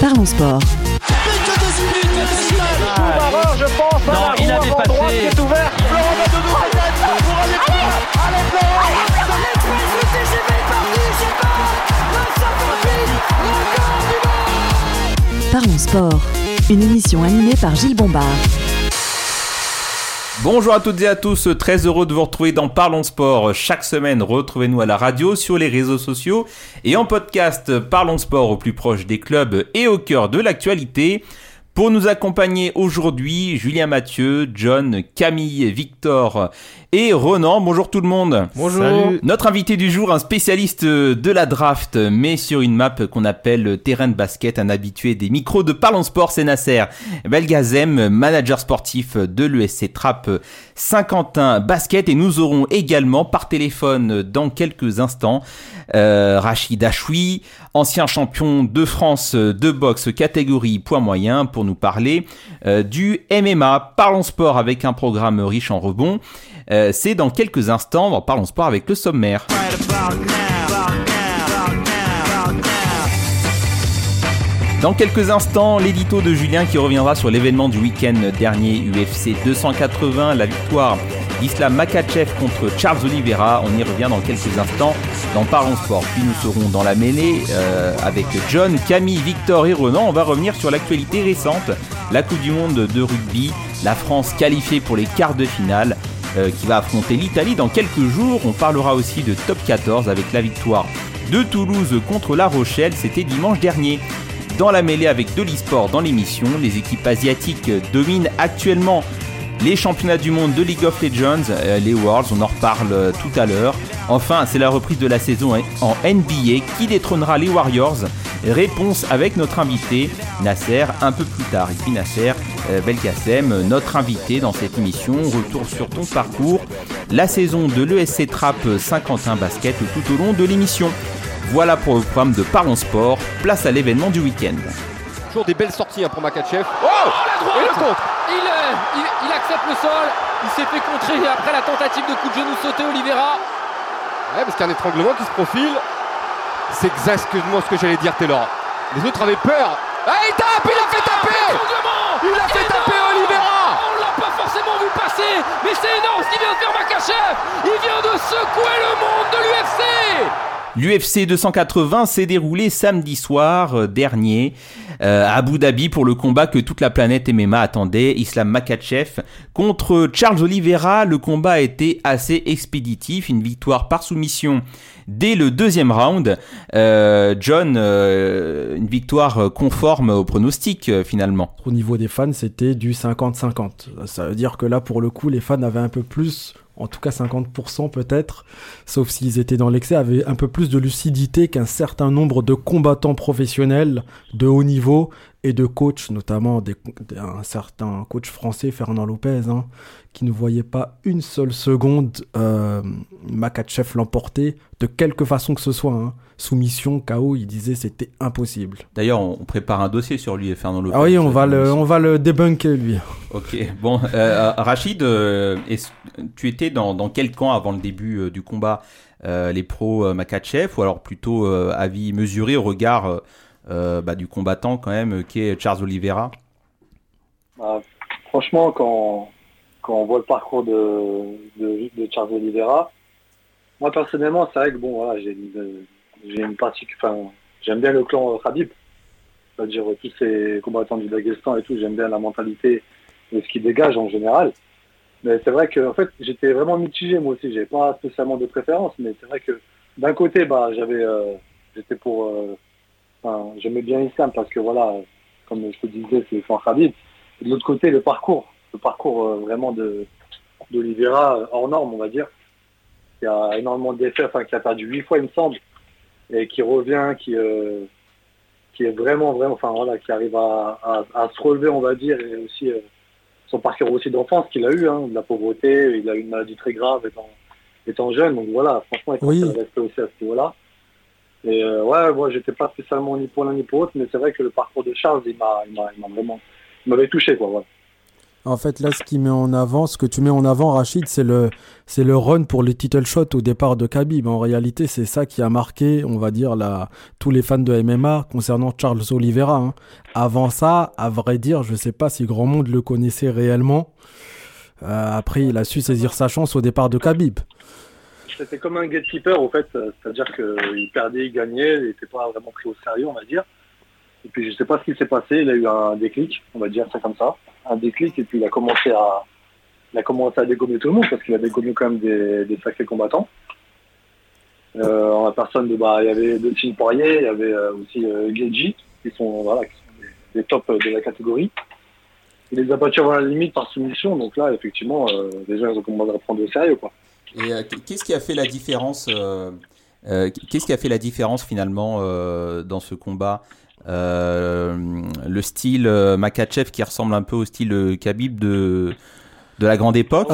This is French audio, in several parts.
Parlons sport. je pense. Non, il avait passé. Qui est ouvert. Florent Badodou. pour aller Allez, Florent. Le TGV est parti, c'est pas 928, record du monde Parlons sport. Une émission animée par Gilles Bombard. Bonjour à toutes et à tous, très heureux de vous retrouver dans Parlons Sport. Chaque semaine, retrouvez-nous à la radio, sur les réseaux sociaux et en podcast Parlons Sport au plus proche des clubs et au cœur de l'actualité. Pour nous accompagner aujourd'hui, Julien Mathieu, John, Camille, Victor et Renan. Bonjour tout le monde. Bonjour. Notre invité du jour, un spécialiste de la draft, mais sur une map qu'on appelle terrain de basket, un habitué des micros de Parlons Sport, c'est Nasser Belgazem, manager sportif de l'ESC Trap Saint-Quentin Basket. Et nous aurons également par téléphone dans quelques instants euh, Rachid Achoui, ancien champion de France de boxe catégorie poids moyen, pour nous parler euh, du MMA. Parlons Sport avec un programme riche en rebonds. Euh, c'est dans quelques instants, Parlons Sport avec le sommaire. Dans quelques instants, l'édito de Julien qui reviendra sur l'événement du week-end dernier UFC 280, la victoire d'Islam Makachev contre Charles Oliveira. On y revient dans quelques instants dans Parlons Sport. Puis nous serons dans la mêlée euh, avec John, Camille, Victor et Renan. On va revenir sur l'actualité récente, la Coupe du Monde de rugby, la France qualifiée pour les quarts de finale. Euh, qui va affronter l'Italie dans quelques jours. On parlera aussi de top 14 avec la victoire de Toulouse contre La Rochelle. C'était dimanche dernier. Dans la mêlée avec de l'e-sport dans l'émission, les équipes asiatiques dominent actuellement les championnats du monde de League of Legends, euh, les Worlds, on en reparle euh, tout à l'heure. Enfin, c'est la reprise de la saison en NBA qui détrônera les Warriors? Réponse avec notre invité Nasser un peu plus tard. Et puis Nasser euh, Belkacem, notre invité dans cette émission. Retour sur ton parcours, la saison de l'ESC Trap Saint-Quentin Basket tout au long de l'émission. Voilà pour le programme de Parlons Sport. Place à l'événement du week-end. Toujours des belles sorties hein, pour Makachev. Oh, la droite Et le contre il, le sol. Il s'est fait contrer après la tentative de coup de genou sauté Oliveira. Ouais, parce qu'il y a un étranglement qui se profile. C'est exactement ce que j'allais dire, Taylor. Les autres avaient peur. Ah, il tape Il a fait taper Il a fait taper Oliveira On l'a pas forcément vu passer, mais c'est énorme ce qu'il vient de faire Makachev. Il vient de secouer le monde de l'UFC. L'UFC 280 s'est déroulé samedi soir euh, dernier euh, à Abu Dhabi pour le combat que toute la planète MMA attendait, Islam Makachev contre Charles Oliveira. Le combat a été assez expéditif, une victoire par soumission dès le deuxième round. Euh, John, une victoire conforme au pronostic finalement. Au niveau des fans, c'était du 50-50. Ça veut dire que là, pour le coup, les fans avaient un peu plus, en tout cas 50% peut-être, sauf s'ils étaient dans l'excès, avaient un peu plus de lucidité qu'un certain nombre de combattants professionnels de haut niveau et de coachs, notamment des- un certain coach français, Fernand Lopez, hein, qui ne voyait pas une seule seconde euh, Makachev l'emporter, de quelque façon que ce soit. hein. Soumission, KO, il disait c'était impossible. D'ailleurs, on prépare un dossier sur lui et Fernand Lopez. Ah oui, on va le, on va le débunker lui. Ok, bon, euh, Rachid, euh, tu étais dans, dans quel camp avant le début euh, du combat Euh, Les pros euh, Makachev ou alors plutôt euh, avis mesuré au regard euh, euh, bah, du combattant quand même euh, qui est Charles Oliveira Bah, franchement, quand, on voit le parcours de, Charles Oliveira, moi personnellement, c'est vrai que bon, voilà, j'aime bien le clan euh, Khabib, c'est-à-dire euh, tous ces combattants du Daghestan et tout, j'aime bien la mentalité et ce qu'ils dégagent en général. Mais c'est vrai que, en fait, j'étais vraiment mitigé moi aussi. J'avais pas spécialement de préférence, mais c'est vrai que d'un côté, bah, j'avais, euh, j'étais pour, euh, enfin, j'aimais bien Islam parce que voilà, comme je te disais, c'est le clan Khabib. Et de l'autre côté, le parcours, le parcours euh, vraiment de d'Oliveira euh, hors norme, on va dire. Il y a énormément d'effets, enfin, qui a perdu huit fois, il me semble, et qui revient, qui, euh, qui est vraiment, vraiment, enfin voilà, qui arrive à, à- à se relever, on va dire, et aussi euh, son parcours aussi d'enfance qu'il a eu, hein, de la pauvreté, il a eu une maladie très grave étant, étant jeune, donc voilà, franchement, il faut Oui. aussi à ce niveau-là. Et euh, ouais, moi, j'étais pas spécialement ni pour l'un ni pour l'autre, mais c'est vrai que le parcours de Charles, il m'a, vraiment, m'avait touché, quoi. En fait, là, ce qui met en avant, ce que tu mets en avant, Rachid, c'est le, c'est le run pour les title shots au départ de Khabib. En réalité, c'est ça qui a marqué, on va dire, la, tous les fans de MMA concernant Charles Oliveira. hein. Avant ça, à vrai dire, je sais pas si grand monde le connaissait réellement. Euh, après, il a su saisir sa chance au départ de Khabib. C'était comme un gatekeeper, au fait, c'est-à-dire qu'il perdait, il gagnait, il n'était pas vraiment pris au sérieux, on va dire. Et puis je sais pas ce qui s'est passé, il a eu un déclic, on va dire ça comme ça, un déclic, et puis il a commencé à, il a commencé à dégommer tout le monde, parce qu'il a dégommé quand même des, sacrés combattants. Euh, en la personne de, bah, il y avait Delphine Poirier, il y avait euh, aussi euh, qui sont, voilà, des tops de la catégorie. Il les a battus avant la limite par soumission, donc là, effectivement, euh, les gens ils ont commencé à prendre au sérieux, quoi. Et euh, qu'est-ce qui a fait la différence euh, euh, Qu'est-ce qui a fait la différence finalement dans ce combat Le style Makachev qui ressemble un peu au style Khabib de de la grande époque?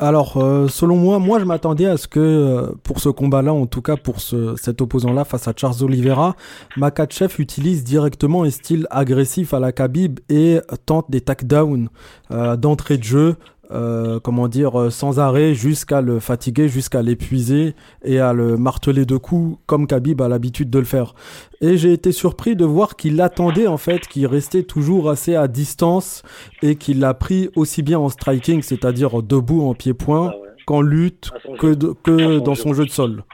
Alors, selon moi, moi je m'attendais à ce que pour ce combat-là, en tout cas pour ce, cet opposant-là face à Charles Oliveira, Makachev utilise directement un style agressif à la Khabib et tente des takedowns euh, d'entrée de jeu. Euh, comment dire, euh, sans arrêt jusqu'à le fatiguer, jusqu'à l'épuiser et à le marteler de coups comme Khabib a l'habitude de le faire. Et j'ai été surpris de voir qu'il attendait en fait, qu'il restait toujours assez à distance et qu'il l'a pris aussi bien en striking, c'est-à-dire debout en pied-point, Ah ouais. qu'en lutte, que, de- dans jeu. son jeu de sol.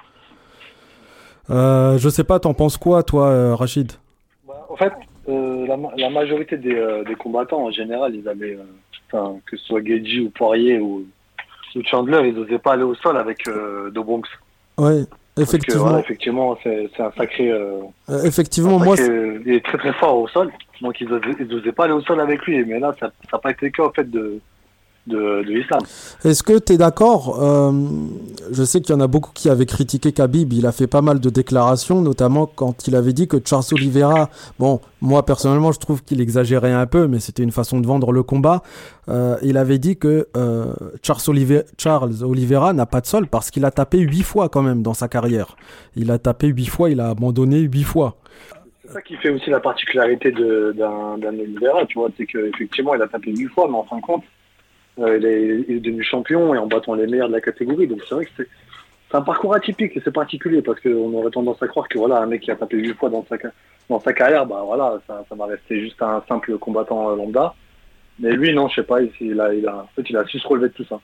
Euh, je sais pas, t'en penses quoi, toi, Rachid? Bah, en fait, euh, la, ma- la majorité des, des combattants, en général, ils avaient, enfin, que ce soit Geji ou Poirier ou, ou Chandler, ils n'osaient pas aller au sol avec euh, De Bronx. Ouais, Parce que, effectivement. effectivement, c'est un sacré. euh, Euh, effectivement, un moi, il est très très fort au sol, donc ils n'osaient pas aller au sol avec lui. Mais là, ça n'a pas été le cas, en fait, de, de, de l'islam. Est-ce que tu es d'accord euh, Je sais qu'il y en a beaucoup qui avaient critiqué Khabib. Il a fait pas mal de déclarations, notamment quand il avait dit que Charles Oliveira, bon, moi personnellement, je trouve qu'il exagérait un peu, mais c'était une façon de vendre le combat. Euh, il avait dit que euh, Charles, Olive- Charles Oliveira n'a pas de sol parce qu'il a tapé huit fois quand même dans sa carrière. Il a tapé huit fois, il a abandonné huit fois. C'est ça qui fait aussi la particularité d'un Oliveira, tu vois, c'est qu'effectivement, il a tapé huit fois, mais en fin de compte, euh, il, est, il est devenu champion et en battant les meilleurs de la catégorie. Donc c'est vrai que c'est un parcours atypique et c'est particulier parce qu'on aurait tendance à croire que voilà, un mec qui a tapé huit fois dans sa, dans sa carrière, bah voilà, ça, ça va rester juste un simple combattant euh, lambda. Mais lui, non, je sais pas, il, il a, il a, en fait, il a su se relever de tout ça.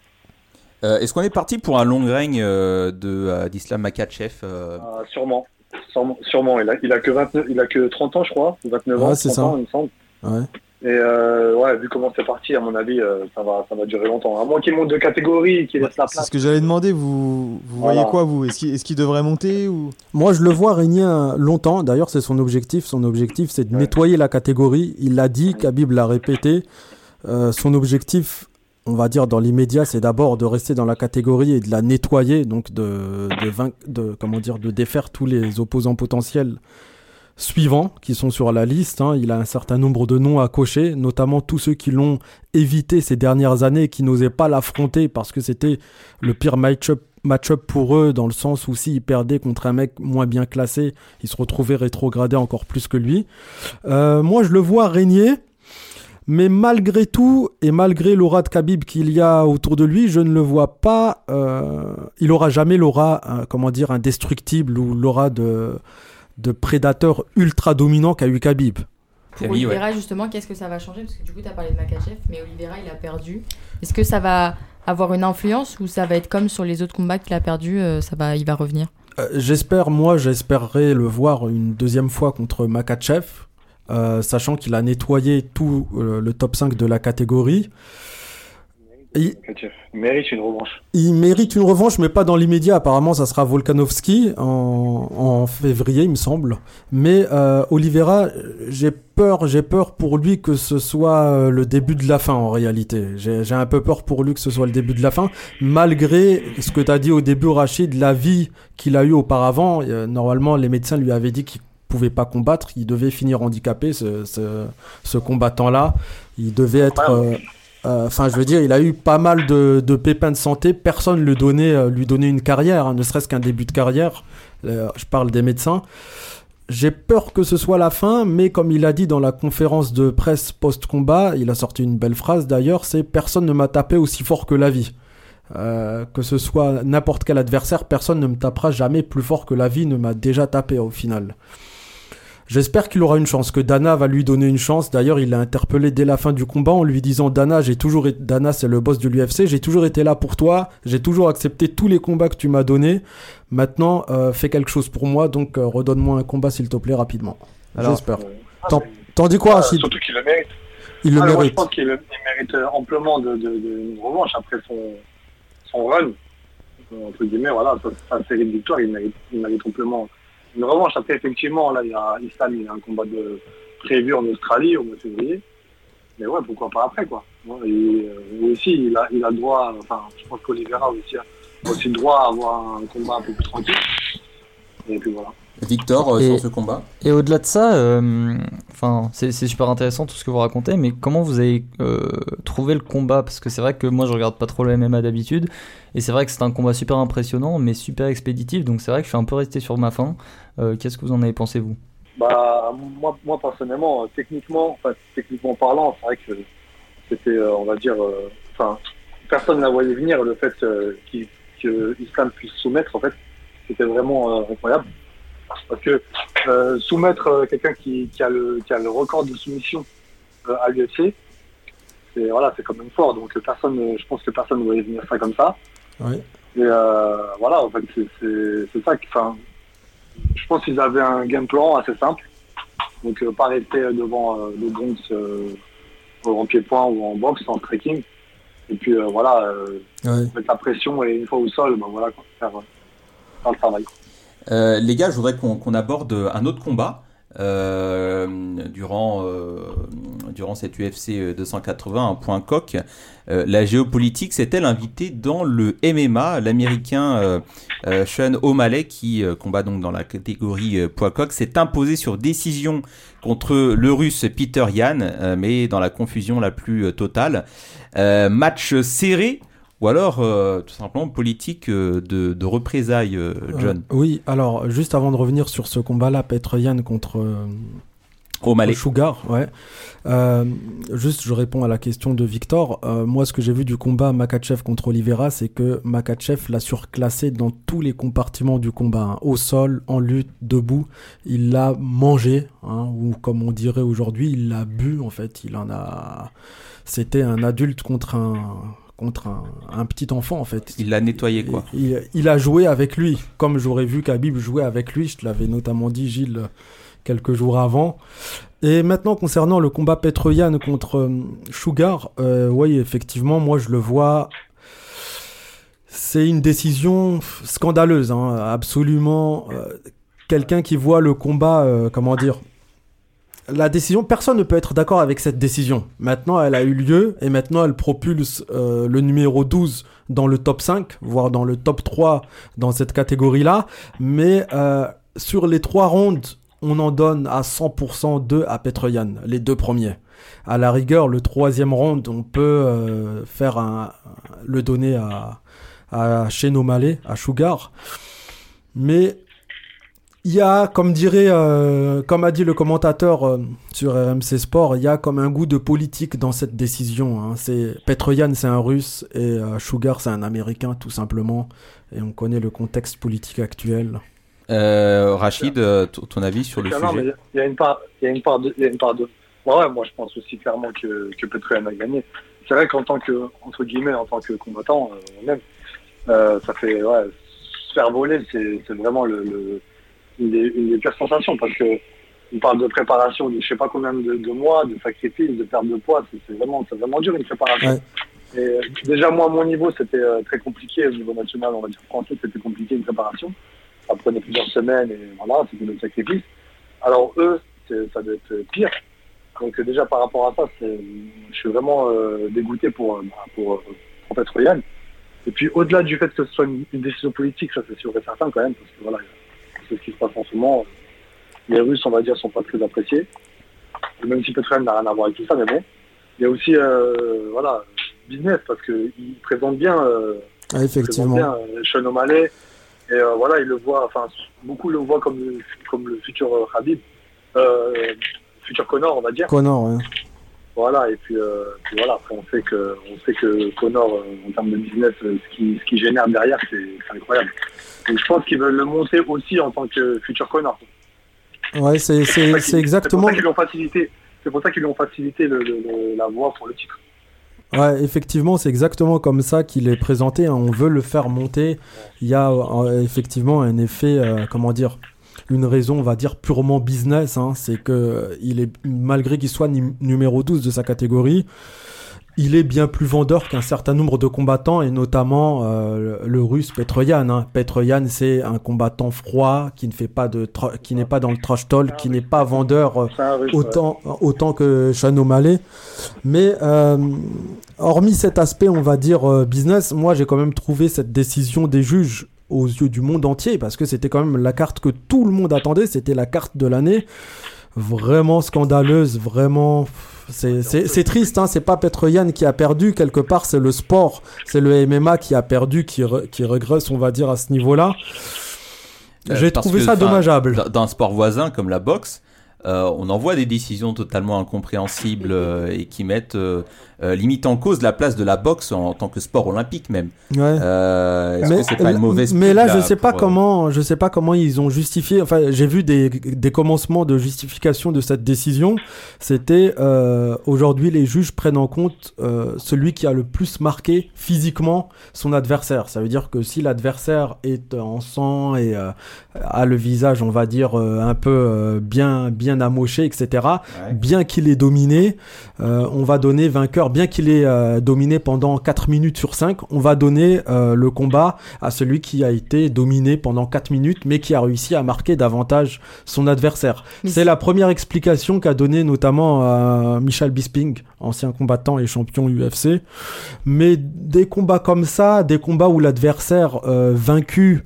Euh, Est-ce qu'on est parti pour un long règne euh, de euh, d'Islam Makachev euh, Ah, sûrement. Sûrement, sûrement. Il a, il a que 29, il a que 30 ans, je crois, ou 29 ans, Ouais, c'est 30 ça. ans, il me semble. Ouais. Et euh, ouais, vu comment c'est parti, à mon avis, euh, ça va, ça va durer longtemps. À moins qu'il monte de catégorie, et qu'il laisse la C'est place. ce que j'allais demander. Vous, vous Voilà. voyez quoi, vous? Est-ce qu'il devrait monter ou? Moi, je le vois régner un- longtemps. D'ailleurs, c'est son objectif. Son objectif, c'est de Ouais. nettoyer la catégorie. Il l'a dit, Khabib l'a répété. Euh, son objectif, on va dire dans l'immédiat, c'est d'abord de rester dans la catégorie et de la nettoyer, donc de, de, vain- de comment dire, de défaire tous les opposants potentiels suivants qui sont sur la liste. hein. Il a un certain nombre de noms à cocher, notamment tous ceux qui l'ont évité ces dernières années qui n'osaient pas l'affronter parce que c'était le pire match-up pour eux dans le sens où s'ils perdaient contre un mec moins bien classé, ils se retrouvaient rétrogradés encore plus que lui. Euh, moi, je le vois régner, mais malgré tout et malgré l'aura de Khabib qu'il y a autour de lui, je ne le vois pas. euh, il aura jamais l'aura, euh, comment dire, indestructible ou l'aura de de prédateur ultra dominant qu'a eu Khabib. Pour ouais. Oliveira, justement, qu'est-ce que ça va changer? Parce que du coup, tu as parlé de Makachev, mais Oliveira, il a perdu. Est-ce que ça va avoir une influence ou ça va être comme sur les autres combats qu'il a perdu, euh, ça va, il va revenir? Euh, J'espère, moi, j'espérerais le voir une deuxième fois contre Makachev, euh, sachant qu'il a nettoyé tout euh, le top 5 de la catégorie. Il, Il mérite une revanche. il mérite une revanche, mais pas dans l'immédiat. Apparemment, ça sera Volkanovski en, en février, il me semble. Mais euh, Oliveira, j'ai peur, j'ai peur pour lui que ce soit euh, le début de la fin en réalité. J'ai un peu peur pour lui que ce soit le début de la fin, malgré ce que tu as dit au début, Rachid, la vie qu'il a eue auparavant. Euh, normalement, les médecins lui avaient dit qu'il pouvait pas combattre, il devait finir handicapé, ce, ce, ce combattant-là. Il devait être... euh, Enfin, je veux dire, il a eu pas mal de, pépins de santé. Personne lui donnait, euh, lui donnait une carrière, hein, ne serait-ce qu'un début de carrière. Euh, je parle des médecins. j'ai peur que ce soit la fin, mais comme il a dit dans la conférence de presse post-combat, il a sorti une belle phrase d'ailleurs, c'est personne ne m'a tapé aussi fort que la vie. Euh, que ce soit n'importe quel adversaire, personne ne me tapera jamais plus fort que la vie ne m'a déjà tapé au final. J'espère qu'il aura une chance, que Dana va lui donner une chance. D'ailleurs, il l'a interpellé dès la fin du combat en lui disant Dana, j'ai toujours été... Dana, c'est le boss de l'UFC, j'ai toujours été là pour toi, j'ai toujours accepté tous les combats que tu m'as donnés. Maintenant, euh, fais quelque chose pour moi, donc euh, redonne-moi un combat s'il te plaît rapidement. J'espère. T'en, t'en dis quoi, Rachid surtout qu'il le mérite. Il le Ah, moi, je mérite. pense qu'il mérite euh, amplement de, de, de une revanche après son, son run. Euh, Entre guillemets, voilà, sa série de victoires, il mérite, il mérite amplement une revanche. Après, effectivement, là, il y a Islam, il y a un combat de, prévu en Australie au mois de février. Mais ouais, pourquoi pas après, quoi. Et, euh, lui aussi, il a, il a droit, enfin, je pense qu'Olivera aussi a aussi droit à avoir un combat un peu plus tranquille. Et puis voilà. Victor, euh, Et- sur ce combat Et au-delà de ça, euh, enfin, c'est c'est super intéressant tout ce que vous racontez, mais comment vous avez euh, trouvé le combat? Parce que c'est vrai que moi je regarde pas trop le MMA d'habitude, et c'est vrai que c'est un combat super impressionnant, mais super expéditif, donc c'est vrai que je suis un peu resté sur ma faim. Euh, Qu'est-ce que vous en avez pensé, vous? Bah, moi, moi personnellement, euh, techniquement, enfin, techniquement parlant, c'est vrai que c'était, euh, on va dire, euh, enfin, personne n'a voyé venir le fait euh, que Islam puisse soumettre, en fait, c'était vraiment euh, incroyable. Parce que euh, soumettre euh, quelqu'un qui, qui, a le, qui a le record de soumission euh, à l'UFC, c'est voilà, c'est quand même fort. Donc personne, je pense que personne ne voyait venir ça comme ça. Et voilà, en fait, c'est- ça qui. Enfin, je pense qu'ils avaient un game plan assez simple. Donc, euh, pas rester devant euh, le Bronx euh, en pied-point ou en boxe, en trekking. Et puis, voilà, Ouais. mettre la pression et une fois au sol, ben voilà, quoi, faire, faire le travail. Euh, les gars, je voudrais qu'on aborde un autre combat. euh, durant, euh, durant cette UFC 280, un point coq. La géopolitique s'est-elle invitée dans le MMA L'américain Sean O'Malley, qui combat donc dans la catégorie poids coq, s'est imposé sur décision contre le russe Peter Yan, mais dans la confusion la plus totale. Match serré ou alors euh, tout simplement politique euh, de, de représailles, euh, John oui, alors juste avant de revenir sur ce combat-là, Petroyan contre O'Malley. Sugar, ouais. Juste, je réponds à la question de Victor. Moi, ce que j'ai vu du combat Makachev contre Oliveira, c'est que Makachev l'a surclassé dans tous les compartiments du combat, hein. au sol, en lutte, debout. Il l'a mangé, hein, ou comme on dirait aujourd'hui, il l'a bu en fait. Il en a. C'était un adulte contre un contre un, un petit enfant en fait. Il l'a nettoyé quoi. Il, il a joué avec lui, comme j'aurais vu Khabib jouer avec lui. Je te l'avais notamment dit, Gilles, quelques jours avant. Et maintenant, concernant le combat Petroyan contre euh, Sugar, euh, oui, effectivement, moi je le vois. C'est une décision scandaleuse, hein, absolument. euh, Quelqu'un qui voit le combat, comment dire, la décision, personne ne peut être d'accord avec cette décision. Maintenant, elle a eu lieu et maintenant, elle propulse euh, le numéro 12 dans le top 5, voire dans le top 3 dans cette catégorie-là. Mais euh, sur les trois rondes, on en donne à 100% deux à Petroyan, les deux premiers. À la rigueur, le troisième round, on peut euh, faire un, le donner à, à Shane O'Malley, à Sugar. Mais il y a, comme dirait, euh, comme a dit le commentateur euh, sur RMC Sport, il y a comme un goût de politique dans cette décision. Hein. C'est Petroyan, c'est un Russe et euh, Sugar, c'est un Américain, tout simplement. Et on connaît le contexte politique actuel. Euh, Rachid, euh, ton avis sur le sujet il y a une part, il y a une part de, il y a une part de. Ouais, ouais, moi je pense aussi clairement que, que Petroyan a gagné. C'est vrai qu'en tant que, entre guillemets, en tant que combattant, euh, même, euh, ça fait, ouais, se faire voler, c'est, c'est vraiment le, le- une, des, une des pires sensations parce que on parle de préparation, de je sais pas combien de, de mois, de sacrifices, de perte de poids, c'est, vraiment, vraiment dur une préparation. Ouais. Et euh, déjà moi, à mon niveau, c'était euh, très compliqué au niveau national, on va dire français, c'était compliqué une préparation. Ça prenait plusieurs semaines et voilà, c'était des sacrifices. Alors eux, ça doit être pire. Donc déjà par rapport à ça, je suis vraiment euh, dégoûté pour, bah, pour, pour Petroyan. Et puis au-delà du fait que ce soit une, une décision politique, ça c'est sûr et certain quand même, parce que voilà, ce qui se passe en ce moment. Les Russes, on va dire, sont pas très appréciés. Même si Petroyan n'a rien à voir avec tout ça, mais bon. Il y a aussi, euh, voilà, business, parce qu'il présente bien, euh, Ah, il présente effectivement. bien euh, Sean O'Malley. Et euh, voilà, il le voit, enfin, beaucoup le voient comme, le- comme le futur euh, futur Connor, on va dire. Connor, ouais. Voilà, et puis, euh, puis voilà, après on sait que, on sait que Connor, euh, en termes de business, euh, ce qui, ce qui génère derrière, c'est incroyable. Donc je pense qu'ils veulent le monter aussi en tant que futur Connor. Ouais, c'est c'est- c'est exactement. C'est pour ça qu'ils lui ont facilité, c'est pour ça qu'ils lui ont facilité le- le- le- la voie pour le titre. Ouais, effectivement, c'est exactement comme ça qu'il est présenté. hein. On veut le faire monter. Il y a euh, effectivement un effet, euh, comment dire, une raison, on va dire, purement business. hein. C'est que il est, malgré qu'il soit num- numéro 12 de sa catégorie, il est bien plus vendeur qu'un certain nombre de combattants, et notamment euh, le, le russe Petroyan. Hein. Petroyan, c'est un combattant froid qui ne fait pas de, tra- qui n'est pas dans le trash talk, qui n'est pas vendeur euh, autant, autant que Sean O'Malley. Mais euh, hormis cet aspect, on va dire business, moi j'ai quand même trouvé cette décision des juges aux yeux du monde entier parce que c'était quand même la carte que tout le monde attendait, c'était la carte de l'année. Vraiment scandaleuse, vraiment. C'est triste, hein, c'est pas Petroyan qui a perdu, quelque part c'est le sport, c'est le MMA qui a perdu, qui, re- qui régresse, on va dire, à ce niveau-là. Euh, J'ai trouvé que, ça dommageable. dans- un sport voisin comme la boxe, euh, on en voit des décisions totalement incompréhensibles euh, et qui mettent limite en cause la place de la boxe en, tant que sport olympique même. Ouais. Euh, Est-ce que c'est pas une mauvaise mais là, je sais pas euh, comment, je sais pas comment ils ont justifié. Enfin, j'ai vu des, des commencements de justification de cette décision. C'était euh, aujourd'hui les juges prennent en compte euh, celui qui a le plus marqué physiquement son adversaire. Ça veut dire que si l'adversaire est en sang et euh, a le visage, on va dire euh, un peu euh, bien bien amoché, etc. Bien qu'il ait dominé, euh, on va donner vainqueur. Bien qu'il ait euh, dominé pendant 4 minutes sur 5, on va donner euh, le combat à celui qui a été dominé pendant 4 minutes, mais qui a réussi à marquer davantage son adversaire. C'est la première explication qu'a donné notamment euh, Michel Bisping, ancien combattant et champion UFC. Mais des combats comme ça, des combats où l'adversaire vaincu,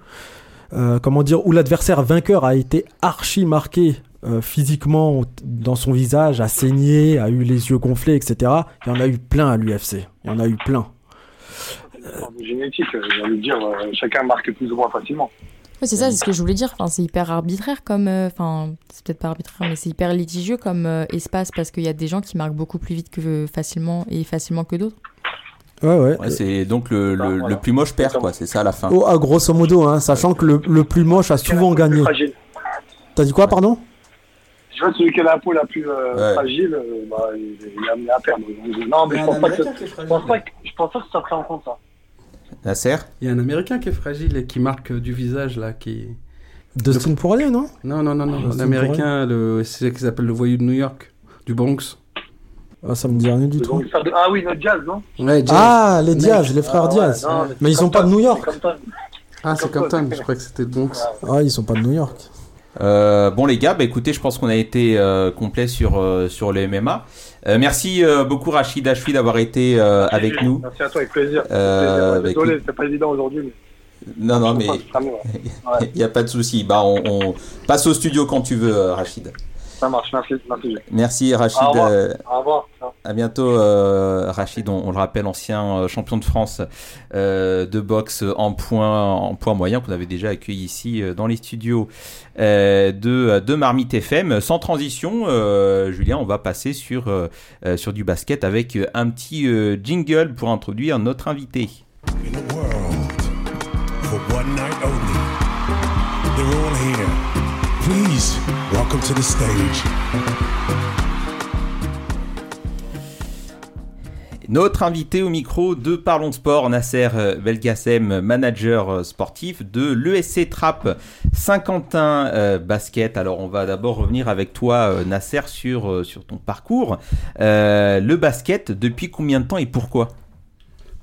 euh, comment dire, où l'adversaire vainqueur a été archi marqué euh, physiquement dans son visage, a saigné, a eu les yeux gonflés, etc. Il y en a eu plein à l'UFC. Il y en a eu plein. En génétique, euh, j'ai envie de dire, euh, chacun marque plus ou moins facilement. Ouais, c'est ça, c'est ce que je voulais dire. Enfin, c'est hyper arbitraire comme. euh, Enfin, c'est peut-être pas arbitraire, mais c'est hyper litigieux comme euh, espace parce qu'il y a des gens qui marquent beaucoup plus vite que facilement et facilement que d'autres. Ouais, ouais. Ouais, c'est donc le, le, le plus moche perd, quoi. C'est ça à la fin. Oh, ah, grosso modo, hein, sachant que le, le plus moche a souvent gagné. T'as dit quoi, pardon? Je vois celui qui a la peau la plus euh, Ouais. fragile, euh, bah, il, il est amené à perdre. Donc, Non, mais je pense, pas que, je pense pas que je pense pas que ça pris en compte ça. Nasser Il y a un Américain qui est fragile et qui marque euh, du visage là, qui. Dustin Poirier, non? Non, non, non, non. L'Américain, le... c'est ce qu'ils appellent le voyou de New York, du Bronx. ah, Ça me dit rien du tout. De- Ah oui, notre jazz, non? Ouais. Ah, les Mec. Diaz, les frères Ah ouais, Diaz. non, mais, c'est ils sont Compton, pas de New York. Ah, c'est Compton, je crois que c'était le Bronx. Ah, ils sont pas de New York. Euh, bon les gars, bah écoutez, je pense qu'on a été euh, complet sur euh, sur le MMA. Euh, merci euh, beaucoup Rachid Achoui d'avoir été avec nous. Merci à toi, avec plaisir. Avec Désolé, c'est pas évident aujourd'hui. Mais... Non non mais ouais. il y a pas de souci. Bah on, on passe au studio quand tu veux Rachid. Ça marche, merci. merci. Merci Rachid. Au revoir. euh, Au revoir. Ciao. À bientôt, euh, Rachid. On, on le rappelle, ancien euh, champion de France euh, de boxe en point, en point moyen qu'on avait déjà accueilli ici dans les studios euh, de, de Marmite FM. Sans transition, euh, Julien, on va passer sur, sur du basket avec un petit euh, jingle pour introduire notre invité. In a world for one night only. Welcome to the stage. Notre invité au micro de Parlons Sport, Nasser Belkacem, manager sportif de l'ESC Trap Saint-Quentin euh, Basket. Alors on va d'abord revenir avec toi euh, Nasser sur, euh, sur ton parcours. Euh, le basket, depuis combien de temps et pourquoi?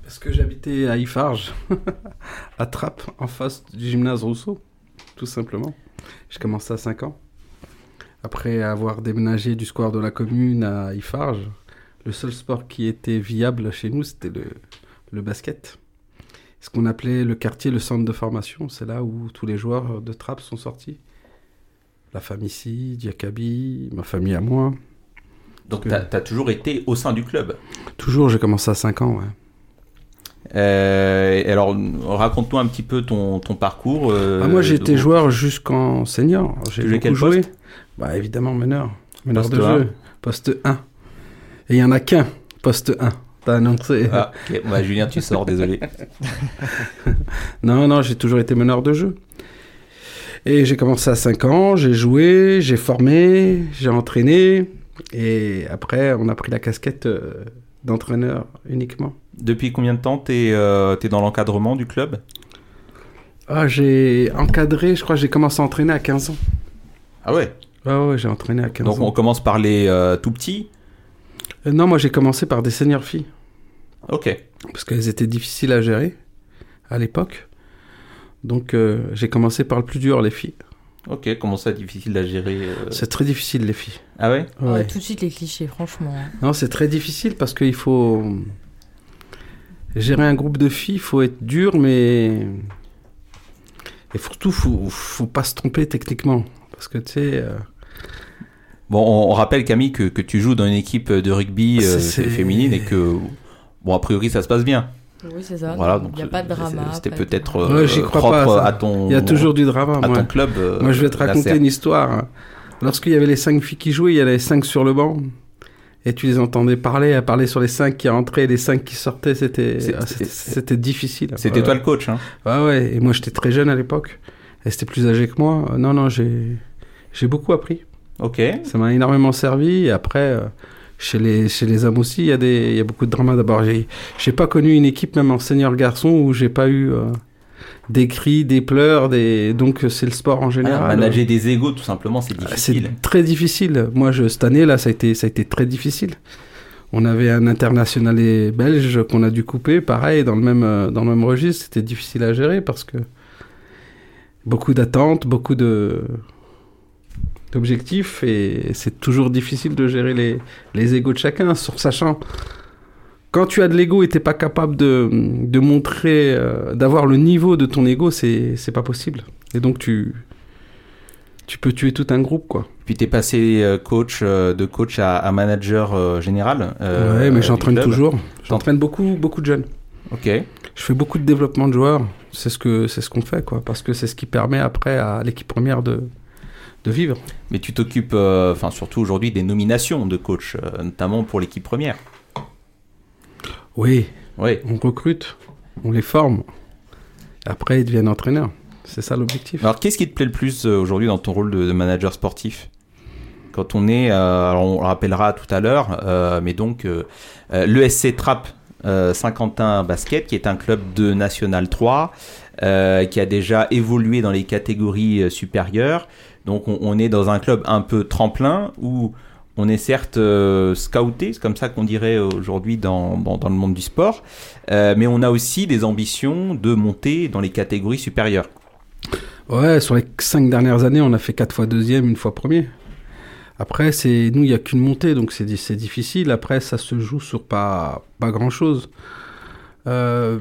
Parce que j'habitais à Ifarge, à Trappes, en face du gymnase Rousseau, tout simplement. J'ai commencé à 5 ans. Après avoir déménagé du square de la commune à Ifarge, le seul sport qui était viable chez nous, c'était le, le basket. Ce qu'on appelait le quartier, le centre de formation, c'est là où tous les joueurs de Trappes sont sortis. La famille ici, Diakabi, ma famille à moi. Donc tu as, toujours été au sein du club? Toujours, j'ai commencé à 5 ans, ouais. Euh, alors, raconte-nous un petit peu ton, ton parcours. euh, Ah, moi, j'ai été joueur jusqu'en senior. J'ai beaucoup quel joué. poste? Bah, évidemment, meneur. Meneur Poste de jeu. Poste 1. Et il y en a qu'un, poste 1. T'as annoncé. Ah. Bah, Julien, tu sors, désolé. non, non, j'ai toujours été meneur de jeu. Et j'ai commencé à 5 ans, j'ai joué, j'ai formé, j'ai entraîné. Et après, on a pris la casquette euh, d'entraîneur uniquement. Depuis combien de temps t'es euh, t'es dans l'encadrement du club? Ah, j'ai encadré, je crois que j'ai commencé à entraîner à 15 ans. Ah ouais? Ouais, ouais, j'ai entraîné à 15 Donc ans. on commence par les euh, tout petits Euh, non, moi j'ai commencé par des seniors filles. Ok. Parce qu'elles étaient difficiles à gérer à l'époque. Donc euh, j'ai commencé par le plus dur, les filles. Ok, comment ça, difficile à gérer euh C'est très difficile, les filles. Ah ouais? Ouais, Ouais. tout de suite les clichés, franchement. Non, c'est très difficile parce qu'il faut gérer un groupe de filles, il faut être dur, mais et surtout, faut, faut pas se tromper techniquement, parce que tu sais. euh, Bon, on, on rappelle Camille que, que tu joues dans une équipe de rugby euh, C'est- c'est- féminine et que, bon, a priori ça se passe bien. Oui, c'est ça. Voilà, Il n'y a pas de drama. C'était peut-être euh, Ouais, j'y crois propre pas. à ton. Il y a toujours du drama. à moi. ton club. euh, moi, je vais te raconter une histoire. Lorsqu'il y avait les cinq filles qui jouaient, il y avait les cinq sur le banc. Et tu les entendais parler, à parler sur les cinq qui rentraient et les cinq qui sortaient, c'était ah, c'était- difficile. C'était toi le coach, hein Ouais, ouais. Et moi, j'étais très jeune à l'époque. Et c'était plus âgé que moi. Euh, Non, non, j'ai j'ai beaucoup appris. Ok. Ça m'a énormément servi. Et après, euh, chez, les, chez les hommes aussi, il y, a des- il y a beaucoup de drama. D'abord, j'ai j'ai pas connu une équipe, même en senior garçon, où j'ai pas eu euh, des cris, des pleurs. Des... Donc, euh, c'est le sport en Ah, général. manager des égos, tout simplement, c'est Ah, C'est difficile. très difficile. Moi, je, cette année, là, ça a, été, ça a été très difficile. On avait un international belge qu'on a dû couper, pareil, dans le même, dans le même registre. C'était difficile à gérer parce que beaucoup d'attentes, beaucoup de d'objectifs et c'est toujours difficile de gérer les, les égos de chacun, sur sachant quand tu as de l'ego et t'es pas capable de, de montrer, euh, d'avoir le niveau de ton ego, c'est c'est pas possible. Et donc tu tu peux tuer tout un groupe, quoi. Puis t'es passé euh, coach euh, de coach à, à manager général. ouais, mais j'entraîne toujours. J'entraîne beaucoup, beaucoup de jeunes. Ok. Je fais beaucoup de développement de joueurs. C'est ce que c'est ce qu'on fait, quoi, parce que c'est ce qui permet après à l'équipe première de de vivre. Mais tu t'occupes, euh, enfin surtout aujourd'hui, des nominations de coach, euh, notamment pour l'équipe première. Oui. Oui. On recrute, on les forme. Après, ils deviennent entraîneurs. C'est ça l'objectif. Alors, qu'est-ce qui te plaît le plus euh, aujourd'hui dans ton rôle de, manager sportif? Quand on est, euh, alors on le rappellera tout à l'heure, euh, mais donc euh, l'ESC Trapp euh, Saint-Quentin Basket, qui est un club de National 3, euh, qui a déjà évolué dans les catégories supérieures. Donc, on, est dans un club un peu tremplin où on est certes euh, scouté, c'est comme ça qu'on dirait aujourd'hui dans, le monde du sport, euh, mais on a aussi des ambitions de monter dans les catégories supérieures. Ouais, sur les cinq dernières années, on a fait quatre fois deuxième, une fois premier. Après, c'est nous, il n'y a qu'une montée, donc c'est di- c'est difficile. Après, ça se joue sur pas, grand-chose. Euh,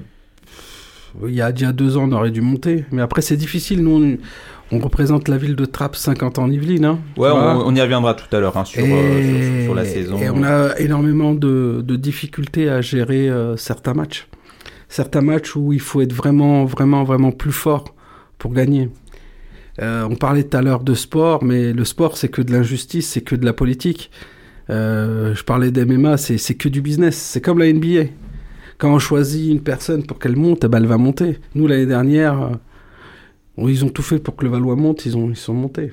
il y a deux ans, on aurait dû monter. Mais après, c'est difficile. Nous, on représente la ville de Trappes 50 ans en Yvelines. Hein, Ouais, on, on y reviendra tout à l'heure hein, sur, euh, sur, sur la saison. Et on a énormément de, de difficultés à gérer euh, certains matchs. Certains matchs où il faut être vraiment, vraiment, vraiment plus fort pour gagner. Euh, on parlait tout à l'heure de sport, mais le sport, c'est que de l'injustice, c'est que de la politique. Je parlais d'MMA, c'est que du business. C'est comme la NBA. Quand on choisit une personne pour qu'elle monte, eh ben, elle va monter. Nous, l'année dernière, ils ont tout fait pour que le Valois monte, ils, ont, ils sont montés.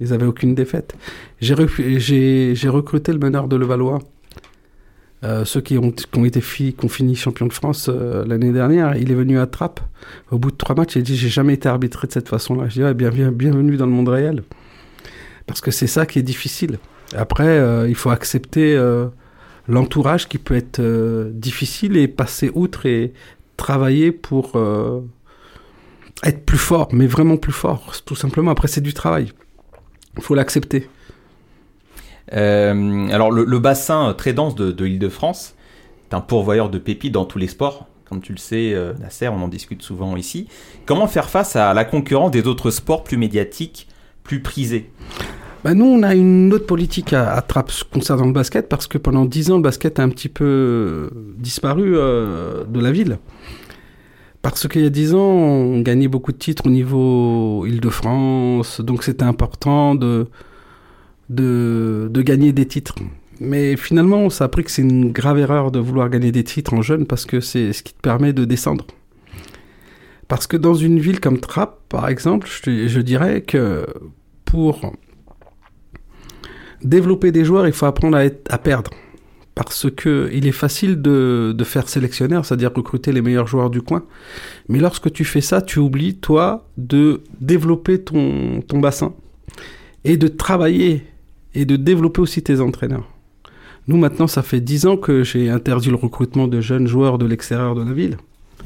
Ils n'avaient aucune défaite. J'ai rec- j'ai- j'ai recruté le meneur de Levallois. Euh, ceux qui ont, qui ont été fi- qui ont fini champion de France euh, l'année dernière, il est venu à Trappes. Au bout de trois matchs, il a dit J'ai jamais été arbitré de cette façon-là. Je dis ouais, bien, bien- bienvenue dans le monde réel. Parce que c'est ça qui est difficile. Après, euh, il faut accepter euh, l'entourage qui peut être difficile et passer outre et travailler pour être plus fort, mais vraiment plus fort, tout simplement. Après, c'est du travail. Il faut l'accepter. Euh, alors, le, le bassin euh, très dense de, de l'Île-de-France est un pourvoyeur de pépites dans tous les sports. Comme tu le sais, euh, Nasser, on en discute souvent ici. Comment faire face à la concurrence des autres sports plus médiatiques, plus prisés? Bah nous, on a une autre politique à, à Trappes concernant le basket parce que pendant 10 ans, le basket a un petit peu disparu euh, de la ville. Parce qu'il y a 10 ans, on gagnait beaucoup de titres au niveau Île-de-France, donc c'était important de, de, de gagner des titres. Mais finalement, on s'est appris que c'est une grave erreur de vouloir gagner des titres en jeune parce que c'est ce qui te permet de descendre. Parce que dans une ville comme Trappes, par exemple, je, je dirais que pour développer des joueurs, il faut apprendre à, être, à perdre. Parce que il est facile de, de faire sélectionneur, c'est-à-dire recruter les meilleurs joueurs du coin. Mais lorsque tu fais ça, tu oublies, toi, de développer ton, ton bassin et de travailler et de développer aussi tes entraîneurs. Nous, maintenant, ça fait 10 ans que j'ai interdit le recrutement de jeunes joueurs de l'extérieur de la ville,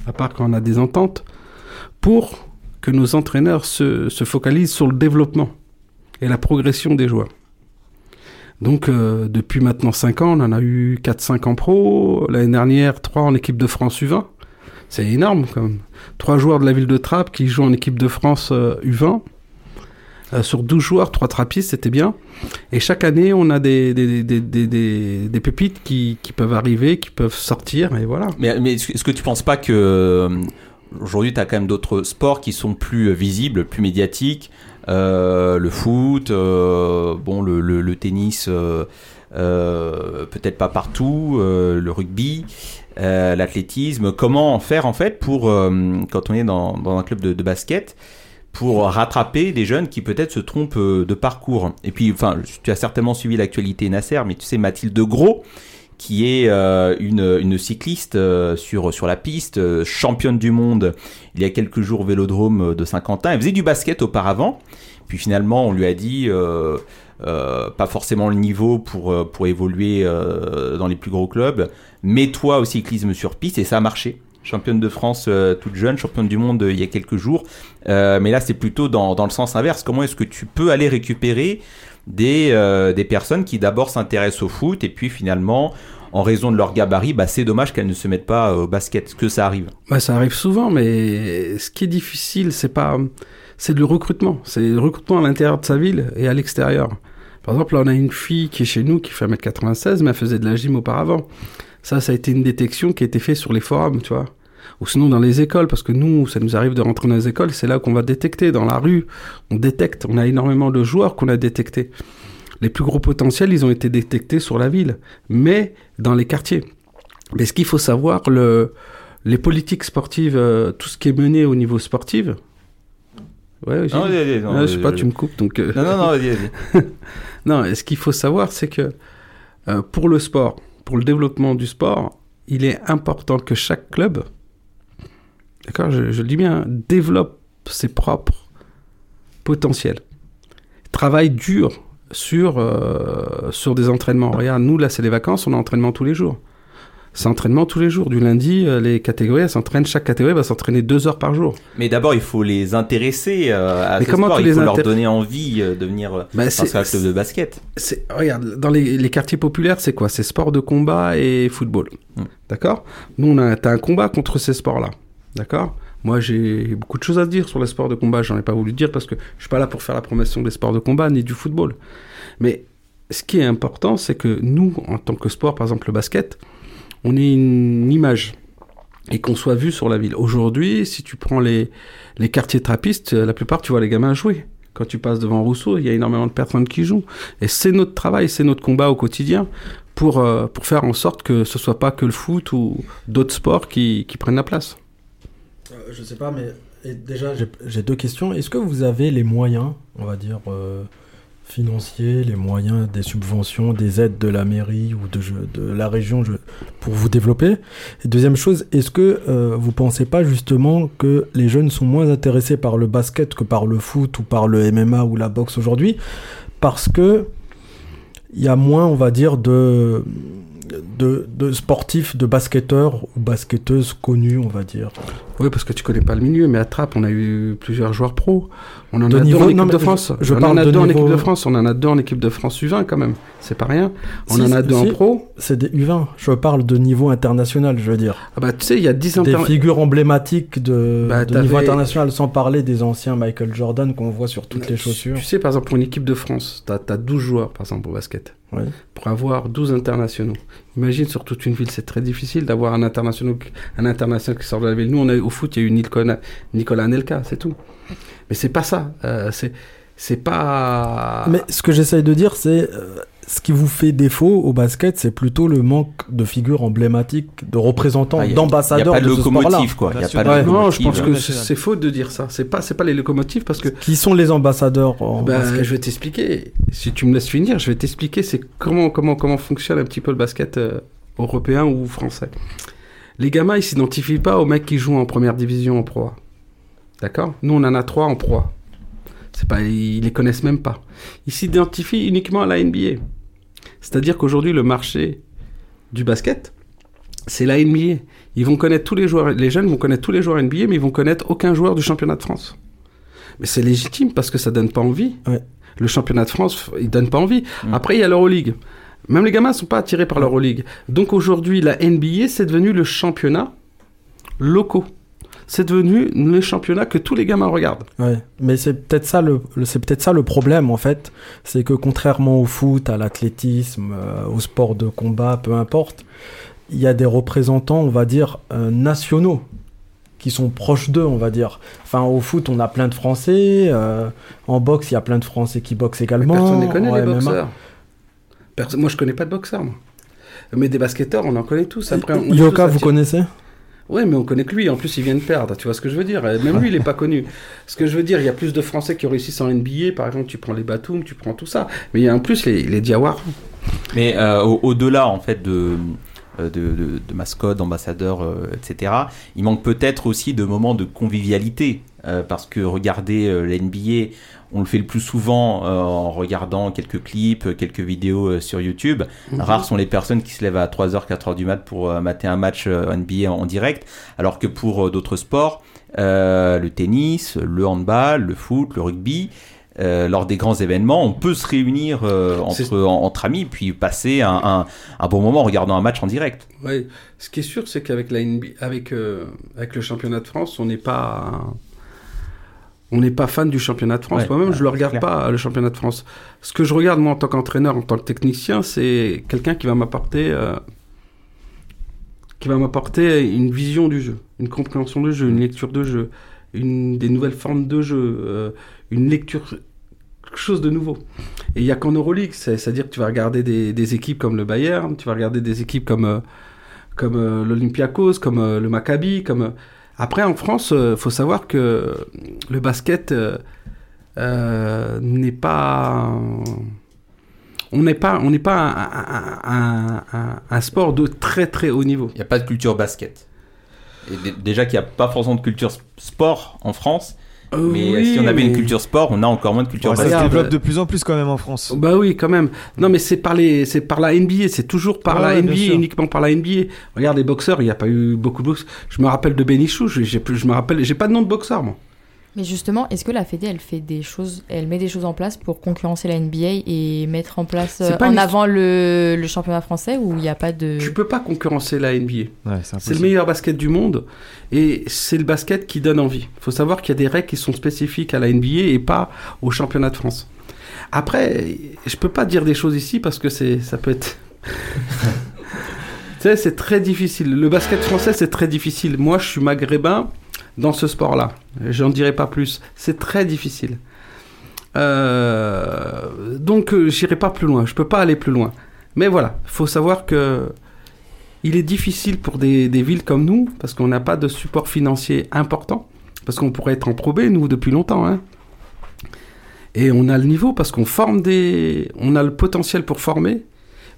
à part quand on a des ententes, pour que nos entraîneurs se, se focalisent sur le développement et la progression des joueurs. Donc, euh, depuis maintenant 5 ans, on en a eu 4-5 en pro. L'année dernière, 3 en équipe de France U20. C'est énorme, comme. 3 joueurs de la ville de Trappes qui jouent en équipe de France euh, U20. Euh, sur 12 joueurs, 3 trappistes, c'était bien. Et chaque année, on a des, des, pépites qui, peuvent arriver, qui peuvent sortir, et voilà. Mais, est-ce que tu penses pas que euh, aujourd'hui tu as quand même d'autres sports qui sont plus euh, visibles, plus médiatiques euh, Le foot, euh, bon, le, le, le tennis, euh, euh, peut-être pas partout, euh, le rugby. euh, l'athlétisme, comment faire en fait pour, euh, quand on est dans, dans un club de, de basket, pour rattraper des jeunes qui peut-être se trompent euh, de parcours? Et puis, enfin, tu as certainement suivi l'actualité Nasser, mais tu sais, Mathilde Gros, qui est euh, une, cycliste euh, sur, la piste, euh, championne du monde il y a quelques jours au Vélodrome de Saint-Quentin. Elle faisait du basket auparavant, puis finalement on lui a dit pas forcément le niveau pour, évoluer dans les plus gros clubs, mets-toi au cyclisme sur piste et ça a marché. Championne de France toute jeune, championne du monde il y a quelques jours. Mais là, c'est plutôt dans le sens inverse. Comment est-ce que tu peux aller récupérer des, euh, des personnes qui d'abord s'intéressent au foot et puis finalement, en raison de leur gabarit, bah, c'est dommage qu'elles ne se mettent pas au basket. Que ça arrive? Bah, ça arrive souvent, mais ce qui est difficile, c'est pas, c'est le recrutement. C'est le recrutement à l'intérieur de sa ville et à l'extérieur. Par exemple, on a une fille qui est chez nous qui fait 1m96, mais elle faisait de la gym auparavant. Ça, ça a été une détection qui a été faite sur les forums, tu vois. Ou sinon dans les écoles, parce que nous, ça nous arrive de rentrer dans les écoles, c'est là qu'on va détecter. Dans la rue, on détecte. On a énormément de joueurs qu'on a détectés. Les plus gros potentiels, ils ont été détectés sur la ville, mais dans les quartiers. Mais ce qu'il faut savoir, le, les politiques sportives, euh, tout ce qui est mené au niveau sportif. Ouais, Non, vas-y, non, Ouais, je sais pas, tu me coupes donc. euh, Non, non, non, vas-y, vas-y. non, et ce qu'il faut savoir, c'est que euh, pour le sport, pour le développement du sport, il est important que chaque club, d'accord, je, je le dis bien, développe ses propres potentiels. Travaille dur sur, euh, sur des entraînements. Regarde, nous, là, c'est les vacances, on a entraînement tous les jours. C'est entraînement tous les jours. Du lundi, euh, les catégories, elles s'entraînent, chaque catégorie va s'entraîner deux heures par jour. Mais d'abord, il faut les intéresser euh, à Mais ce comment sport. tu il les faut leur donner envie de venir Bah, c'est- un club de basket. Regarde, dans les, les quartiers populaires, c'est quoi? C'est sport de combat et football. D'accord? Nous, on a, un combat contre ces sports-là. D'accord? Moi, j'ai beaucoup de choses à dire sur les sports de combat. J'en ai pas voulu dire parce que je suis pas là pour faire la promotion des sports de combat ni du football. Mais ce qui est important, c'est que nous, en tant que sport, par exemple le basket, on ait une image et qu'on soit vu sur la ville. Aujourd'hui, si tu prends les, les quartiers trappistes, la plupart, tu vois les gamins jouer. Quand tu passes devant Rousseau, il y a énormément de personnes qui jouent. Et c'est notre travail, c'est notre combat au quotidien pour, euh, pour faire en sorte que ce soit pas que le foot ou d'autres sports qui prennent la place. Euh, je sais pas, mais déjà, j'ai- deux questions. Est-ce que vous avez les moyens, on va dire, euh, financiers, les moyens des subventions, des aides de la mairie ou de, de la région pour vous développer? Et deuxième chose, est-ce que euh, vous pensez pas justement que les jeunes sont moins intéressés par le basket que par le foot ou par le MMA ou la boxe aujourd'hui? Parce que il y a moins, on va dire, de, de, sportifs, de basketteurs ou basketteuses connus, on va dire. Oui, parce que tu connais pas le milieu, mais à Trappes, on a eu plusieurs joueurs pros. On en De a niveau- deux en équipe de France. je on en a de deux en équipe de France. On en a deux en équipe de France U20 quand même. C'est pas rien. On Si, en a deux en si, pro. C'est des U20. Je parle de niveau international, je veux dire. Ah bah, tu sais, il y a 10 Des inter- figures emblématiques de, Bah, de niveau international, sans parler des anciens Michael Jordan qu'on voit sur toutes les chaussures. Tu sais, par exemple, pour une équipe de France, tu as, 12 joueurs, par exemple, au basket. Pour avoir 12 internationaux. Imagine, sur toute une ville, c'est très difficile d'avoir un international, un international qui sort de la ville. Nous, on a, au foot, il y a eu Nicolas, Nicolas Anelka, c'est tout. Mais c'est pas ça. Euh, c'est c'est pas. Mais ce que j'essaye de dire, c'est euh, ce qui vous fait défaut au basket, c'est plutôt le manque de figures emblématiques, de représentants, Ah, d'ambassadeurs y a pas de de ce sport-là. locomotive, quoi. Y a pas de. Non, je pense locomotive. que c'est faux de dire ça. C'est pas, c'est pas les locomotives parce que. Qui sont les ambassadeurs en Bah, basket je vais t'expliquer. Si tu me laisses finir, je vais t'expliquer c'est comment, comment, comment fonctionne un petit peu le basket euh, européen ou français. Les gamins, ils s'identifient pas aux mecs qui jouent en première division en pro. D'accord? Nous, on en a trois en pro. A. C'est pas, ils les connaissent même pas. Ils s'identifient uniquement à la NBA. C'est-à-dire qu'aujourd'hui, le marché du basket, c'est la NBA. Ils vont connaître tous les joueurs, les jeunes vont connaître tous les joueurs NBA, mais ils vont connaître aucun joueur du championnat de France. Mais c'est légitime parce que ça donne pas envie. Le championnat de France, il donne pas envie. Après, il y a l'Euroleague. Même les gamins sont pas attirés par l'Euroleague. Donc aujourd'hui, la NBA, c'est devenu le championnat locaux. C'est devenu le championnat que tous les gamins regardent. Ouais, mais c'est peut-être ça le, le- c'est peut-être ça le problème en fait, c'est que contrairement au foot, à l'athlétisme, euh, au sport de combat, peu importe, il y a des représentants, on va dire euh, nationaux qui sont proches d'eux, on va dire. Enfin, au foot, on a plein de Français. euh, en boxe, il y a plein de Français qui boxent également. Personne ne connaît les MMA. boxeurs. Moi, je connais pas de boxeurs, moi. Mais des basketteurs, on en connaît tous. Après, on Yoka, tous vous connaissez? Ouais, mais on connaît que lui. En plus, il vient de perdre. Tu vois ce que je veux dire? Même lui, il est pas connu. Ce que je veux dire, il y a plus de Français qui réussissent en NBA. Par exemple, tu prends les Batum, tu prends tout ça. Mais il y a en plus les, les Diawara. Mais euh, au- au-delà, en fait, de, euh, de, de, de mascottes, d'ambassadeurs, euh, etc., il manque peut-être aussi de moments de convivialité. euh, parce que regarder euh, la NBA, on le fait le plus souvent euh, en regardant quelques clips, euh, quelques vidéos euh, sur YouTube. Mhm. Rares sont les personnes qui se lèvent à 3h, 4h du mat pour euh, mater un match NBA en, en direct. Alors que pour d'autres sports, le tennis, le handball, le foot, le rugby, euh, lors des grands événements, on peut se réunir euh, entre, en- entre amis puis passer un, un- un bon moment en regardant un match en direct. Ouais. Ce qui est sûr, c'est qu'avec la NBA, avec, euh, avec le championnat de France, on n'est pas. On n'est pas fan du championnat de France. Ouais, Moi-même, je ouais, le regarde pas, le championnat de France. Ce que je regarde, moi, en tant qu'entraîneur, en tant que technicien, c'est quelqu'un qui va m'apporter. euh, qui va m'apporter une vision du jeu, une compréhension du jeu, une lecture de jeu, une, des nouvelles formes de jeu, euh, une lecture quelque chose de nouveau. Et il y a qu'en Euroleague, c'est- c'est-à-dire que tu vas regarder des, des équipes comme le Bayern, tu vas regarder des équipes comme, euh, comme l'Olympiakos, comme le Maccabi, comme... euh, Après, en France, il faut savoir que le basket euh, euh, n'est pas... On n'est pas, on pas un, un- sport de très très haut niveau. Il n'y a pas de culture basket. Et dé- déjà qu'il n'y a pas forcément de culture sport en France. Euh, mais oui, si on avait une culture sport, on a encore moins de culture ça se développe de plus en plus quand même en France. Bah oui, quand même. Non, mais c'est par les, c'est par la NBA, c'est toujours par Ouais, la ouais, NBA, uniquement par la NBA. Regarde les boxeurs, il n'y a pas eu beaucoup de boxeurs. Je me rappelle de Benichou, je, plus, je me rappelle, j'ai pas de nom de boxeur moi. Mais justement, est-ce que la Fédé, elle fait des choses, elle met des choses en place pour concurrencer la NBA et mettre en place euh, en une- avant le, le championnat français où il n'y a pas de. Tu peux pas concurrencer la NBA. c'est c'est le meilleur basket du monde et c'est le basket qui donne envie. Il faut savoir qu'il y a des règles qui sont spécifiques à la NBA et pas au championnat de France. Après, je peux pas dire des choses ici parce que c'est, ça peut être. tu sais, c'est très difficile. Le basket français, c'est très difficile. Moi, je suis maghrébin dans ce sport-là. J'en dirai pas plus. C'est très difficile. Euh, donc, euh, j'irai pas plus loin. Je peux pas aller plus loin. Mais voilà, faut savoir que il est difficile pour des, des villes comme nous, parce qu'on n'a pas de support financier important, parce qu'on pourrait être en probé, nous, depuis longtemps. hein. Et on a le niveau, parce qu'on forme des... On a le potentiel pour former,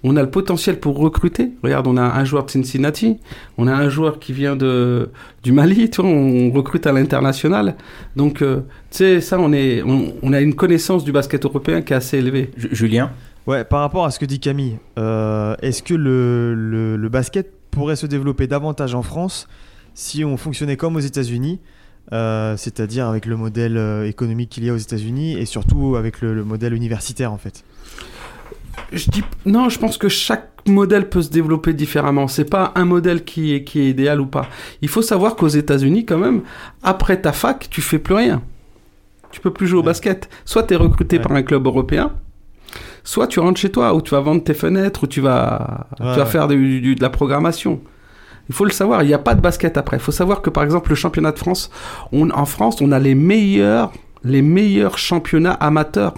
on a le potentiel pour recruter. Regarde, on a un joueur de Cincinnati, on a un joueur qui vient de, du Mali, tu vois, on recrute à l'international. Donc, euh, tu sais, ça, on, est, on, on a une connaissance du basket européen qui est assez élevée. Julien? Ouais, par rapport à ce que dit Camille, euh, est-ce que le, le- le basket pourrait se développer davantage en France si on fonctionnait comme aux États-Unis, euh, c'est-à-dire avec le modèle économique qu'il y a aux États-Unis et surtout avec le, le modèle universitaire en fait? Je dis non, je pense que chaque modèle peut se développer différemment. C'est pas un modèle qui est, qui est idéal ou pas. Il faut savoir qu'aux États-Unis, quand même, après ta fac, tu fais plus rien. Tu peux plus jouer au basket. Soit tu es recruté par un club européen, soit tu rentres chez toi, ou tu vas vendre tes fenêtres, ou tu vas, Ouais, tu vas faire du- du- de la programmation. Il faut le savoir, il n'y a pas de basket après. Il faut savoir que par exemple le championnat de France, on, en France, on a les meilleurs, les meilleurs championnats amateurs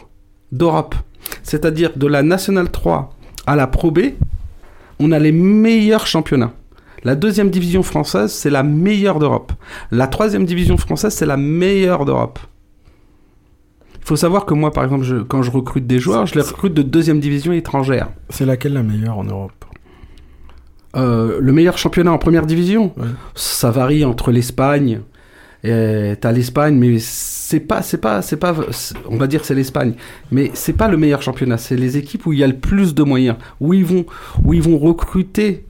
d'Europe. C'est-à-dire de la Nationale 3 à la Pro B, on a les meilleurs championnats. La deuxième division française, c'est la meilleure d'Europe. La troisième division française, c'est la meilleure d'Europe. Il faut savoir que moi, par exemple, je- quand je recrute des joueurs, je les recrute de deuxième division étrangère. C'est laquelle la meilleure en Europe? Euh, le meilleur championnat en première division, ça varie entre l'Espagne. Et T'as l'Espagne, mais c'est pas, c'est pas, c'est pas, on va dire c'est l'Espagne, mais c'est pas le meilleur championnat. C'est les équipes où il y a le plus de moyens, où ils vont, où ils vont recruter.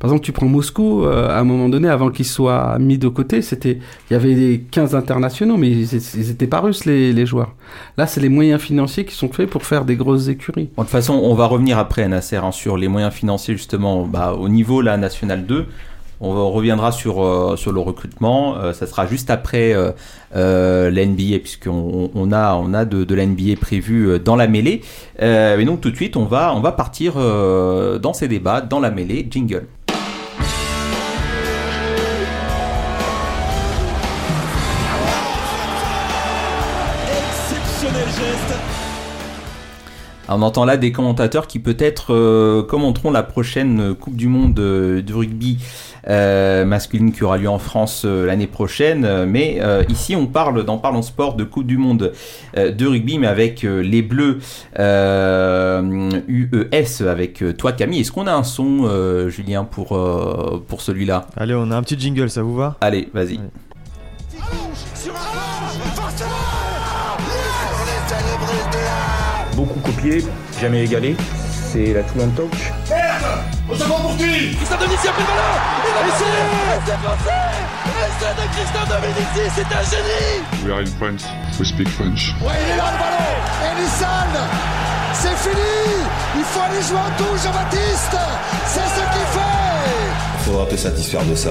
Par exemple, tu prends Moscou, euh, à un moment donné, avant qu'ils soient mis de côté, c'était, il y avait des 15 internationaux, mais ils, ils étaient pas russes les, les joueurs. Là, c'est les moyens financiers qui sont faits pour faire des grosses écuries. De toute façon, on va revenir après, Nasser, hein, sur les moyens financiers, justement, bah, au niveau la National 2. On reviendra sur, euh, sur le recrutement. Euh, ça sera juste après euh, l'NBA, puisqu'on on- on a, on a de, de l'NBA prévu dans la mêlée. Et donc, tout de suite, on va, on va partir dans ces débats, dans la mêlée. Jingle. Exceptionnel geste. Alors, on entend là des commentateurs qui peut-être euh, commenteront la prochaine Coupe du Monde euh, de rugby masculine qui aura lieu en France euh, l'année prochaine. Euh, Mais euh, ici, on parle dans Parlons Sport de Coupe du Monde euh, de rugby, mais avec euh, les Bleus euh, UES, avec euh, toi Camille. Est-ce qu'on a un son, euh, Julien, pour, euh, pour celui-là? Allez, on a un petit jingle, ça vous va? Allez, vas-y. Beaucoup copié, jamais égalé. C'est la Toulon Touch. Merde On se prend pour qui Christian Dominici a pris le ballon Il a laissé C'est français Essai de Christian Dominici, c'est un génie We are in France. We speak French. Ouais, il est là le ballon Elissan C'est fini Il faut aller jouer en touche, Jean-Baptiste C'est ce qu'il fait Faudra te satisfaire de ça.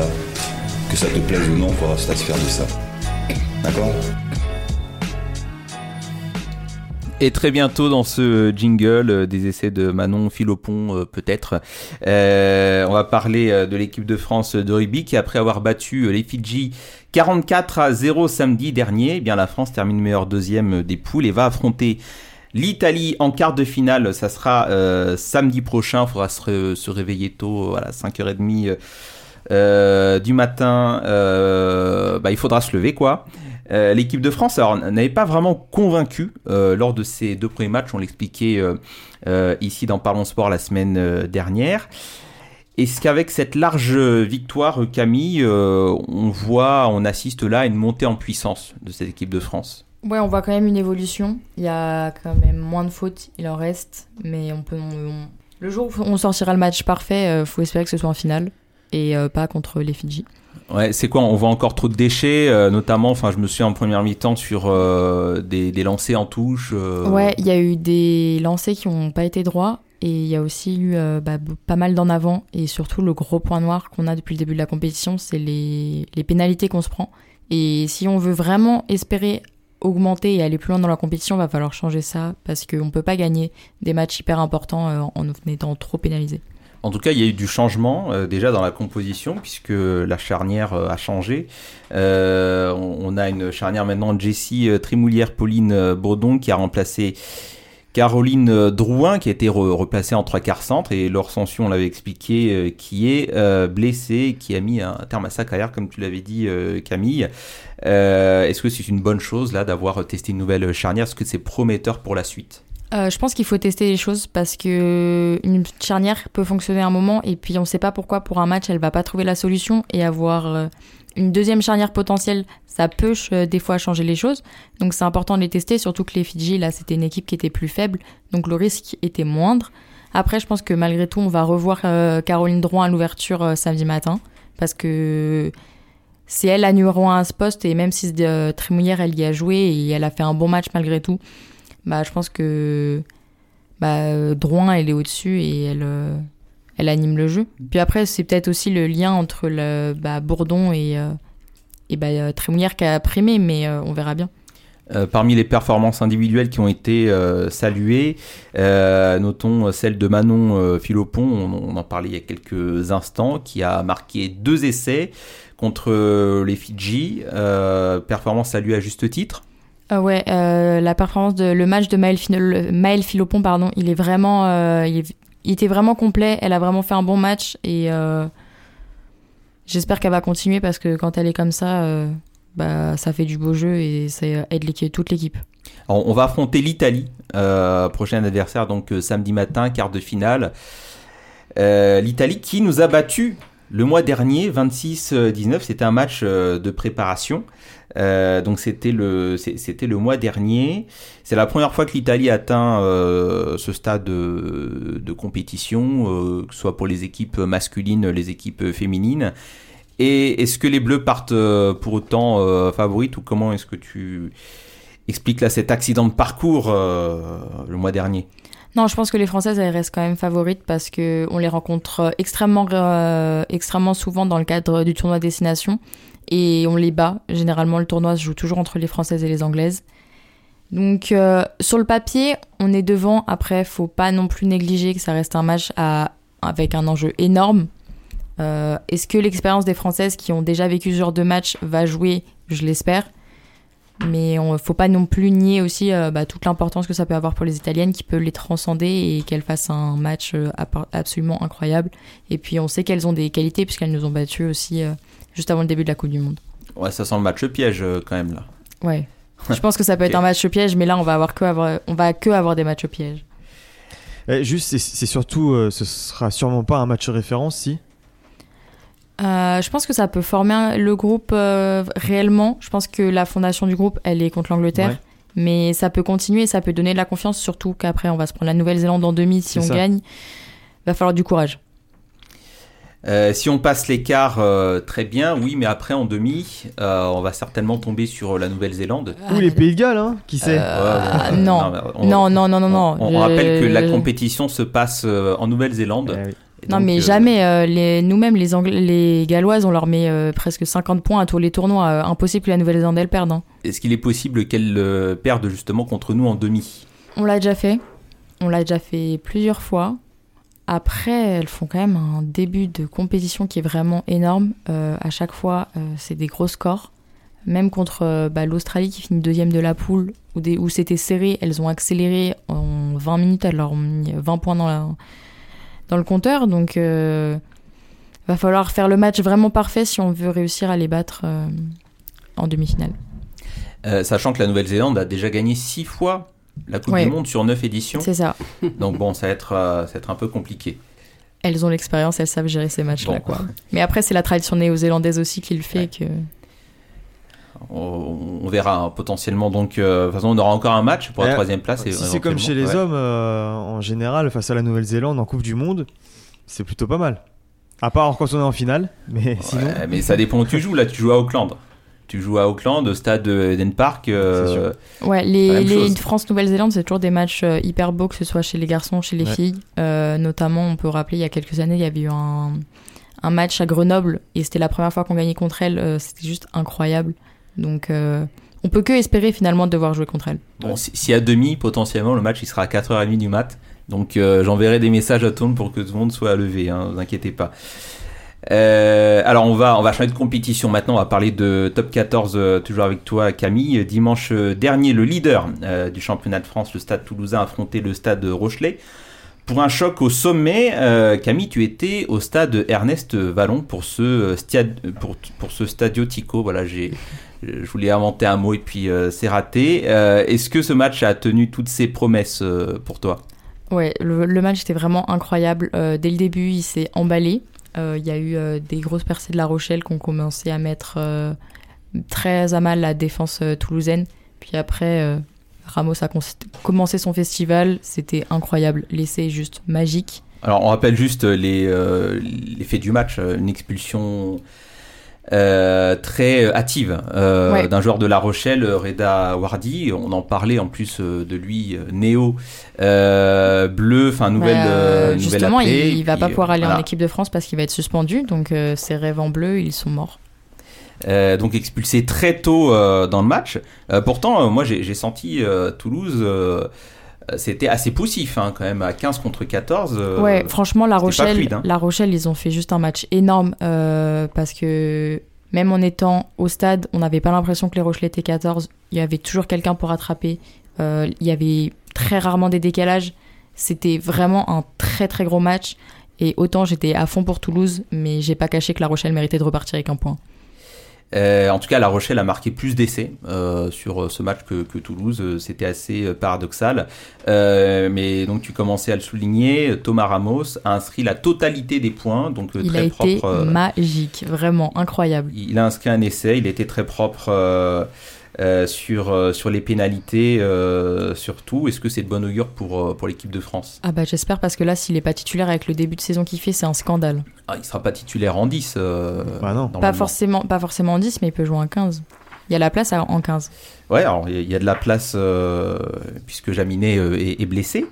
Que ça te plaise ou non, faudra se satisfaire de ça. D'accord? Et très bientôt dans ce jingle, euh, des essais de Manon Philopon euh, peut-être, euh, on va parler euh, de l'équipe de France de rugby qui après avoir battu les Fidji 44 à 0 samedi dernier, eh bien la France termine meilleure deuxième des poules et va affronter L'Italie en quart de finale, ça sera samedi prochain. Il faudra se, ré- se réveiller tôt, voilà, 5h30 euh, euh, du matin. bah, il faudra se lever, quoi. Euh, L'équipe de France n'avait pas vraiment convaincu euh, lors de ces deux premiers matchs. On l'expliquait euh, ici dans Parlons Sport la semaine dernière. Est-ce qu'avec cette large victoire, Camille, on voit, on assiste là à une montée en puissance de cette équipe de France? Ouais, on voit quand même une évolution. Il y a quand même moins de fautes, il en reste, mais on peut. on- Le jour où on sortira le match parfait, euh, faut espérer que ce soit en finale et pas contre les Fidji. Ouais, c'est quoi On voit encore trop de déchets, euh, notamment. Enfin, je me suis en première mi-temps sur euh, des, des lancers en touche. euh, Ouais, il y a eu des lancers qui n'ont pas été droits et il y a aussi eu bah, pas mal d'en avant et surtout le gros point noir qu'on a depuis le début de la compétition, c'est les, les pénalités qu'on se prend. Et si on veut vraiment espérer augmenter et aller plus loin dans la compétition, va falloir changer ça parce qu'on peut pas gagner des matchs hyper importants en étant trop pénalisé. En tout cas, il y a eu du changement euh, déjà dans la composition puisque la charnière euh, a changé. Euh, on, a une charnière maintenant Jessie Trimoulière-Pauline Baudon qui a remplacé Caroline Drouin qui a été re- replacée en trois quarts centre et Laure Sanson, on l'avait expliqué, qui est blessée, qui a mis un terme à sa carrière comme tu l'avais dit Camille. Est-ce que c'est une bonne chose là d'avoir testé une nouvelle charnière? Est-ce que c'est prometteur pour la suite? Euh, je pense qu'il faut tester les choses parce que une charnière peut fonctionner un moment et puis on ne sait pas pourquoi pour un match elle va pas trouver la solution et avoir euh, une deuxième charnière potentielle, ça peut des fois changer les choses. Donc c'est important de les tester, surtout que les Fidji là c'était une équipe qui était plus faible, donc le risque était moindre. Après je pense que malgré tout on va revoir euh, Caroline Drouin à l'ouverture samedi matin parce que c'est elle la numéro 1 à ce poste et même si Trémouillère elle y a joué et elle a fait un bon match malgré tout, bah je pense que bah, Drouin elle est au-dessus et elle, euh, elle anime le jeu. Puis après c'est peut-être aussi le lien entre le, bah, Bourdon et, euh, et bah, Trémouillère qui a primé mais on verra bien. Euh, parmi les performances individuelles qui ont été euh, saluées, euh, notons celle de Manon Philopon, on, on, en parlait il y a quelques instants, qui a marqué deux essais contre les Fidji. performance saluée à juste titre. Ouais, la performance de le match de Maël, Philopon, pardon, il est vraiment, il, il, était vraiment complet. Elle a vraiment fait un bon match et j'espère qu'elle va continuer parce que quand elle est comme ça bah, ça fait du beau jeu et ça aide toute l'équipe. On va affronter l'Italie, euh, prochain adversaire donc euh, samedi matin, quart de finale. Euh, L'Italie qui nous a battu le mois dernier, 26-19, c'était un match de préparation. Donc c'était le, c'était le mois dernier. C'est la première fois que l'Italie atteint ce stade de, compétition, que ce soit pour les équipes masculines, les équipes féminines. Et est-ce que les Bleus partent euh, pour autant euh, favorites ou comment est-ce que tu expliques là cet accident de parcours euh, le mois dernier? Non, je pense que les Françaises elles restent quand même favorites parce que on les rencontre extrêmement extrêmement souvent dans le cadre du tournoi destination et on les bat. Généralement, le tournoi se joue toujours entre les Françaises et les Anglaises. Donc sur le papier, on est devant. Après, faut pas non plus négliger que ça reste un match à, avec un enjeu énorme euh, est-ce que l'expérience des Françaises qui ont déjà vécu ce genre de match va jouer? Je l'espère. Mais il ne faut pas non plus nier aussi euh, bah, toute l'importance que ça peut avoir pour les Italiennes qui peuvent les transcender et qu'elles fassent un match euh, absolument incroyable. Et puis on sait qu'elles ont des qualités puisqu'elles nous ont battues aussi juste avant le début de la Coupe du Monde. Ouais, ça sent le match piège quand même là. Ouais. Je pense que ça peut être un match piège, mais là on va avoir que avoir, on va que avoir des matchs pièges. juste, c'est surtout, ce sera sûrement pas un match référence si? Euh, je pense que ça peut former le groupe euh, réellement. Je pense que la fondation du groupe, elle est contre l'Angleterre. Mais ça peut continuer et ça peut donner de la confiance, surtout qu'après, on va se prendre la Nouvelle-Zélande en demi si on gagne. Va falloir du courage. Euh, si on passe l'écart, très bien, oui, mais après en demi, on va certainement tomber sur la Nouvelle-Zélande. Ou les Pays de Galles, hein, qui sait non. non. non, non, non, non, On, rappelle que la compétition se passe en Nouvelle-Zélande. Eh non, mais euh, jamais. Euh, les, nous-mêmes, les, les Galloises, on leur met euh, presque 50 points à tous les tournois. impossible que la Nouvelle-Zélande elle perde. Hein. Est-ce qu'il est possible qu'elle perde justement contre nous en demi? On l'a déjà fait. On l'a déjà fait plusieurs fois. Après, elles font quand même un début de compétition qui est vraiment énorme. à chaque fois, c'est des gros scores. Même contre bah, l'Australie qui finit deuxième de la poule, où, où c'était serré, elles ont accéléré en 20 minutes, elles leur ont mis 20 points dans la dans le compteur. Donc, euh, va falloir faire le match vraiment parfait si on veut réussir à les battre euh, en demi-finale. Euh, sachant que la Nouvelle-Zélande a déjà gagné six fois la Coupe du Monde sur neuf éditions. C'est ça. Donc bon, ça va être, ça va être un peu compliqué. Elles ont l'expérience, elles savent gérer ces matchs-là. Quoi. Mais après, c'est la tradition néo-zélandaise aussi qui le fait que on, verra hein, potentiellement donc euh, de toute façon on aura encore un match pour la troisième place si c'est comme chez les hommes euh, en général face à la Nouvelle-Zélande en Coupe du Monde c'est plutôt pas mal à part quand on est en finale mais sinon mais ça dépend où tu joues là tu joues à Auckland tu joues à Auckland, au stade Eden Park. Euh, ouais, les, les France-Nouvelle-Zélande, c'est toujours des matchs hyper beaux, que ce soit chez les garçons, chez les filles. notamment, on peut rappeler, il y a quelques années, il y avait eu un, un match à Grenoble et c'était la première fois qu'on gagnait contre elle. c'était juste incroyable. Donc euh, on peut que espérer finalement de devoir jouer contre elle. Bon, si, à demi, potentiellement, le match il sera à 4h30 du mat. Donc euh, j'enverrai des messages à Tone pour que tout le monde soit levé, hein, vous inquiétez pas. Euh, alors on va on va changer de compétition maintenant. On va parler de top 14 toujours avec toi Camille. Dimanche dernier, le leader du championnat de France, le Stade Toulousain, a affronté le Stade Rochelet. Pour un choc au sommet, Camille, tu étais au stade Ernest Vallon pour ce, stade, pour, pour ce Stadio Tico. Voilà, j'ai je voulais inventer un mot et puis euh, c'est raté. Euh, est-ce que ce match a tenu toutes ses promesses euh, pour toi? Ouais, le, match était vraiment incroyable. dès le début, il s'est emballé. Il y a eu des grosses percées de La Rochelle qui ont commencé à mettre très à mal la défense toulousaine. Puis après, Ramos a commencé son festival. C'était incroyable. L'essai est juste magique. Alors, on rappelle juste les, les faits du match. Une expulsion euh, très hâtive euh, Ouais. d'un joueur de La Rochelle, Reda Wardi. On en parlait en plus euh, de lui, euh, Néo, euh, bleu, enfin nouvelle, Bah, nouvelle justement, il, il va pas pouvoir aller voilà. en équipe de France parce qu'il va être suspendu. Donc ses rêves en bleu, ils sont morts. Euh, donc expulsé très tôt euh, dans le match. Euh, pourtant, moi j'ai senti Toulouse, c'était assez poussif hein, quand même, à 15 contre 14. euh, ouais, franchement, La Rochelle, fluide, hein. La Rochelle, ils ont fait juste un match énorme euh, parce que même en étant au stade, on n'avait pas l'impression que les Rochelais étaient 14. Il y avait toujours quelqu'un pour rattraper. Euh, il y avait très rarement des décalages. C'était vraiment un très très gros match. Et autant j'étais à fond pour Toulouse, mais j'ai pas caché que La Rochelle méritait de repartir avec un point. Euh, en tout cas, La Rochelle a marqué plus d'essais euh, sur euh, ce match que, que Toulouse. C'était assez paradoxal. Euh, mais donc, tu commençais à le souligner. Thomas Ramos a inscrit la totalité des points. Donc, Il très a été propre. euh, magique, vraiment incroyable. il a inscrit un essai. Il était très propre euh, sur, euh, sur les pénalités, euh, surtout. Est-ce que c'est de bon augure pour, pour l'équipe de France? Ah bah j'espère parce que là, s'il est pas titulaire avec le début de saison qu'il fait, c'est un scandale. ah, Il sera pas titulaire en 10. euh, Pas normalement. forcément, pas forcément en 10, mais il peut jouer en 15. Il y a la place à- en 15. Ouais, alors il y, a- il y a de la place euh, puisque Jaminet euh, est, est blessé.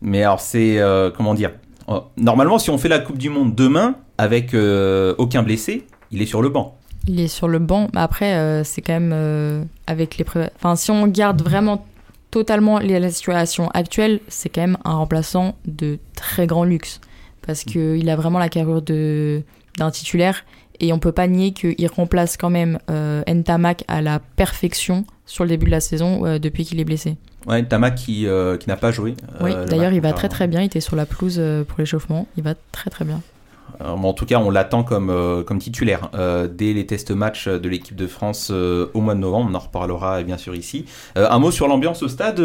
Mais alors c'est euh, comment dire? Euh, Normalement, si on fait la Coupe du Monde demain avec euh, aucun blessé, il est sur le banc. Il est sur le banc. Mais après, euh, c'est quand même euh, avec les. pré- Enfin, si on garde vraiment totalement les- la situation actuelle, c'est quand même un remplaçant de très grand luxe parce que il a vraiment la carrure de d'un titulaire et on peut pas nier qu'il remplace quand même euh, Ntamak à la perfection sur le début de la saison euh, depuis qu'il est blessé. Ouais, Tama qui, euh, qui n'a pas joué. oui, le d'ailleurs, il va très très bien. Il était sur la pelouse pour l'échauffement. Il va très très bien. Euh, en tout cas, on l'attend comme, euh, comme titulaire euh, dès les tests matchs de l'équipe de France au mois de novembre. On en reparlera bien sûr ici. Un mot sur l'ambiance au stade,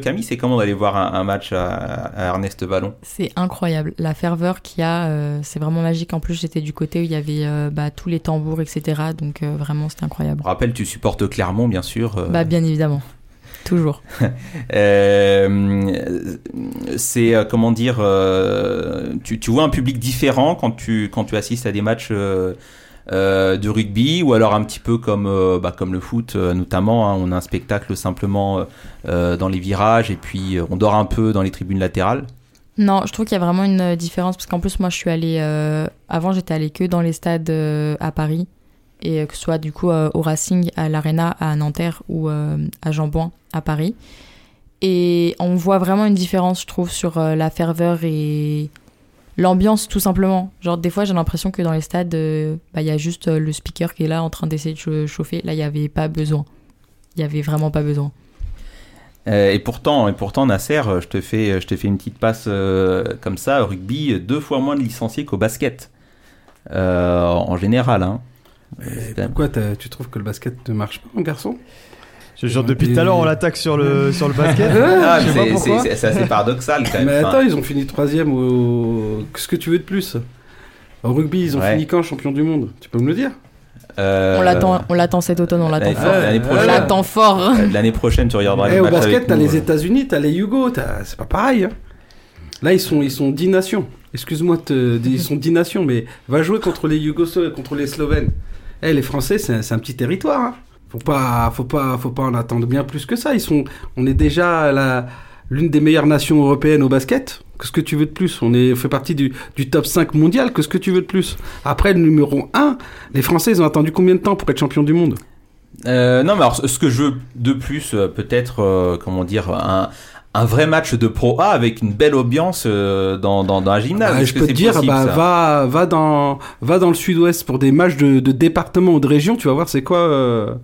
Camille, c'est comment d'aller voir un, un match à, à Ernest Vallon? C'est incroyable. La ferveur qu'il y a, c'est vraiment magique. En plus, j'étais du côté où il y avait bah, tous les tambours, etc. Donc vraiment, c'était incroyable. Rappelle, tu supportes Clermont, bien sûr. Bah, bien évidemment. Toujours. Euh, c'est euh, comment dire, euh, tu, tu vois un public différent quand tu quand tu assistes à des matchs de rugby ou alors un petit peu comme bah, comme le foot notamment. hein, on a un spectacle simplement dans les virages et puis on dort un peu dans les tribunes latérales? Non, je trouve qu'il y a vraiment une différence parce qu'en plus, moi, je suis allée. avant, j'étais allée que dans les stades à Paris et euh, que ce soit du coup euh, au Racing, à l'Arena, à Nanterre ou euh, à Jambouin à Paris. Et on voit vraiment une différence, je trouve, sur la ferveur et l'ambiance, tout simplement. Genre, des fois, j'ai l'impression que dans les stades, bah, il y a juste le speaker qui est là en train d'essayer de cha- chauffer. Là, il n'y avait pas besoin. Il n'y avait vraiment pas besoin. Et pourtant, et pourtant, Nasser, je te fais, je te fais une petite passe comme ça. au Rugby, deux fois moins de licenciés qu'au basket. En général, hein. Et pourquoi tu trouves que le basket ne marche pas, mon garçon? Je- genre, depuis tout à l'heure, on l'attaque sur le, sur le basket. Ah, c'est- assez paradoxal quand même. Mais Enfin, attends, ils ont fini troisième au. Qu'est-ce que tu veux de plus? Au rugby, ils ont Ouais. fini quand champion du monde? Tu peux me le dire? Euh, On l'attend, on l'attend cet automne, on l'attend fort. l'année On prochaine. l'attend fort. Euh, L'année prochaine, tu regarderas Eh, les Au basket, t'as les euh. États-Unis, t'as les Hugo, c'est pas pareil. hein. Là, ils sont, ils sont 10 nations. Excuse-moi, de te- ils sont 10 nations, mais va jouer contre les Yougoslavs, contre les Slovènes. Eh, les Français, c'est un, petit territoire. hein. Faut pas, faut pas, faut pas en attendre bien plus que ça. On est déjà l'une des meilleures nations européennes au basket. Qu'est-ce que tu veux de plus? On est, fait partie du, du top 5 mondial. Qu'est-ce que tu veux de plus? Après, le numéro 1, les Français, ils ont attendu combien de temps pour être champions du monde? Euh, non, mais alors, ce que je veux de plus, euh, peut-être, euh, comment dire, un, un vrai match de Pro A avec une belle ambiance euh, dans, dans, dans un gymnase. Est-ce je peux te dire, possible, bah, va, va, dans, va dans le sud-ouest pour des matchs de, de département ou de région, tu vas voir c'est quoi, euh,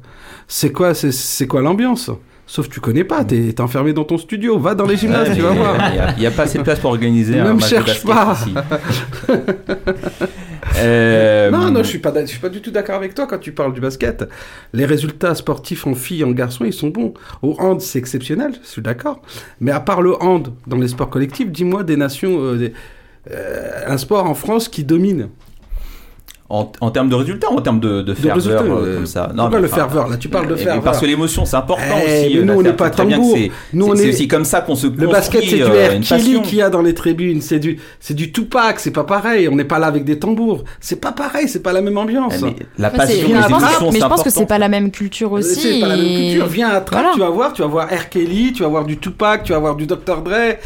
c'est quoi, c'est, quoi l'ambiance? Sauf que tu connais pas, t'es, t'es enfermé dans ton studio, va dans les gymnases, Ouais, tu vas voir. Il n'y a, il y a pas assez de place pour organiser un match de cherche basket pas. ici. Euh, Non, non, je suis pas, je suis pas du tout d'accord avec toi quand tu parles du basket. Les résultats sportifs en filles en garçons, ils sont bons. Au hand, c'est exceptionnel, je suis d'accord. Mais à part le hand, dans les sports collectifs, dis-moi des nations, euh, euh, un sport en France qui domine. En, en termes de résultats, en termes de, de ferveur, résultats, euh, euh, comme ça. pourquoi le enfin, ferveur, là Tu parles de eh, mais ferveur. Parce que l'émotion, c'est important Eh, aussi. mais euh, nous, on n'est pas tambour. c'est- Nous, c'est- on est- aussi comme ça qu'on se Le basket, c'est du euh, une R. Kelly passion. qu'il y a dans les tribunes. C'est du, c'est du Tupac. C'est pas pareil. On n'est pas là avec des tambours. C'est pas pareil. C'est pas la même ambiance. Eh, mais la passion, mais les émotions, mais je pense que c'est pas la même culture aussi. C'est pas la même culture. Viens à Trappes, Voilà. tu vas voir, tu vas voir R. Kelly, tu vas voir du Tupac, tu vas voir du Dr. Dre.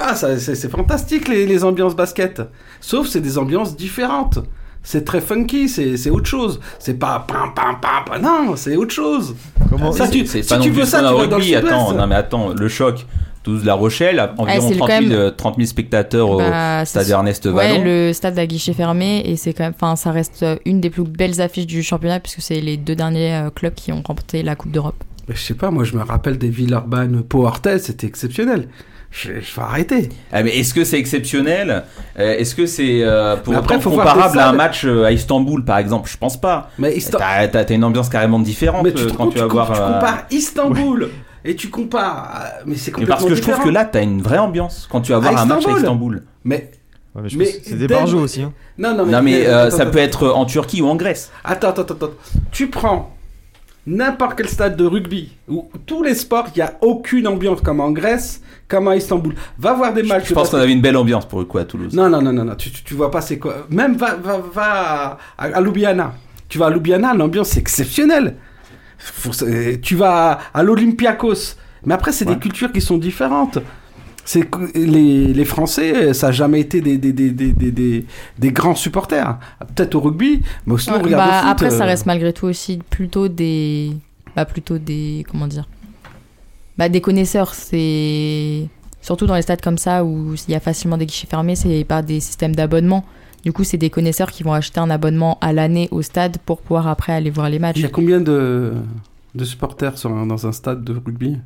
Ah, ça, c'est, c'est fantastique les, les ambiances basket. Sauf c'est des ambiances différentes. C'est très funky, c'est, c'est autre chose. C'est pas pam pam pam pam. Non, c'est autre chose. Ça, tu, si tu veux ça, tu vas dans le rugby. Attends, non mais attends, le choc. Toulouse La Rochelle, environ le 30 quand 000, même- euh, 30 000 spectateurs au Bah, stade. Ernest Ouais, Vallon. le stade à guichet fermé et c'est quand même, enfin, ça reste euh, une des plus belles affiches du championnat puisque c'est les deux derniers euh, clubs qui ont remporté la Coupe d'Europe. Je sais pas, moi je me rappelle des Villeurbanne Orthez, c'était exceptionnel. Je, je vais arrêter. Ah, mais est-ce que c'est exceptionnel Euh, Est-ce que c'est euh, pour Mais après, autant faut voir comparable à un match euh, à Istanbul par exemple Je pense pas. Mais Ista- t'as, t'as- t'as une ambiance carrément différente Mais tu, quand comptes, tu vas tu, voir. tu euh, compares Istanbul et tu compares. euh, Mais c'est Mais complètement parce que je trouve que là, t'as une vraie ambiance quand tu vas voir À un match à Istanbul. Mais. Ouais, mais je pense que c'est des barjots aussi, hein. Non, non, mais, Non, mais mais- euh, attends, ça attends, peut être en Turquie ou en Grèce. Attends, attends, attends. Tu prends n'importe quel stade de rugby ou tous les sports, il n'y a aucune ambiance comme en Grèce, comme à Istanbul. Va voir des matchs. Je pense qu'on avait une belle ambiance pour le coup à Toulouse. Non, non, non, non, non. Tu, tu, vois pas c'est quoi. Même va, va, va à, à Ljubljana. Tu vas à Ljubljana, l'ambiance est exceptionnelle. Faut- tu vas à, à l'Olympiakos. Mais après, c'est des cultures qui sont différentes. C'est que les, les Français, ça n'a jamais été des, des, des, des, des, des- des grands supporters. Peut-être au rugby, mais sinon, Ouais, regarde bah, foot, après, ça euh, reste malgré tout aussi plutôt des, bah, plutôt des, comment dire, bah, des connaisseurs. C'est surtout dans les stades comme ça où il y a facilement des guichets fermés, c'est pas des systèmes d'abonnement. Du coup, c'est des connaisseurs qui vont acheter un abonnement à l'année au stade pour pouvoir après aller voir les matchs. Il y a combien de, de supporters sur un- dans un stade de rugby?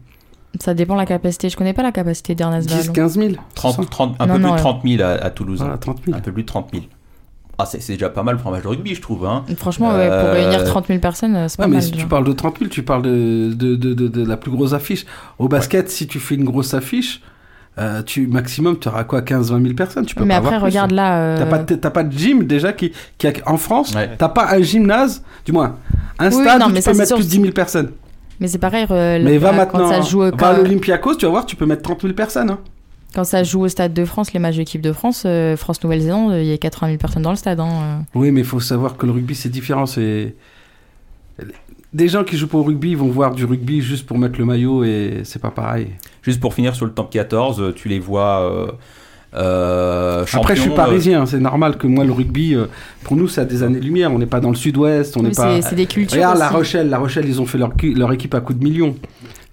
Ça dépend de la capacité. Je connais pas la capacité d'Ernest 10, Vallon. 15 000 30, 30, un Non, peu non, plus de ouais. 30 000 à, à Toulouse. Voilà, 30 000. Un peu plus de 30 000. Ah, c'est, c'est déjà pas mal pour un match de rugby, je trouve. Hein. Franchement, ouais, pour Euh, réunir 30 000 personnes, euh, c'est Ouais, pas mais mal. si déjà. tu parles de 30 000, tu parles de, de, de, de, de la plus grosse affiche. Au basket, si tu fais une grosse affiche, euh, tu, maximum, tu auras quoi 15-20 000 personnes tu peux Mais pas après, avoir plus, regarde hein. là, euh, T'as pas, pas de gym déjà qui, qui a- en France, Ouais. t'as pas un gymnase, du moins, un Oui, stade non, où mais tu peux mettre sûr, plus de 10 000 personnes. Mais c'est pareil, euh, mais va quand maintenant, ça joue, va à quand, l'Olympiakos, tu vas voir, tu peux mettre 30 000 personnes. hein. quand ça joue au Stade de France, les matchs d'équipe de France, euh, France-Nouvelle-Zélande, il y a 80 000 personnes dans le stade. hein, euh. Oui, mais il faut savoir que le rugby, c'est différent. C'est des gens qui jouent pas au rugby, ils vont voir du rugby juste pour mettre le maillot et c'est pas pareil. Juste pour finir sur le top 14, euh, tu les vois. Euh, euh, Après, je suis parisien, c'est normal que moi, le rugby, euh, pour nous, c'est à des années-lumière. On n'est pas dans le sud-ouest, on n'est pas. c'est- c'est des cultures Regarde La aussi. Rochelle, La Rochelle, ils ont fait leur, leur équipe à coups de millions.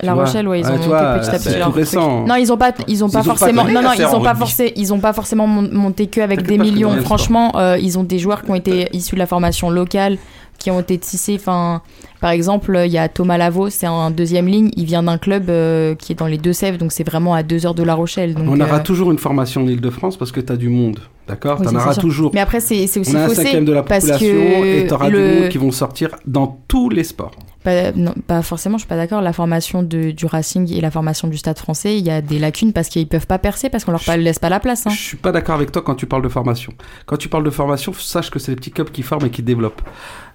La Rochelle, ouais, ils ont vois, petit à petit leur truc. récent. Non, ils ont pas, ils ont Ils pas ont pas forcément, non, la non, ils ont pas forcé, ils ont pas forcément mon- monté que avec des millions. Franchement, euh, ils ont des joueurs qui ont été issus de la formation locale, qui ont été tissés. Enfin, par exemple, il y a Thomas Lavaux, c'est un deuxième ligne. Il vient d'un club euh, qui est dans les Deux-Sèvres, donc c'est vraiment à deux heures de La Rochelle. Donc, on aura euh, toujours une formation en Ile-de-France parce que tu as du monde. D'accord oui, T'en auras toujours. Mais après, c'est aussi on a un faussé cinquième de la population et tu auras le- du monde qui vont sortir dans tous les sports. Pas, non, pas forcément, je suis pas d'accord. La formation de, du Racing et la formation du Stade français, il y a des lacunes parce qu'ils peuvent pas percer, parce qu'on leur laisse pas la place. Hein. Je suis pas d'accord avec toi quand tu parles de formation. Quand tu parles de formation, sache que c'est les petits clubs qui forment et qui développent.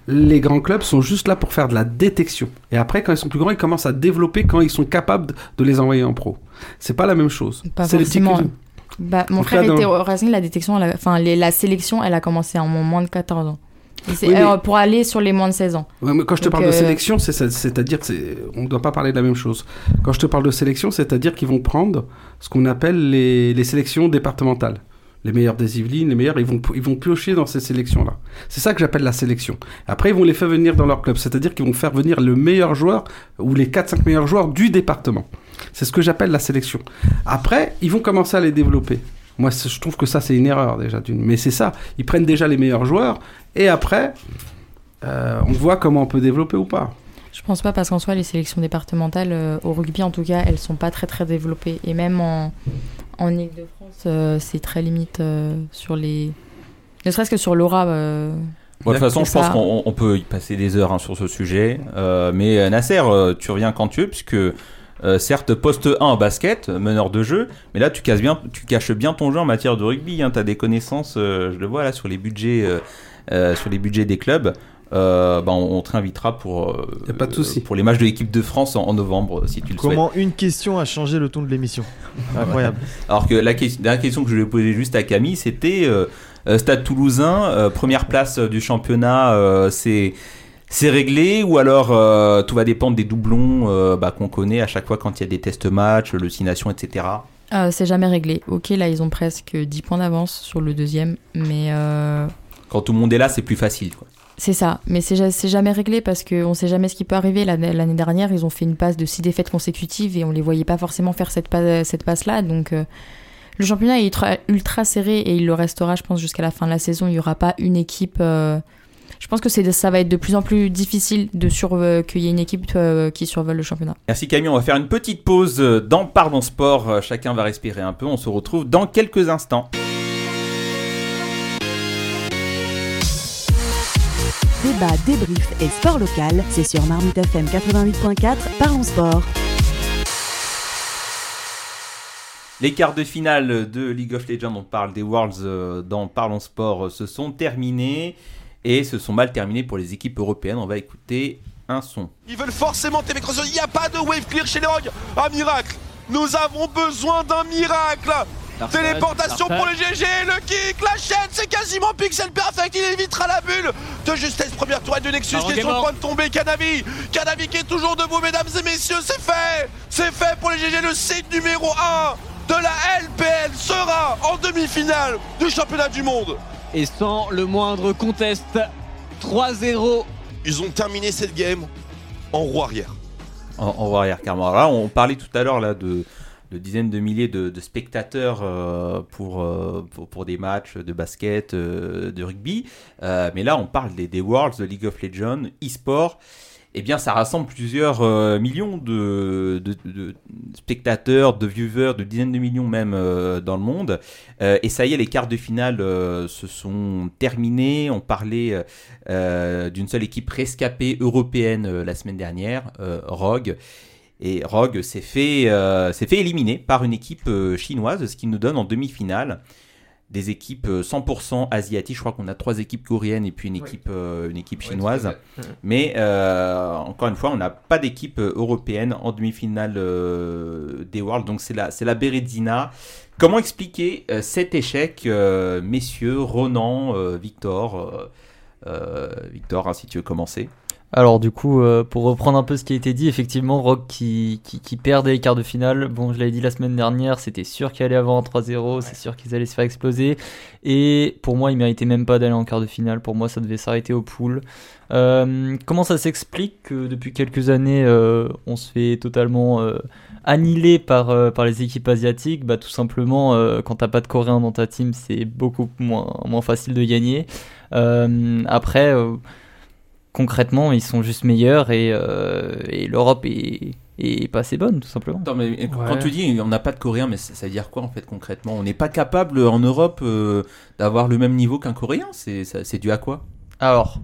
Les grands clubs sont juste là pour faire de la détection. Et après, quand ils sont plus grands, ils commencent à développer quand ils sont capables de- les envoyer en pro. C'est pas la même chose. C'est les petits clubs. Bah, mon frère était au Racing, la détection, elle a- enfin les- la sélection, elle a commencé en moins de 14 ans. Oui, mais- alors, pour aller sur les moins de 16 ans. Ouais, mais quand je te Donc, parle de euh, sélection, c'est- c'est- c'est-à-dire que c'est- on ne doit pas parler de la même chose. Quand je te parle de sélection, c'est-à-dire qu'ils vont prendre ce qu'on appelle les, les sélections départementales. Les meilleurs des Yvelines, les meilleurs, ils vont, ils vont piocher dans ces sélections-là. C'est ça que j'appelle la sélection. Après, ils vont les faire venir dans leur club, c'est-à-dire qu'ils vont faire venir le meilleur joueur ou les 4-5 meilleurs joueurs du département. C'est ce que j'appelle la sélection. Après, ils vont commencer à les développer. Moi, je trouve que ça, c'est une erreur déjà. d'une- Mais c'est ça. Ils prennent déjà les meilleurs joueurs et après, euh, on voit comment on peut développer ou pas. Je pense pas parce qu'en soi, les sélections départementales, euh, au rugby en tout cas, elles sont pas très très développées. Et même en, en Ile-de-France, euh, c'est très limite euh, sur les. Ne serait-ce que sur l'aura. euh, Bon, de toute façon, je pense qu'on on peut y passer des heures hein, sur ce sujet. Euh, mais Nasser, euh, tu reviens quand tu veux, puisque euh, certes, poste 1 en basket, meneur de jeu, mais là, tu, casses bien, tu caches bien ton jeu en matière de rugby. Tu as des connaissances, euh, je le vois là, sur les budgets euh, sur les budgets des clubs, bah, on, on te réinvitera pour, pas de pour les matchs de l'équipe de France en, en novembre, si tu le souhaites. Comment une question a changé le ton de l'émission Incroyable. Alors que la question, dernière question que je lui ai posée juste à Camille, c'était Stade Toulousain, première place du championnat, c'est c'est réglé ou alors euh, tout va dépendre des doublons euh, bah, qu'on connaît à chaque fois quand il y a des tests matchs, le Six Nations, etc. Euh, c'est jamais réglé. Ok, là, ils ont presque 10 points d'avance sur le deuxième, mais Quand tout le monde est là, c'est plus facile. Quoi. c'est ça. Mais c'est ja- c'est jamais réglé parce qu'on sait jamais ce qui peut arriver. L'année dernière, ils ont fait une passe de 6 défaites consécutives et on les voyait pas forcément faire cette, pa- cette passe-là. Donc, le championnat est ultra, ultra serré et il le restera, je pense, jusqu'à la fin de la saison. Il y aura pas une équipe. Je pense que c'est ça va être de plus en plus difficile de qu'il y ait une équipe euh, qui survole le championnat. Merci Camille, on va faire une petite pause euh, dans Parlons Sport. Euh, Chacun va respirer un peu. On se retrouve dans quelques instants. Débat, débrief et sport local, c'est sur Marmite FM 88.4, Parlons Sport. Les quarts de finale de League of Legends, on parle des Worlds dans Parlons Sport, se sont terminés et se sont mal terminés pour les équipes européennes. On va écouter un son. Ils veulent forcément TV Cross. Il n'y a pas de wave clear chez les Rogues. Un miracle. Nous avons besoin d'un miracle. Téléportation pour les GG, le kick, la chaîne, c'est quasiment pixel perfect, il évitera la bulle de justesse, première tourelle de Nexus qui est sur le point de tomber, Canavi, Canavi qui est toujours debout, mesdames et messieurs, c'est fait, c'est fait pour les GG, le site numéro 1 de la LPL sera en demi-finale du championnat du monde. Et sans le moindre contest, 3-0. Ils ont terminé cette game en roue arrière. En, en roue arrière, carrément. Alors là, on parlait tout à l'heure là de, de dizaines de milliers de, de spectateurs euh, pour, euh, pour, pour des matchs de basket, euh, de rugby. Euh, mais là, on parle des, des Worlds de League of Legends, e-sport. Eh bien, ça rassemble plusieurs euh, millions de, spectateurs, de viewers, de dizaines de millions même euh, dans le monde. Euh, et ça y est, les quarts de finale se sont terminés. On parlait d'une seule équipe rescapée européenne la semaine dernière, Rogue. Et Rogue s'est fait, fait éliminer par une équipe chinoise, ce qui nous donne en demi-finale des équipes euh, 100% asiatiques. Je crois qu'on a trois équipes coréennes et puis une équipe, euh, une équipe chinoise. Mais euh, encore une fois, on n'a pas d'équipe euh, européenne en demi-finale euh, des Worlds. Donc c'est la, c'est la Berezina. Comment expliquer euh, cet échec, euh, messieurs, Ronan, euh, Victor euh, euh, Victor, hein, si tu veux commencer? Alors du coup, euh, pour reprendre un peu ce qui a été dit, effectivement, Rock qui, qui, qui perdait les quarts de finale, bon je l'avais dit la semaine dernière, c'était sûr qu'il allait avoir un 3-0, c'est sûr qu'ils allaient se faire exploser, et pour moi ils méritaient même pas d'aller en quart de finale, pour moi ça devait s'arrêter au pool. Euh, comment ça s'explique que depuis quelques années euh, on se fait totalement annihiler par, par les équipes asiatiques? Bah tout simplement, quand t'as pas de coréens dans ta team, c'est beaucoup moins, moins facile de gagner. Après... concrètement, ils sont juste meilleurs et, euh, et l'Europe est, est pas assez bonne, tout simplement. Attends, mais quand tu dis on n'a pas de Coréens, mais ça, ça veut dire quoi en fait concrètement? On n'est pas capable en Europe euh, d'avoir le même niveau qu'un Coréen? C'est dû à quoi? Alors,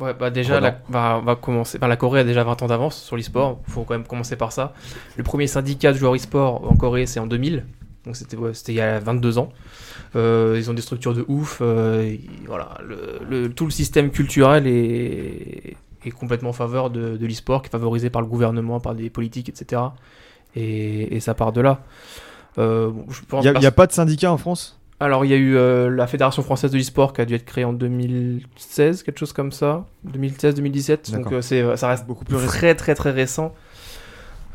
Ouais, bah déjà, la, bah, on va commencer. Enfin, la Corée a déjà 20 ans d'avance sur l'e-sport. Faut quand même commencer par ça. Le premier syndicat de joueurs e-sport en Corée, c'est en 2000. Donc c'était ouais, c'était il y a 22 ans. Euh, ils ont des structures de ouf. euh, voilà, le, le- tout le système culturel est, est complètement en faveur de, de l'e-sport, qui est favorisé par le gouvernement, par des politiques, etc. Et, et ça part de là. Euh, bon, Il n'y a, pas de syndicat en France? Alors, il y a eu euh, la Fédération française de l'e-sport qui a dû être créée en 2016, quelque chose comme ça. 2016-2017. Donc, euh, c'est, ça reste Beaucoup plus récent. très, très, très récent.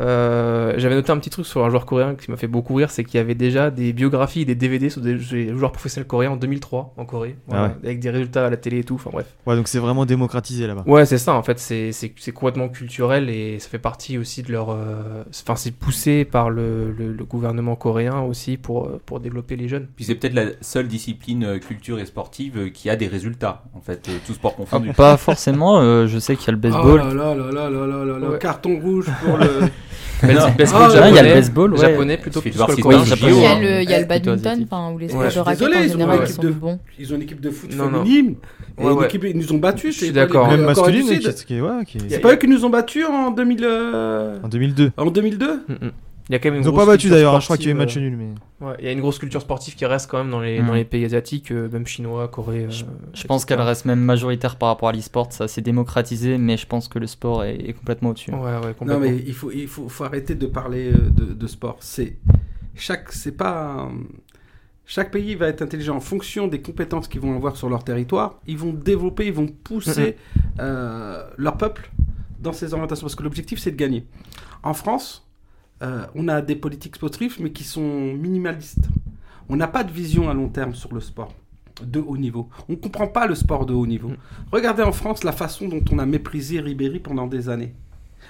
Euh, J'avais noté un petit truc sur un joueur coréen qui m'a fait beaucoup rire c'est qu'il y avait déjà des biographies des DVD sur des joueurs professionnels coréens en 2003 en Corée. Voilà, Ah ouais. Avec des résultats à la télé et tout. Enfin, bref. Ouais, donc c'est vraiment démocratisé là-bas. Ouais, c'est ça, en fait, c'est complètement culturel et ça fait partie aussi de leur. euh, Enfin, c'est poussé par le, le- le gouvernement coréen aussi pour, euh, pour développer les jeunes. Puis c'est peut-être la seule discipline euh, culture et sportive euh, qui a des résultats en fait, euh, tout sport confondu. pas forcément, euh, je sais qu'il y a le baseball. Oh là là là là là là là, Ouais. carton rouge pour le. Ah, il y a le baseball, ouais. japonais plutôt que le coréen. Il y a le, il y a le plutôt badminton, asiatique. enfin, où les sports de suis raquettes désolé, en ils ont général une ils équipe sont de- bons. Ils ont une équipe de foot féminine. Et Ouais, une ouais. équipe, ils nous ont battus. Je suis c'est pas d'accord. Même masculine, C'est eux qui nous ont battus en 2000. euh, en 2002. En 2002 Mm, mm. Il y a quand même une Ils ont grosse pas battu d'ailleurs, hein, je crois qu'il y a eu match euh, nul. Mais... Ouais, il y a une grosse culture sportive qui reste quand même dans les, Mm. dans les pays asiatiques, euh, même chinois, Corée. euh, Je pense qu'elle reste même majoritaire par rapport à l'e-sport, ça s'est démocratisé, mais je pense que le sport est, est complètement au-dessus. Non mais il faut, il faut, faut arrêter de parler euh, de, de sport. C'est chaque, c'est pas euh, chaque pays va être intelligent en fonction des compétences qu'ils vont avoir sur leur territoire. Ils vont développer, ils vont pousser euh, leur peuple dans ces orientations parce que l'objectif c'est de gagner. En France, euh, on a des politiques sportives mais qui sont minimalistes. On n'a pas de vision à long terme sur le sport de haut niveau. On ne comprend pas le sport de haut niveau. Regardez en France la façon dont on a méprisé Ribéry pendant des années.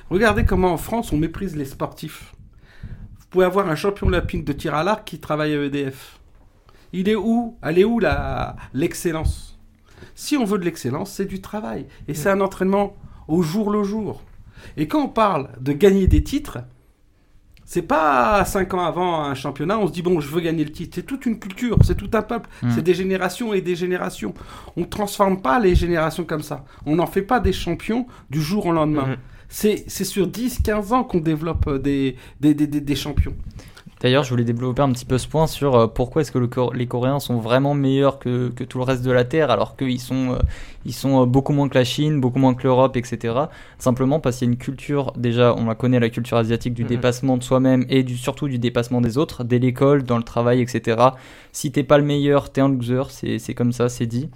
Regardez comment en France on méprise les sportifs. Vous pouvez avoir un champion olympique de tir à l'arc qui travaille à EDF. Il est où? Elle est où l'excellence? Si on veut de l'excellence, c'est du travail. Et c'est un entraînement au jour le jour. Et quand on parle de gagner des titres, c'est pas cinq ans avant un championnat, on se dit bon, je veux gagner le titre. C'est toute une culture, c'est tout un peuple, Mm. c'est des générations et des générations. On ne transforme pas les générations comme ça. On n'en fait pas des champions du jour au lendemain. Mhm. C'est sur 10-15 ans qu'on développe euh, des, des, des, des- des champions. D'ailleurs, je voulais développer un petit peu ce point sur euh, pourquoi est-ce que le Cor- les Coréens sont vraiment meilleurs que, que tout le reste de la Terre, alors qu'ils sont, euh, ils sont euh, beaucoup moins que la Chine, beaucoup moins que l'Europe, etc. Simplement parce qu'il y a une culture, déjà, on la connaît, la culture asiatique du Mhm. dépassement de soi-même et du, surtout du dépassement des autres, dès l'école, dans le travail, etc. Si t'es pas le meilleur, t'es un loser, c'est c'est comme ça, c'est dit.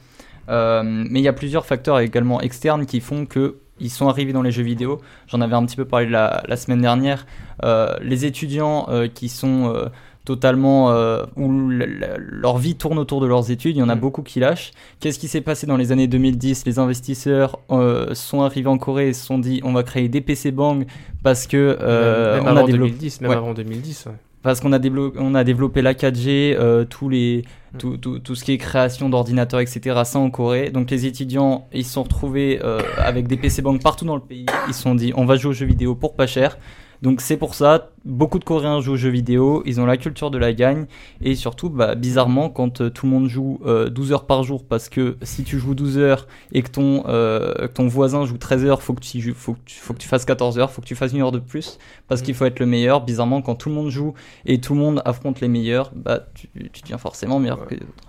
Euh, mais il y a plusieurs facteurs également externes qui font que ils sont arrivés dans les jeux vidéo. J'en avais un petit peu parlé la, la semaine dernière. Euh, les étudiants euh, qui sont euh, totalement euh, où leur vie tourne autour de leurs études, il y en a beaucoup qui lâchent. Qu'est-ce qui s'est passé dans les années 2010 Les investisseurs euh, sont arrivés en Corée et se sont dit on va créer des PC Bang parce que euh, même, on même a avant développé 2010, même Ouais. avant 2010. ouais. Parce qu'on a, on a développé la 4G, euh, tous les, Mm. Tout, tout, tout ce qui est création d'ordinateurs, etc. Ça en Corée. Donc les étudiants, ils se sont retrouvés euh, avec des PC banques partout dans le pays. Ils se sont dit, on va jouer aux jeux vidéo pour pas cher. Donc c'est pour ça, beaucoup de Coréens jouent aux jeux vidéo, ils ont la culture de la gagne, et surtout, bah, bizarrement, quand euh, tout le monde joue euh, 12 heures par jour, parce que si tu joues 12 heures et que ton, euh, que ton voisin joue 13 heures, faut que, tu, joues- faut, que tu, faut que tu fasses 14 heures, faut que tu fasses une heure de plus, parce qu'il faut être le meilleur. Bizarrement, quand tout le monde joue et tout le monde affronte les meilleurs, bah, tu, tu deviens forcément meilleur que les autres.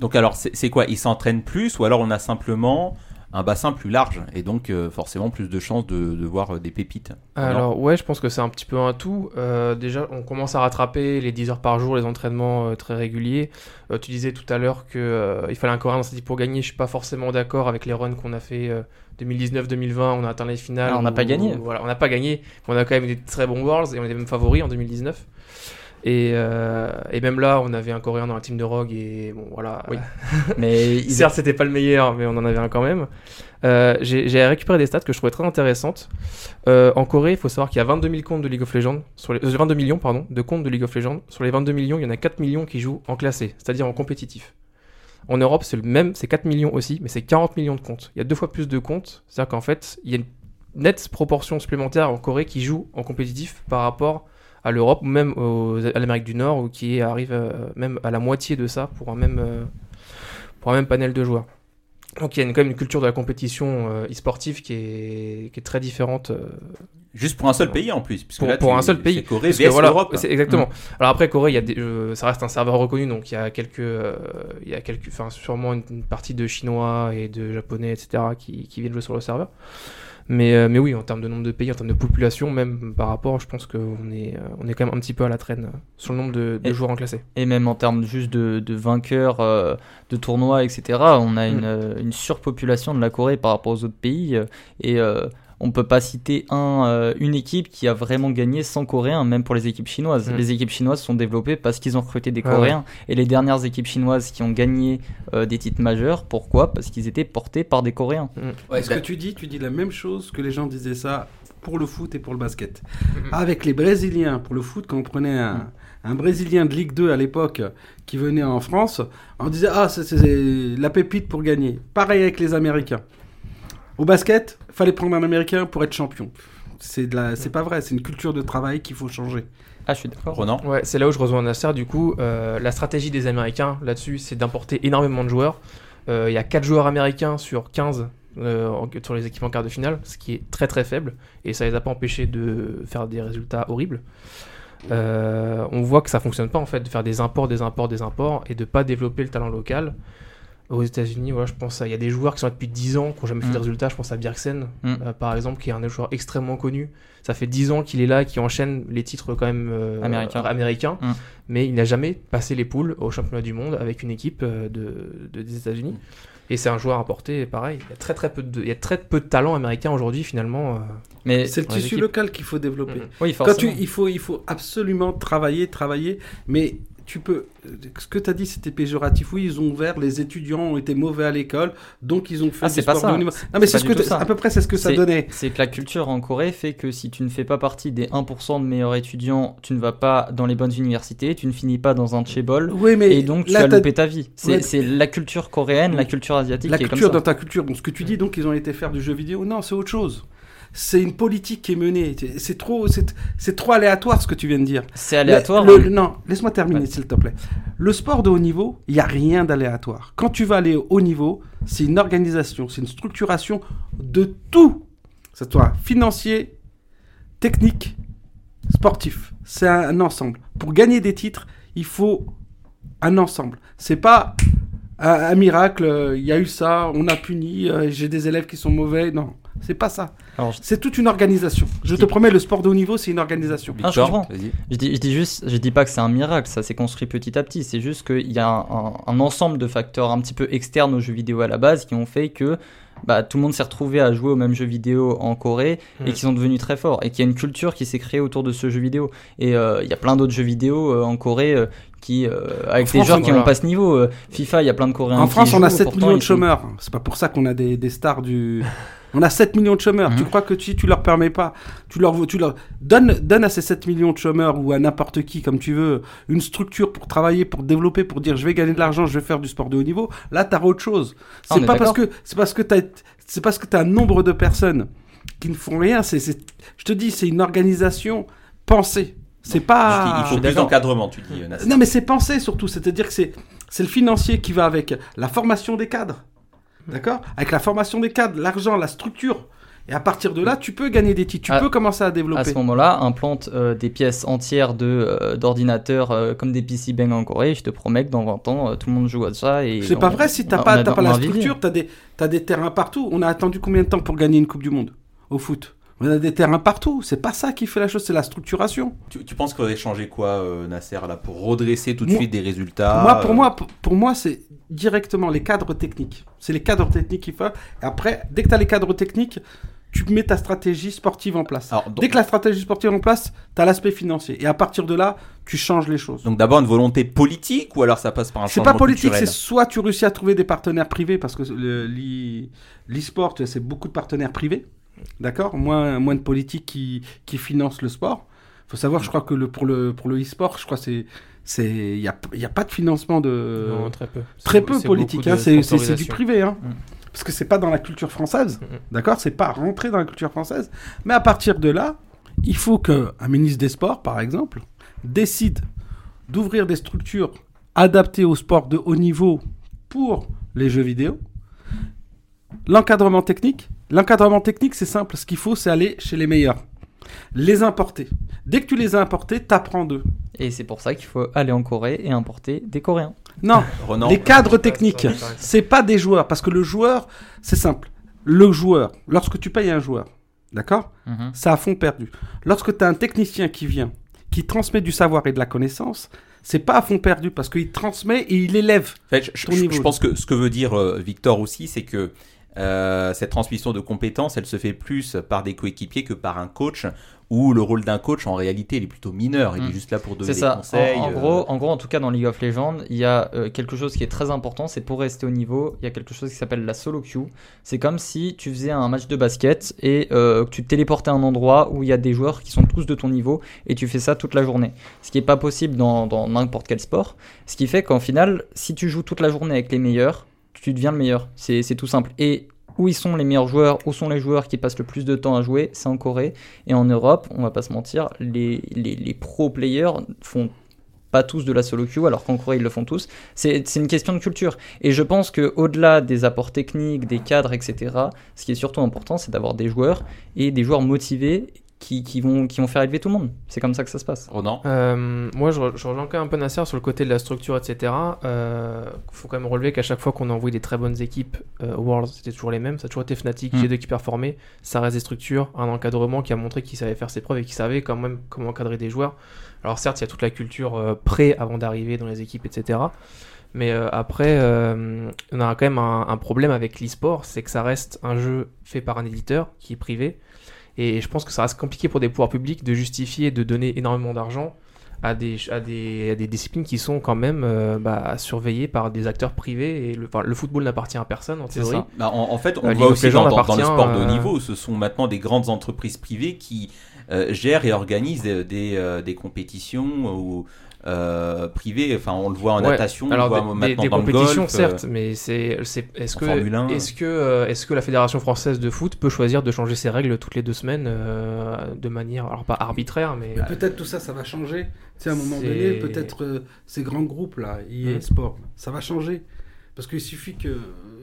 Donc alors, c'est quoi? Ils s'entraînent plus ou alors on a simplement un bassin plus large et donc euh, forcément plus de chances de, de voir euh, des pépites Alors ouais, je pense que c'est un petit peu un tout. Euh, déjà, on commence à rattraper les 10 heures par jour, les entraînements euh, très réguliers. Euh, tu disais tout à l'heure que euh, il fallait un Coréen dans cette pour gagner. Je suis pas forcément d'accord avec les runs qu'on a fait euh, 2019-2020. On a atteint les finales. Ah, on n'a pas où- gagné. Voilà, on n'a pas gagné. mais On a quand même des très bons Worlds et on était même favoris en 2019. Et, euh, et même là, on avait un Coréen dans la team de Rogue et bon voilà. Oui. Mais il- certes, c'était pas le meilleur, mais on en avait un quand même. Euh, J'ai récupéré des stats que je trouvais très intéressantes. Euh, en Corée, il faut savoir qu'il y a 22 000 comptes de League of Legends, sur les, euh, 22 millions pardon, de comptes de League of Legends. Sur les 22 millions, il y en a 4 millions qui jouent en classé, c'est-à-dire en compétitif. En Europe, c'est le même, c'est 4 millions aussi, mais c'est 40 millions de comptes. Il y a deux fois plus de comptes, c'est-à-dire qu'en fait, il y a une nette proportion supplémentaire en Corée qui joue en compétitif par rapport à l'Europe ou même aux- à l'Amérique du Nord, ou qui arrive euh, même à la moitié de ça pour un même, euh, pour un même panel de joueurs. Donc il y a une- quand même une culture de la compétition euh, e-sportive qui est, qui est très différente. Juste pour un seul pays en plus, puisque pour, là, pour tu- un seul pays. Corée vs voilà, Europe. c'est exactement. Mm. Alors après Corée, il y a des, euh, ça reste un serveur reconnu, donc il y a quelques, euh, il y a quelques, enfin sûrement une, une partie de chinois et de japonais, etc. qui, qui viennent jouer sur le serveur. Mais, euh, mais oui, en termes de nombre de pays, en termes de population, même par rapport, je pense qu'on est, euh, on est quand même un petit peu à la traîne euh, sur le nombre de, de Et- joueurs en classé. Et même en termes juste de, de vainqueurs euh, de tournois, etc., on a une, Mm. euh, une surpopulation de la Corée par rapport aux autres pays. et euh, on peut pas citer un, euh, une équipe qui a vraiment gagné sans Coréens, même pour les équipes chinoises. Mm. Les équipes chinoises sont développées parce qu'ils ont recruté des Ouais, Coréens. Et les dernières équipes chinoises qui ont gagné euh, des titres majeurs, pourquoi? Parce qu'ils étaient portés par des Coréens. Ouais, ce que tu dis, tu dis la même chose que les gens disaient ça pour le foot et pour le basket. Mm-hmm. Avec les Brésiliens, pour le foot, quand on prenait un, un Brésilien de Ligue 2 à l'époque qui venait en France, on disait Ah, c'est- c'est la pépite pour gagner. Pareil avec les Américains. Au basket, fallait prendre un Américain pour être champion. C'est de la- c'est pas vrai, c'est une culture de travail qu'il faut changer. Ah, je suis d'accord. Ronan Ouais, c'est là où je rejoins Nasser. Du coup, euh, la stratégie des Américains là-dessus, c'est d'importer énormément de joueurs. Euh, Il y a 4 joueurs américains sur 15 euh, sur les équipes en quart de finale, ce qui est très très faible. Et ça les a pas empêchés de faire des résultats horribles. euh, on voit que ça fonctionne pas en fait de faire des imports, des imports, des imports et de pas développer le talent local. Aux États-Unis, voilà, je pense il y a des joueurs qui sont là depuis 10 ans, qui n'ont jamais fait Mm. de résultats. Je pense à Bjergsen, Mm. euh, par exemple, qui est un joueur extrêmement connu. Ça fait 10 ans qu'il est là, qui enchaîne les titres quand même euh, Américains. américains. Mm. mais il n'a jamais passé les poules au championnat du monde avec une équipe euh, de, de- des États-Unis. Et c'est un joueur importé, pareil. Il y a très très peu de, il y a très peu de talent américain aujourd'hui finalement. euh, Mais c'est le tissu équipes. local qu'il faut développer. Oui, Quand tu, forcément. il, faut, il faut absolument travailler, travailler, mais tu peux. Ce que tu as dit, c'était péjoratif. Oui, ils ont ouvert, les étudiants ont été mauvais à l'école, donc ils ont fait Ah, c'est pas de ça. niveau. Non, mais c'est ce que ça. à peu près c'est ce que ça donnait. C'est que la culture en Corée fait que si tu ne fais pas partie des 1% de meilleurs étudiants, tu ne vas pas dans les bonnes universités, tu ne finis pas dans un chaebol, Oui, mais et donc tu là, louper ta vie. C'est Ouais. la culture coréenne, la culture asiatique La qui est culture comme dans ta culture. Donc ce que tu dis, donc ils ont été faire du jeu vidéo. Non, c'est autre chose. C'est une politique qui est menée. C'est- C'est trop, c'est c'est trop aléatoire ce que tu viens de dire. C'est aléatoire, Le- hein. le- non, laisse-moi terminer s'il te plaît. Le sport de haut niveau, il n'y a rien d'aléatoire. Quand tu vas aller au haut niveau, c'est une organisation, c'est une structuration de tout. Que ce soit financier, technique, sportif. C'est un, un ensemble. Pour gagner des titres, il faut un ensemble. C'est pas un, un miracle, euh, il y a eu ça, on a puni, euh, j'ai des élèves qui sont mauvais. Non, c'est pas ça. C'est toute une organisation. Je te promets, le sport de haut niveau, c'est une organisation. Ah, je comprends. Je dis, je dis juste, je dis pas que c'est un miracle, ça s'est construit petit à petit. C'est juste qu'il y a un, un- un ensemble de facteurs un petit peu externes aux jeux vidéo à la base qui ont fait que bah, tout le monde s'est retrouvé à jouer au même jeu vidéo en Corée et Mm. qui sont devenus très forts et qu'il y a une culture qui s'est créée autour de ce jeu vidéo. Et euh, il y a plein d'autres jeux vidéo euh, en Corée euh, qui, euh, avec des France, joueurs on- qui n'ont pas ce niveau. Euh, FIFA, il y a plein de Coréens. En France, on a jouent, 7 pourtant, millions de ils sont- chômeurs. C'est pas pour ça qu'on a des, des stars du. On a 7 millions de chômeurs. Tu crois que si tu leur permets pas, tu leur, tu leur donne, donne à ces 7 millions de chômeurs ou à n'importe qui, comme tu veux, une structure pour travailler, pour développer, pour dire je vais gagner de l'argent, je vais faire du sport de haut niveau. Là, tu as autre chose. Ah, C'est est pas parce que c'est parce que t'as c'est parce que tu as un nombre de personnes qui ne font rien. C'est- je te dis, c'est une organisation pensée. C'est pas. Il faut plus d'encadrement, tu dis. Non, mais c'est pensé surtout. C'est-à-dire que c'est, c'est le financier qui va avec la formation des cadres. D'accord? Avec la formation des cadres, l'argent, la structure. Et à partir de là, tu peux gagner des titres. Tu À- peux commencer à développer. À ce moment-là, implante euh, des pièces entières de, euh, d'ordinateurs euh, comme des PC Bang en Corée. Je te promets que dans 20 ans, euh, tout le monde joue à ça. Et C'est pas vrai si t'as pas, pas la structure, t'as des, t'as des terrains partout. On a attendu combien de temps pour gagner une Coupe du Monde? Au foot On a des terrains partout. C'est pas ça qui fait la chose, c'est la structuration. Tu, tu penses qu'il faudrait changer quoi, euh, Nasser, là, pour redresser tout de Moi- suite des résultats moi, pour euh, moi, pour, pour moi, c'est directement les cadres techniques. C'est les cadres techniques qu'il faut. Et après, dès que tu as les cadres techniques, tu mets ta stratégie sportive en place. Dès que la stratégie sportive est en place, tu as l'aspect financier. Et à partir de là, tu changes les choses. Donc d'abord une volonté politique ou alors ça passe par un C'est changement pas politique, c'est soit tu réussis à trouver des partenaires privés, parce que le- l'e- l'e-sport, c'est beaucoup de partenaires privés, d'accord moins, moins de politiques qui, qui financent le sport. faut savoir, je crois que le, pour le, pour le e-sport, je crois que c'est. Il n'y a, y a pas de financement de. Non, très peu. Très C'est- peu c'est politique, hein, de c'est c'est- c'est du privé. Hein. Mm. Parce que c'est pas dans la culture française, d'accord C'est pas rentré dans la culture française. Mais à partir de là, il faut qu'un ministre des Sports, par exemple, décide d'ouvrir des structures adaptées au sport de haut niveau pour les jeux vidéo. L'encadrement technique, l'encadrement technique, c'est simple. Ce qu'il faut, c'est aller chez les meilleurs, les importer. Dès que tu les as importés, t'apprends d'eux. Et c'est pour ça qu'il faut aller en Corée et importer des Coréens. Non, Renan. les cadres techniques, c'est pas des joueurs, parce que le joueur, c'est simple. Le joueur, lorsque tu payes un joueur, d'accord Mhm. C'est à fond perdu. Lorsque tu as un technicien qui vient, qui transmet du savoir et de la connaissance, c'est pas à fond perdu, parce qu'il transmet et il élève En fait, je, ton je- niveau. je pense que ce que veut dire euh, Victor aussi, c'est que euh, cette transmission de compétences, elle se fait plus par des coéquipiers que par un coach, où le rôle d'un coach, en réalité, il est plutôt mineur. Il est Mm. juste là pour donner des ça. conseils. En, en euh, gros, en gros, en tout cas, dans League of Legends, il y a euh, quelque chose qui est très important. C'est pour rester au niveau, il y a quelque chose qui s'appelle la solo queue. C'est comme si tu faisais un match de basket et euh, que tu te téléportais à un endroit où il y a des joueurs qui sont tous de ton niveau et tu fais ça toute la journée. Ce qui n'est pas possible dans dans n'importe quel sport. Ce qui fait qu'en final, si tu joues toute la journée avec les meilleurs, tu deviens le meilleur. C'est tout simple. Et où ils sont les meilleurs joueurs, où sont les joueurs qui passent le plus de temps à jouer, c'est en Corée. Et en Europe, on va pas se mentir, les, les, les pro players font pas tous de la solo queue, alors qu'en Corée ils le font tous. C'est une question de culture. Et je pense que au-delà des apports techniques, des cadres, etc., ce qui est surtout important, c'est d'avoir des joueurs et des joueurs motivés qui, qui vont, qui vont faire élever tout le monde. C'est comme ça que ça se passe. Ronan Euh, moi, je, re- je rejoins quand même un peu Nasser sur le côté de la structure, etc. Il faut quand même relever qu'à chaque fois qu'on a envoyé des très bonnes équipes euh, Worlds, c'était toujours les mêmes. Ça a toujours été Fnatic, Mm. G2 qui performait. Ça reste des structures, un encadrement qui a montré qu'il savait faire ses preuves et qu'il savait quand même comment encadrer des joueurs. Alors certes, il y a toute la culture euh, pré avant d'arriver dans les équipes, etc. Mais euh, après, euh, on a quand même un, un problème avec l'e-sport, c'est que ça reste un jeu fait par un éditeur qui est privé. Et je pense que ça reste compliqué pour des pouvoirs publics de justifier de donner énormément d'argent à des, à, des, à des disciplines qui sont quand même euh, bah, surveillées par des acteurs privés. Et le, enfin, le football n'appartient à personne en théorie. Bah, en, en fait, on Euh, voit aussi dans, dans- dans le sport de haut euh, niveau. Ce sont maintenant des grandes entreprises privées qui euh, gèrent et organisent des, euh, des compétitions ou, euh, privées. Enfin, on le voit en Ouais, natation, alors on le voit des, maintenant des dans le golf, euh, certes, mais c'est, c'est, est-ce que, Formule 1, est-ce que, euh, est-ce que la fédération française de foot peut choisir de changer ses règles toutes les deux semaines euh, de manière, alors pas arbitraire, mais Mais peut-être tout ça, ça va changer. Tu sais, à un moment C'est- donné, peut-être euh, ces grands groupes là, EA Mm. Sport, ça va changer. Parce qu'il suffit que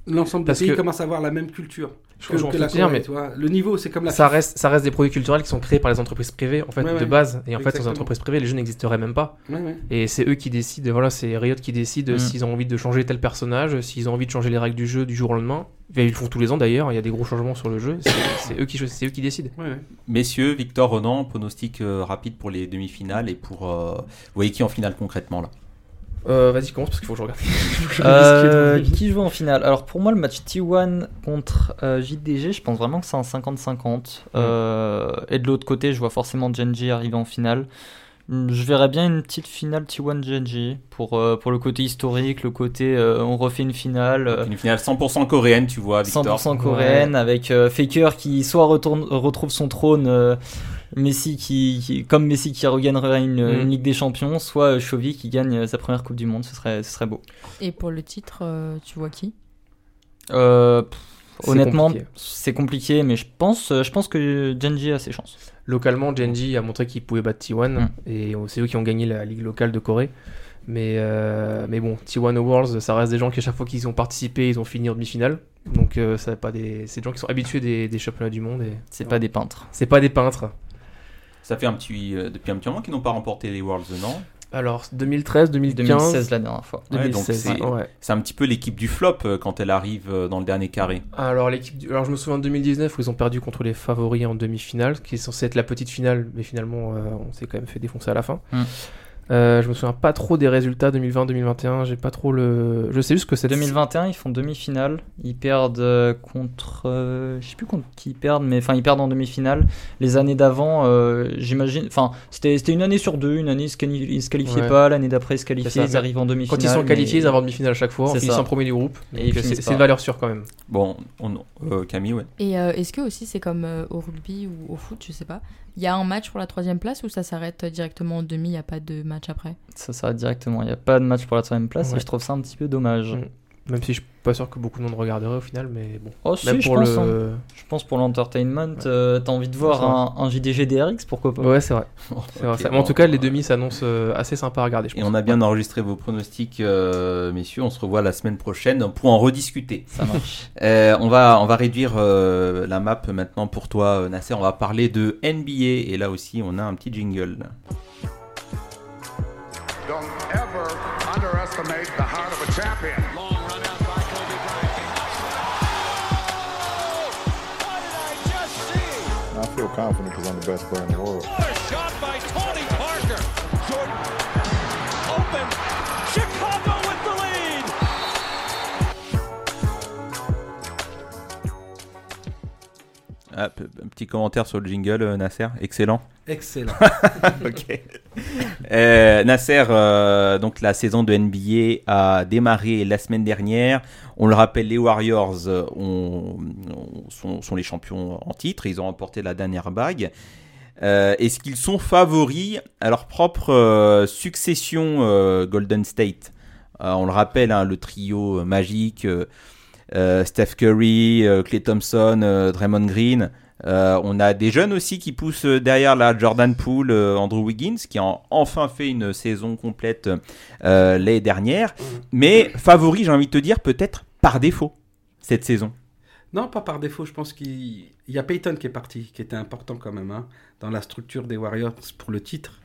l'ensemble des Parce pays que- commencent à avoir la même culture. Je que, que la que veux dire, mais. Le niveau, c'est comme la ça reste, ça reste des produits culturels qui sont créés par les entreprises privées en fait Ouais, de ouais. base et en fait sans entreprises privées les jeux n'existeraient même pas Ouais, ouais. et c'est eux qui décident voilà c'est Riot qui décide Mm. s'ils ont envie de changer tel personnage s'ils ont envie de changer les règles du jeu du jour au lendemain Et ils le font tous les ans d'ailleurs il y a des gros changements sur le jeu c'est eux qui choisissent, c'est eux qui décident Messieurs, Victor Ronan, pronostic euh, rapide pour les demi-finales et pour. euh, vous voyez qui en finale concrètement là? Euh, vas-y commence parce qu'il faut que je regarde Faut que je Euh, qui joue en finale? Alors pour moi, le match T1 contre euh, JDG, je pense vraiment que c'est un 50-50. Euh, et de l'autre côté, je vois forcément Genji arriver en finale. Je verrais bien une petite finale T1 Genji pour, euh, pour le côté historique, le côté euh, on refait une finale. euh, Une finale 100% coréenne, tu vois, Victor 100% coréenne avec euh, Faker qui soit retourne, retrouve son trône, euh, Messi qui, qui- comme Messi qui regagnerait une, Mm. une Ligue des Champions, soit Chovy qui gagne euh, sa première Coupe du Monde. Ce serait, ce serait beau. Et pour le titre, euh, tu vois qui? Euh, pff, C'est honnêtement, c'est compliqué, mais je pense, euh, je pense que Genji a ses chances. Localement, Genji a montré qu'il pouvait battre T1 Mm. et c'est eux qui ont gagné la ligue locale de Corée. Mais, euh, mais bon, T1 Awards, ça reste des gens qui, à chaque fois qu'ils ont participé, ils ont fini en demi-finale. Donc, euh, pas des... c'est des gens qui sont habitués des, des championnats du monde. Et... C'est pas des peintres. C'est pas des peintres. Ça fait un petit, euh, depuis un petit moment qu'ils n'ont pas remporté les Worlds, non? Alors, 2013, 2015. 2016 la dernière fois. Ouais, donc 2016, c'est ouais. c'est un petit peu l'équipe du flop euh, quand elle arrive euh, dans le dernier carré. Alors, l'équipe du- Alors, je me souviens de 2019 où ils ont perdu contre les favoris en demi-finale, qui est censé être la petite finale, mais finalement, euh, on s'est quand même fait défoncer à la fin. Mm. Euh, je me souviens pas trop des résultats 2020-2021, j'ai pas trop le. Je sais juste que c'est 2021, ils font demi-finale. Ils perdent euh, contre. euh, je sais plus contre qui ils perdent, mais enfin, ils perdent en demi-finale. Les années d'avant, euh, j'imagine. Enfin, c'était une année sur deux. Une année, ils se, quali- ils se qualifiaient Ouais. pas. L'année d'après, ils se qualifiaient. Ils arrivent en demi-finale. Quand ils sont qualifiés, mais- ils arrivent en demi-finale à chaque fois, en C'est finissant ça. premier du groupe. Et ils c'est une valeur sûre quand même. Bon, on- euh, Camille, ouais. Et euh, est-ce que aussi c'est comme euh, au rugby ou au foot, je sais pas, il y a un match pour la troisième place ou ça s'arrête directement en demi, il n'y a pas de match après? Ça s'arrête directement. Il n'y a pas de match pour la troisième place Ouais. et je trouve ça un petit peu dommage. Mm. Même si je pas sûr que beaucoup de monde regarderait au final, mais bon. Oh, si, je pour pense. le. hein. Je pense pour l'entertainment, euh, t'as envie de voir un, un JDG DRX, pourquoi pas Ouais, c'est vrai. C'est vrai, en tout cas, les demi s'annoncent euh, assez sympa à regarder, je Et on a bien enregistré vos pronostics, euh, messieurs. On se revoit la semaine prochaine pour en rediscuter. Ça marche. Euh, on, va, on va réduire euh, la map maintenant pour toi, Nasser. On va parler de NBA. Et là aussi, on a un petit jingle. Don't confident because I'm the best player in the world. Ah, un petit commentaire sur le jingle, euh, Nasser. Excellent. Excellent. ok. Euh, Nasser, euh, donc la saison de NBA a démarré la semaine dernière. On le rappelle, les Warriors ont- ont- sont, sont les champions en titre. Ils ont remporté la dernière bague. Est-ce qu'ils sont favoris à leur propre succession Golden State? On le rappelle, hein, le trio magique. Euh, euh, Steph Curry, euh, Klay Thompson, euh, Draymond Green. Euh, on a des jeunes aussi qui poussent euh, derrière la Jordan Poole, euh, Andrew Wiggins, qui a enfin fait une saison complète euh, l'année dernière. Mais favori, j'ai envie de te dire, peut-être par défaut, cette saison. Non, pas par défaut. Je pense qu'il il y a Peyton qui est parti, qui était important quand même hein, dans la structure des Warriors pour le titre.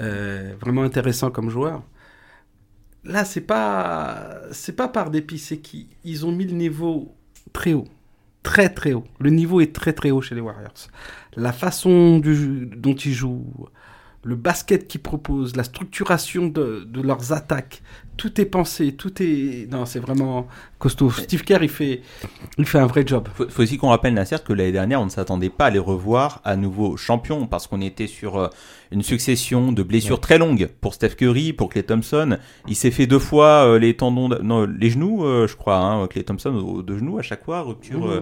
Euh, vraiment intéressant comme joueur. Là, c'est pas c'est pas par dépit, c'est qu'ils ils ont mis le niveau très haut, très très haut. Le niveau est très très haut chez les Warriors. La façon du- dont ils jouent, le basket qu'ils proposent, la structuration de, de leurs attaques, tout est pensé, tout est non, c'est vraiment costaud. Steve Kerr, il fait il fait un vrai job. Faut, faut aussi qu'on rappelle Nasser que l'année dernière on ne s'attendait pas à les revoir à nouveau champions parce qu'on était sur euh, une succession de blessures Ouais. très longues pour Steph Curry, pour Clay Thompson. Il s'est fait deux fois euh, les tendons, de- non les genoux, euh, je crois, hein, Clay Thompson aux deux genoux à chaque fois rupture. euh,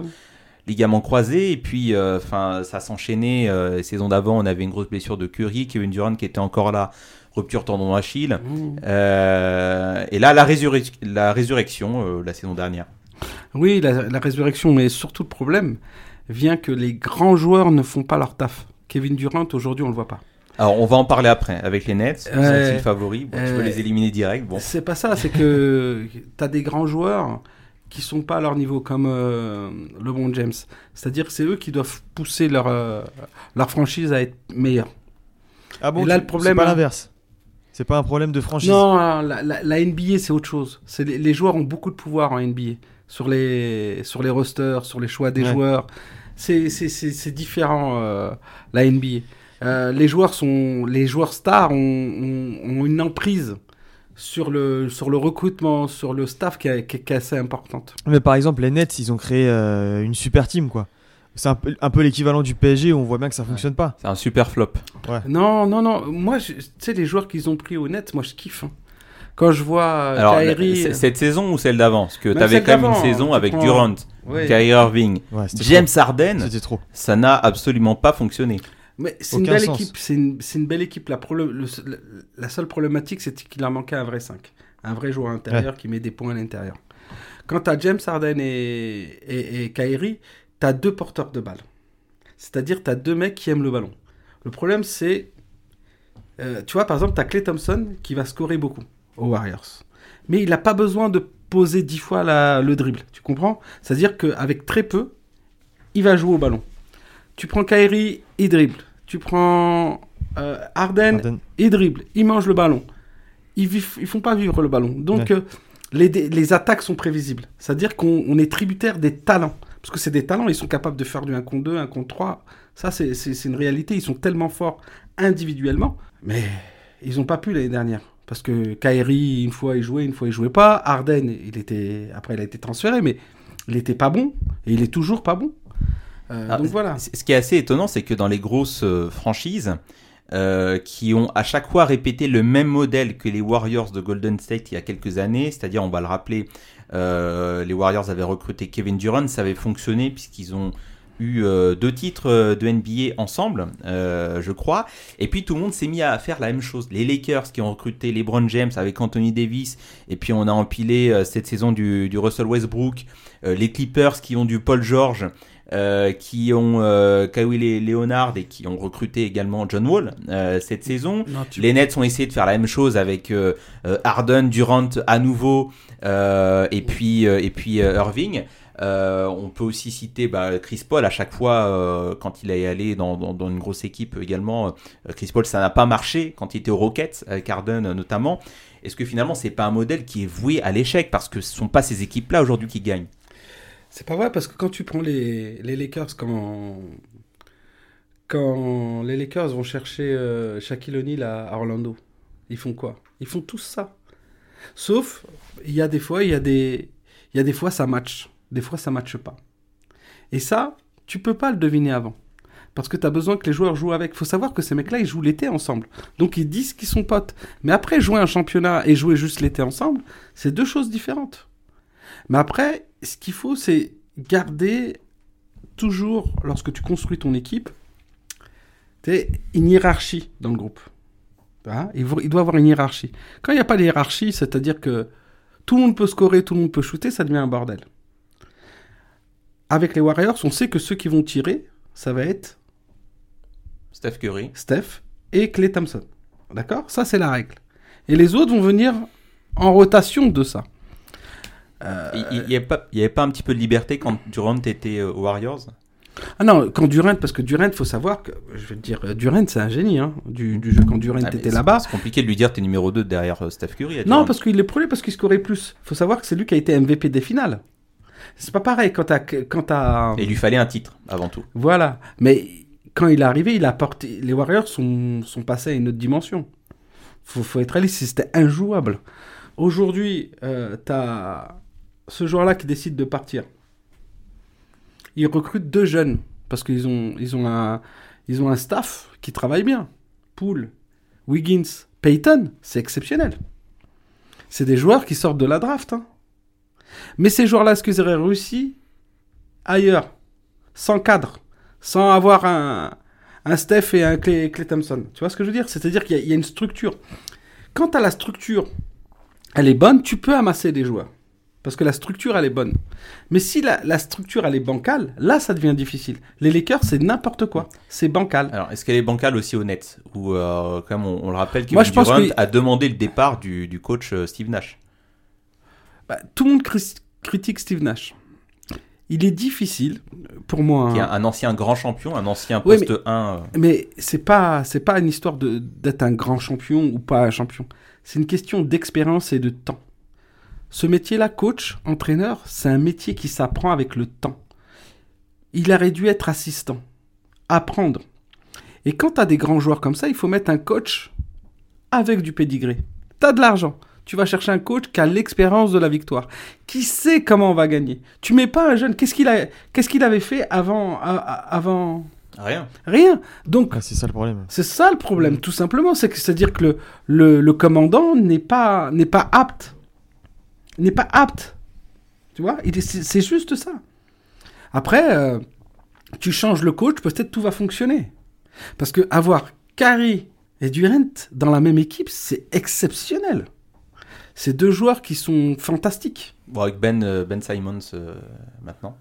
Mhm. ligament croisé et puis euh, enfin ça s'enchaînait euh, la saison d'avant on avait une grosse blessure de Curry Kevin Durant qui était encore là rupture tendon d'Achille Mhm. Euh, et là la, la résurrection euh, la saison dernière Oui, la, la résurrection, mais surtout le problème vient que les grands joueurs ne font pas leur taf. Kevin Durant, aujourd'hui, on le voit pas. alors on va en parler après avec les Nets Ouais. sont-ils favoris? Bon, tu peux Euh, les éliminer direct bon C'est pas ça, c'est que tu as des grands joueurs qui sont pas à leur niveau, comme euh, LeBron James. C'est-à-dire que c'est eux qui doivent pousser leur, euh, leur franchise à être meilleure. Ah bon, Et là, tu- le problème. c'est pas hein, l'inverse. C'est pas un problème de franchise. Non, la, la- la NBA, c'est autre chose. C'est les, les joueurs ont beaucoup de pouvoir en NBA. Sur les, sur les rosters, sur les choix des Ouais. joueurs. C'est c'est- différent, euh, la NBA. Euh, les, joueurs sont, les joueurs stars ont, ont- ont une emprise sur le, sur le recrutement, sur le staff qui est, qui assez importante. Mais par exemple, les Nets, ils ont créé euh, une super team, quoi. C'est un peu, un peu l'équivalent du PSG où on voit bien que ça fonctionne pas. c'est un super flop Ouais. Non, non, non. Moi, tu sais, les joueurs qu'ils ont pris au net, moi, je kiffe. hein. Quand je vois euh, Alors, Kyrie- c- cette saison ou celle d'avant? Parce que tu avais quand même une saison avec prends- Durant, Ouais. Kyrie Irving, James trop. Harden. C'était trop. Ça n'a absolument pas fonctionné. Mais c'est une belle sens. équipe. C'est une, c'est une belle équipe. La, prolo- le- le- la seule problématique, c'était qu'il leur manquait un vrai 5. Un vrai joueur intérieur qui met des points à l'intérieur. Quand tu as James Harden et, et, et Kyrie, tu as deux porteurs de balles. C'est-à-dire, tu as deux mecs qui aiment le ballon. Le problème, c'est. euh, tu vois, par exemple, tu as Clay Thompson qui va scorer beaucoup aux Warriors. Mais il n'a pas besoin de poser dix fois la- le dribble. Tu comprends? C'est-à-dire qu'avec très peu, il va jouer au ballon. Tu prends Kyrie, il dribble. Tu prends euh, Harden, Harden. il dribble. Il mange le ballon. Ils ils font pas vivre le ballon. Donc Ouais. euh, les, attaques sont prévisibles. C'est-à-dire qu'on on est tributaire des talents. Parce que c'est des talents, ils sont capables de faire du 1 contre 2, 1 contre 3. Ça, c'est une réalité. Ils sont tellement forts individuellement. Mais ils n'ont pas pu l'année dernière. Parce que Kyrie, une fois, il jouait, une fois, il jouait pas. Harden, il était... après, il a été transféré, mais il était pas bon. Et il est toujours pas bon. Euh, Ah, donc voilà. Ce qui est assez étonnant, c'est que dans les grosses euh, franchises euh, qui ont à chaque fois répété le même modèle que les Warriors de Golden State il y a quelques années, c'est-à-dire, on va le rappeler, euh, les Warriors avaient recruté Kevin Durant, ça avait fonctionné puisqu'ils ont eu euh, deux titres de NBA ensemble, je crois. Et puis tout le monde s'est mis à faire la même chose. Les Lakers qui ont recruté LeBron James avec Anthony Davis, et puis on a empilé cette saison du, du Russell Westbrook. Les Clippers qui ont du Paul George, euh, qui ont euh, Kawhi Le- Leonard et qui ont recruté également John Wall euh, cette saison. Non, Les Nets ont essayé de faire la même chose avec euh, euh, Harden, Durant à nouveau, euh, et puis euh, et puis Irving. Euh, on peut aussi citer bah, Chris Paul à chaque fois euh, quand il est allé dans, dans, dans une grosse équipe également. euh, Chris Paul, ça n'a pas marché quand il était aux Rockets, avec Harden notamment. Est-ce que finalement c'est pas un modèle qui est voué à l'échec? Parce que ce sont pas ces équipes-là aujourd'hui qui gagnent C'est pas vrai parce que quand tu prends les, Lakers, quand, les Lakers vont chercher euh, Shaquille O'Neal à, Orlando, ils font quoi? Ils font tous ça. Sauf, il y a des fois, il y a des, il y a des fois ça match, des fois ça matche pas. Et ça, tu peux pas le deviner avant. Parce que tu as besoin que les joueurs jouent avec. faut savoir que ces mecs-là, ils jouent l'été ensemble. Donc ils disent qu'ils sont potes. Mais après, jouer un championnat et jouer juste l'été ensemble, c'est deux choses différentes. Mais après, ce qu'il faut, c'est garder toujours, lorsque tu construis ton équipe, t'sais, une hiérarchie dans le groupe. Hein il, doit avoir une hiérarchie. Quand il n'y a pas de hiérarchie, c'est-à-dire que tout le monde peut scorer, tout le monde peut shooter, ça devient un bordel. Avec les Warriors, on sait que ceux qui vont tirer, ça va être Steph Curry. Steph et Clay Thompson. D'accord? Ça, c'est la règle. Et les autres vont venir en rotation de ça. Il n'y avait, pas- avait un petit peu de liberté quand Durant était euh, aux Warriors? Ah non, quand Durant, parce que Durant, faut savoir que, je vais te dire, euh, Durant, c'est un génie hein, du, du jeu. Quand Durant Ah, était là-bas, C'est compliqué de lui dire t'es numéro 2 derrière euh, Steph Curry. Non, parce qu'il est premier, parce qu'il scorait plus. faut savoir que c'est lui qui a été MVP des finales. C'est pas pareil quand t'as. Quand t'as... Et il lui fallait un titre avant tout. Voilà. Mais quand il est arrivé, il a porté. Les Warriors sont, sont passés à une autre dimension. Faut, faut être réaliste, c'était injouable. Aujourd'hui, euh, t'as ce joueur-là qui décide de partir. Il recrute deux jeunes parce qu'ils ont, un, staff qui travaille bien. Poole, Wiggins, Payton, c'est exceptionnel. C'est des joueurs qui sortent de la draft. hein. Mais ces joueurs-là, est-ce qu'ils auraient réussi ailleurs, sans cadre, sans avoir un, un Steph et un Clay, Clay Thompson? Tu vois ce que je veux dire? C'est-à-dire qu'il y, a- il y a une structure. Quand à la structure, elle est bonne, tu peux amasser des joueurs. Parce que la structure, elle est bonne. Mais si la, la structure, elle est bancale, là, ça devient difficile. Les Lakers, c'est n'importe quoi. C'est bancal. Alors, est-ce qu'elle est bancale aussi au Nets? Ou, euh, comme on, on le rappelle, Kevin Moi, je pense Durant que- a demandé le départ du, du coach euh, Steve Nash. Bah, tout le monde cri- critique Steve Nash. Il est difficile, pour moi. Qui est hein. un, un ancien grand champion, un ancien Ouais, poste mais- 1. euh, Mais c'est pas c'est pas une histoire d'être un grand champion ou pas un champion. C'est une question d'expérience et de temps. Ce métier-là, coach, entraîneur, c'est un métier qui s'apprend avec le temps. Il aurait dû être assistant, apprendre. Et quand tu as des grands joueurs comme ça, il faut mettre un coach avec du pédigré. Tu as de l'argent. Tu vas chercher un coach qui a l'expérience de la victoire, qui sait comment on va gagner. Tu mets pas un jeune. Qu'est-ce qu'il a, qu'est-ce qu'il avait fait avant, Rien. Rien. Donc, c'est ça le problème. c'est ça le problème, tout simplement. C'est que c'est-à-dire que le, le, le commandant n'est pas, n'est pas apte. N'est pas apte. Tu vois C'est juste ça. Après, euh, tu changes le coach, peut-être tout va fonctionner. Parce que avoir Carey et Durant dans la même équipe, c'est exceptionnel. C'est deux joueurs qui sont fantastiques. Bon, avec Ben, euh, ben Simons euh, maintenant.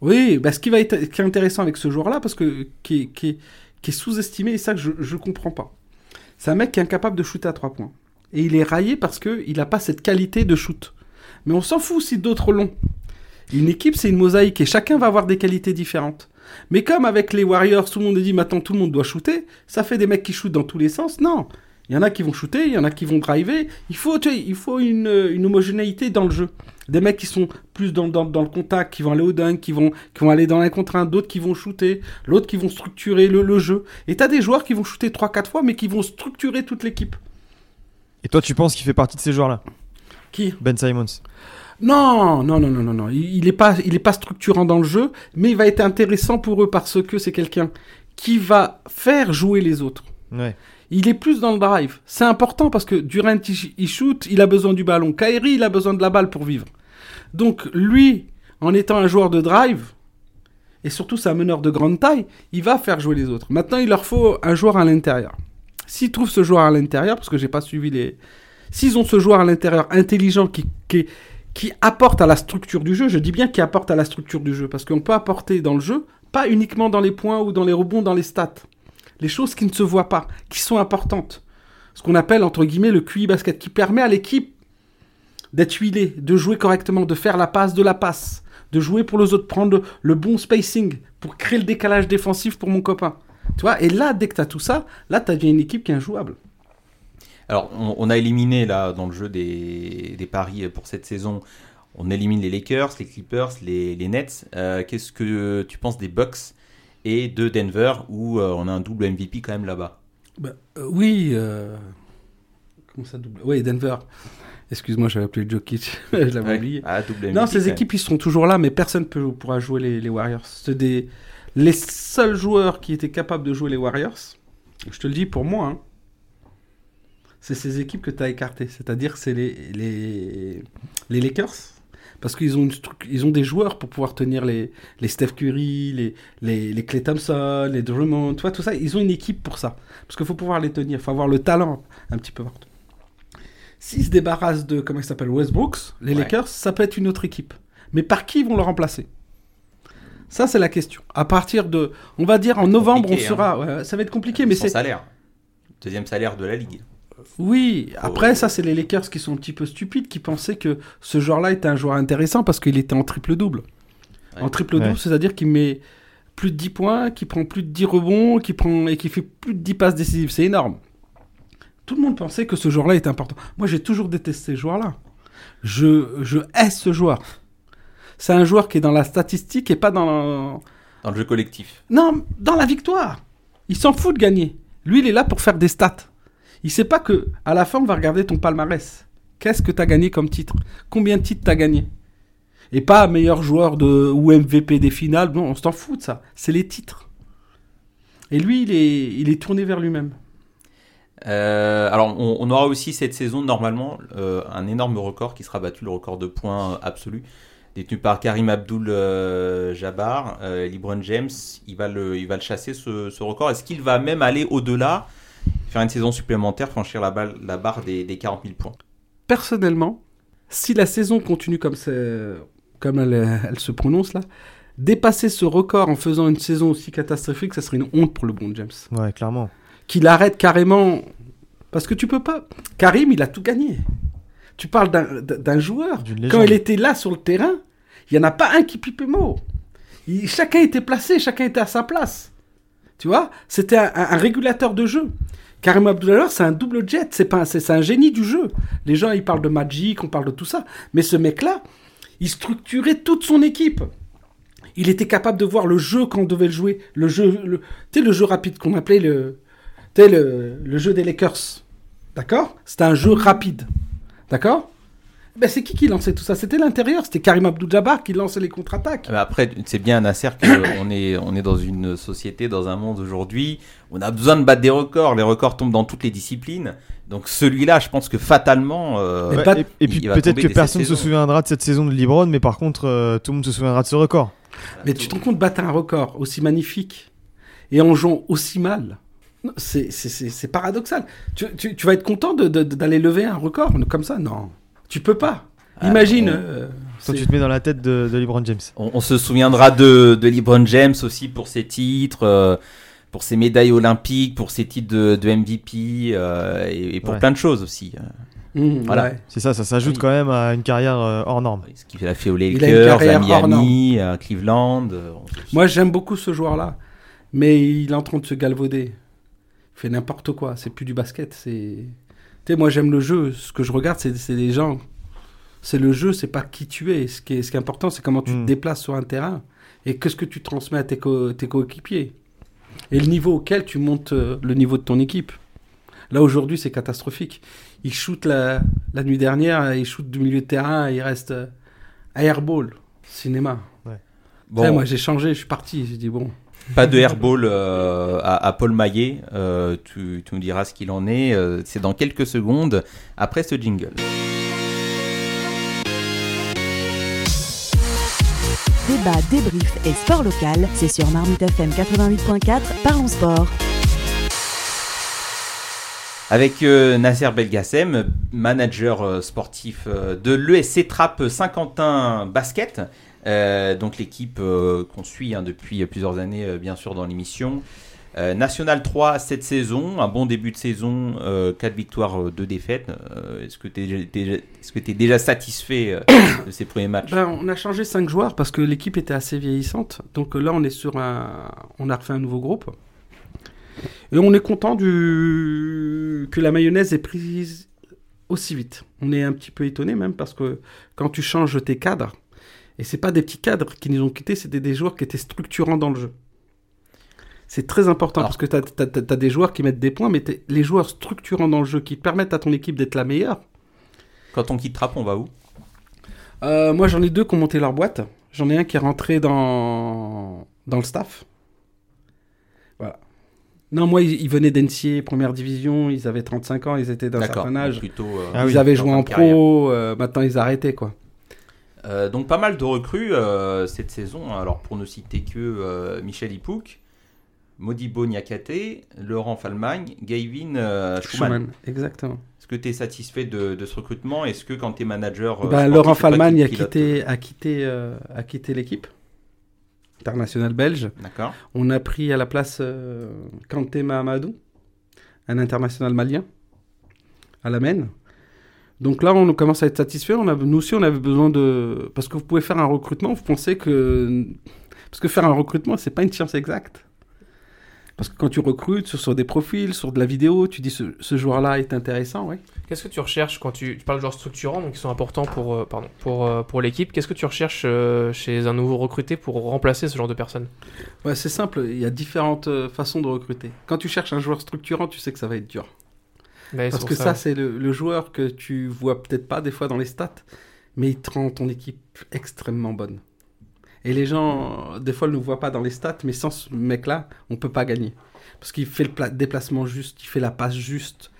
Oui, bah, ce qui va être qui est intéressant avec ce joueur-là, parce que qui est, qui est- qui est sous-estimé, et ça que je ne comprends pas. C'est un mec qui est incapable de shooter à trois points. Et il est raillé parce qu'il n'a pas cette qualité de shoot. Mais on s'en fout si d'autres l'ont. Une équipe, c'est une mosaïque et chacun va avoir des qualités différentes. Mais comme avec les Warriors, tout le monde dit maintenant tout le monde doit shooter, ça fait des mecs qui shootent dans tous les sens. Non. Il y en a qui vont shooter, il y en a qui vont driver. Il faut, une, homogénéité dans le jeu. Des mecs qui sont plus dans, le contact, qui vont aller au dunk, qui vont, aller dans l'un contre d'autres qui vont shooter, l'autre qui vont structurer le, le jeu. Et t'as des joueurs qui vont shooter 3-4 fois, mais qui vont structurer toute l'équipe. Et toi, tu penses qu'il fait partie de ces joueurs-là? Qui Ben Simons. Non, non, non, non, non, non. Il n'est pas, il est pas structurant dans le jeu, mais il va être intéressant pour eux parce que c'est quelqu'un qui va faire jouer les autres. Ouais. Il est plus dans le drive. C'est important parce que Durant, il, il shoot, il a besoin du ballon. Kyrie, il a besoin de la balle pour vivre. Donc, lui, en étant un joueur de drive, et surtout c'est un meneur de grande taille, il va faire jouer les autres. Maintenant, il leur faut un joueur à l'intérieur. S'ils trouvent ce joueur à l'intérieur, parce que j'ai pas suivi les... S'ils ont ce joueur à l'intérieur intelligent qui, qui, qui apporte à la structure du jeu, je dis bien qui apporte à la structure du jeu, parce qu'on peut apporter dans le jeu, pas uniquement dans les points ou dans les rebonds, dans les stats. Les choses qui ne se voient pas, qui sont importantes. Ce qu'on appelle, entre guillemets, le QI basket, qui permet à l'équipe d'être huilée, de jouer correctement, de faire la passe de la passe, de jouer pour les autres, prendre le, bon spacing pour créer le décalage défensif pour mon copain. Tu vois, et là, dès que tu as tout ça, là, tu deviens une équipe qui est injouable. Alors, on, on a éliminé là dans le jeu des, des paris pour cette saison. On élimine les Lakers, les Clippers, les, les Nets. Euh, Qu'est-ce que tu penses des Bucks et de Denver où euh, on a un double MVP quand même là-bas? Bah, euh, oui. Comment ça double? Oui, Denver. Excuse-moi, j'avais appelé Jokic. je l'avais Ouais. oublié. Ah, double non, MVP, ces quand équipes, ils seront toujours là, mais personne ne pourra jouer les, les Warriors. C'est des... les seuls joueurs qui étaient capables de jouer les Warriors. Je te le dis pour moi. hein, c'est ces équipes que tu as écartées. C'est-à-dire c'est les, les, les Lakers. Parce qu'ils ont, une stru- ils ont des joueurs pour pouvoir tenir les, les Steph Curry, les, les, les Clay Thompson, les Drummond, tu vois, tout ça. Ils ont une équipe pour ça. Parce qu'il faut pouvoir les tenir. Il faut avoir le talent un petit peu partout. S'ils se débarrassent de, comment il s'appelle, Westbrooks, les Ouais. Lakers, ça peut être une autre équipe. Mais par qui ils vont le remplacer? Ça, c'est la question. À partir de, on va dire en novembre, on sera. hein. ouais, ça va être compliqué, mais c'est. salaire. Deuxième salaire de la ligue. Oui, après ça c'est les Lakers qui sont un petit peu stupides qui pensaient que ce joueur-là était un joueur intéressant parce qu'il était en triple-double. En triple-double, Ouais. c'est-à-dire qu'il met plus de 10 points, qu'il prend plus de 10 rebonds, qu'il prend et qu'il fait plus de 10 passes décisives, c'est énorme. Tout le monde pensait que ce joueur-là était important. Moi, j'ai toujours détesté ce joueur-là. Je, je hais ce joueur. C'est un joueur qui est dans la statistique et pas dans Dans le jeu collectif. non, dans la victoire. Il s'en fout de gagner. Lui, il est là pour faire des stats. Il sait pas que à la fin, on va regarder ton palmarès. Qu'est-ce que tu as gagné comme titre? Combien de titres tu as gagné? Et pas meilleur joueur de ou MVP des finales. Non, on s'en fout de ça. C'est les titres. Et lui, il est, tourné vers lui-même. Euh, alors, on, aura aussi cette saison, normalement, euh, un énorme record qui sera battu, le record de points euh, absolu, détenu par Karim Abdul-Jabbar. Euh, James, il va le, chasser, ce record. Est-ce qu'il va même aller au-delà, faire une saison supplémentaire, franchir la, balle- la barre des, des 40 000 points Personnellement, si la saison continue comme, elle, elle se prononce là, dépasser ce record en faisant une saison aussi catastrophique, ça serait une honte pour le bon James. Ouais, clairement. qu'il arrête carrément. Parce que tu peux pas. Karim, il a tout gagné. Tu parles d'un- joueur. Quand il était là sur le terrain, il n'y en a pas un qui pipait mot. Il- chacun était placé, chacun était à sa place. Tu vois C'était un, régulateur de jeu. Karim Abdul-Jabbar, c'est un double jet, c'est pas c'est un génie du jeu. Les gens, ils parlent de Magic, on parle de tout ça. Mais ce mec-là, il structurait toute son équipe. Il était capable de voir le jeu quand on devait le jouer. Le jeu, le, le jeu rapide qu'on appelait le, le, le jeu des Lakers. D'accord? C'était un jeu rapide. D'accord? Ben, C'est qui qui lançait tout ça? C'était l'intérieur. C'était Karim Abdul-Jabbar qui lançait les contre-attaques. Mais Après, c'est bien Nasser qu'on est, on est dans une société, dans un monde aujourd'hui, on a besoin de battre des records. Les records tombent dans toutes les disciplines. Donc celui-là, je pense que fatalement. euh, Ouais, il- et, et puis peut-être que personne ne se souviendra de cette saison de LeBron, mais par contre, euh, tout le monde se souviendra de ce record. Mais tu te rends compte, battre un record aussi magnifique et en jouant aussi mal c'est- c'est c'est- c'est paradoxal. Tu, tu- tu vas être content de- de- d'aller lever un record comme ça? Non. Tu peux pas. Imagine. on- euh, Toi, c'est- tu te mets dans la tête de, de LeBron James. On, on se souviendra de, de LeBron James aussi pour ses titres, euh, pour ses médailles olympiques, pour ses titres de, de MVP euh, et, et pour Ouais. plein de choses aussi. Mmh, voilà. ouais. C'est ça, ça s'ajoute Oui. quand même à une carrière euh, hors norme. Ce qu'il a fait aux Lakers, à Miami, à Cleveland. euh, Moi, j'aime beaucoup ce joueur-là. Mais il est en train de se galvauder. Il fait n'importe quoi. C'est plus du basket. C'est. Tu sais, moi, j'aime le jeu. Ce que je regarde, c'est des gens. C'est le jeu, c'est pas qui tu es. Ce qui est, ce qui est important, c'est comment tu te déplaces sur un terrain. Et qu'est-ce que tu transmets à tes, co- tes coéquipiers. Et le niveau auquel tu montes euh, le niveau de ton équipe. Là, aujourd'hui, c'est catastrophique. Il shoot la, la nuit dernière, il shoot du milieu de terrain, il reste euh, airball, cinéma. Bon. Moi, j'ai changé, je suis parti. J'ai dit, bon. Pas de airball euh, à, à Paul Maillet. euh, tu, tu nous diras ce qu'il en est. euh, c'est dans quelques secondes après ce jingle. Débat, débrief et sport local, c'est sur Marmite FM 88.4, parlons sport. Avec euh, Nasser Belgacem, manager euh, sportif euh, de l'ESC Trapp Saint-Quentin Basket, donc l'équipe euh, qu'on suit hein, depuis plusieurs années, euh, bien sûr, dans l'émission. Euh, National 3 cette saison, un bon début de saison, 4 victoires, 2 défaites. Euh, Est-ce que tu es, déjà satisfait euh, de ces premiers matchs? Ben, on a changé 5 joueurs parce que l'équipe était assez vieillissante. Donc là, on est sur un. On a refait un nouveau groupe. Et on est content que la mayonnaise est prise aussi vite. On est un petit peu étonné même parce que quand tu changes tes cadres, et c'est pas des petits cadres qui nous ont quittés, c'était des joueurs qui étaient structurants dans le jeu. C'est très important parce que tu as, des joueurs qui mettent des points, mais les joueurs structurants dans le jeu qui permettent à ton équipe d'être la meilleure. Quand on quitte Trapp, on va où? Euh, moi, j'en ai deux qui ont monté leur boîte. J'en ai un qui est rentré dans, dans le staff. Voilà. Non, moi, ils, ils venaient d'NCA, première division, ils avaient 35 ans, ils étaient d'un certain âge. plutôt, euh, ils Ah oui, avaient en joué en pro, euh, maintenant ils arrêtaient, quoi. Euh, donc pas mal de recrues euh, cette saison. Alors pour ne citer que euh, Michel Ipouk, Modibo Niakate, Laurent Falmagne, Gavin euh, Schumann. Exactement. Est-ce que tu es satisfait de, de ce recrutement? Est-ce que quand tu es manager... sportif, Laurent Falman a quitté, a quitté, a quitté l'équipe internationale belge. D'accord. On a pris à la place Kanté Mahamadou, un international malien. à la main. Donc là, on commence à être satisfait. On a, nous aussi, on avait besoin de. Parce que vous pouvez faire un recrutement, vous pensez que. Parce que faire un recrutement, c'est pas une science exacte. Parce que quand tu recrutes sur, sur des profils, sur de la vidéo, tu dis ce, ce joueur-là est intéressant, oui. Qu'est-ce que tu recherches quand tu, tu parles de joueurs structurants, donc qui sont importants pour, euh, pardon, pour, euh, pour l'équipe Qu'est-ce que tu recherches euh, chez un nouveau recruté pour remplacer ce genre de personnes Ouais, c'est simple, il y a différentes façons de recruter. Quand tu cherches un joueur structurant, tu sais que ça va être dur. C'est Parce que ça, c'est le, le joueur que tu vois peut-être pas des fois dans les stats, mais il te rend ton équipe extrêmement bonne. Et les gens, des fois, ne le voient pas dans les stats, mais sans ce mec-là, on peut pas gagner. Parce qu'il fait le pla- déplacement juste, il fait la passe juste,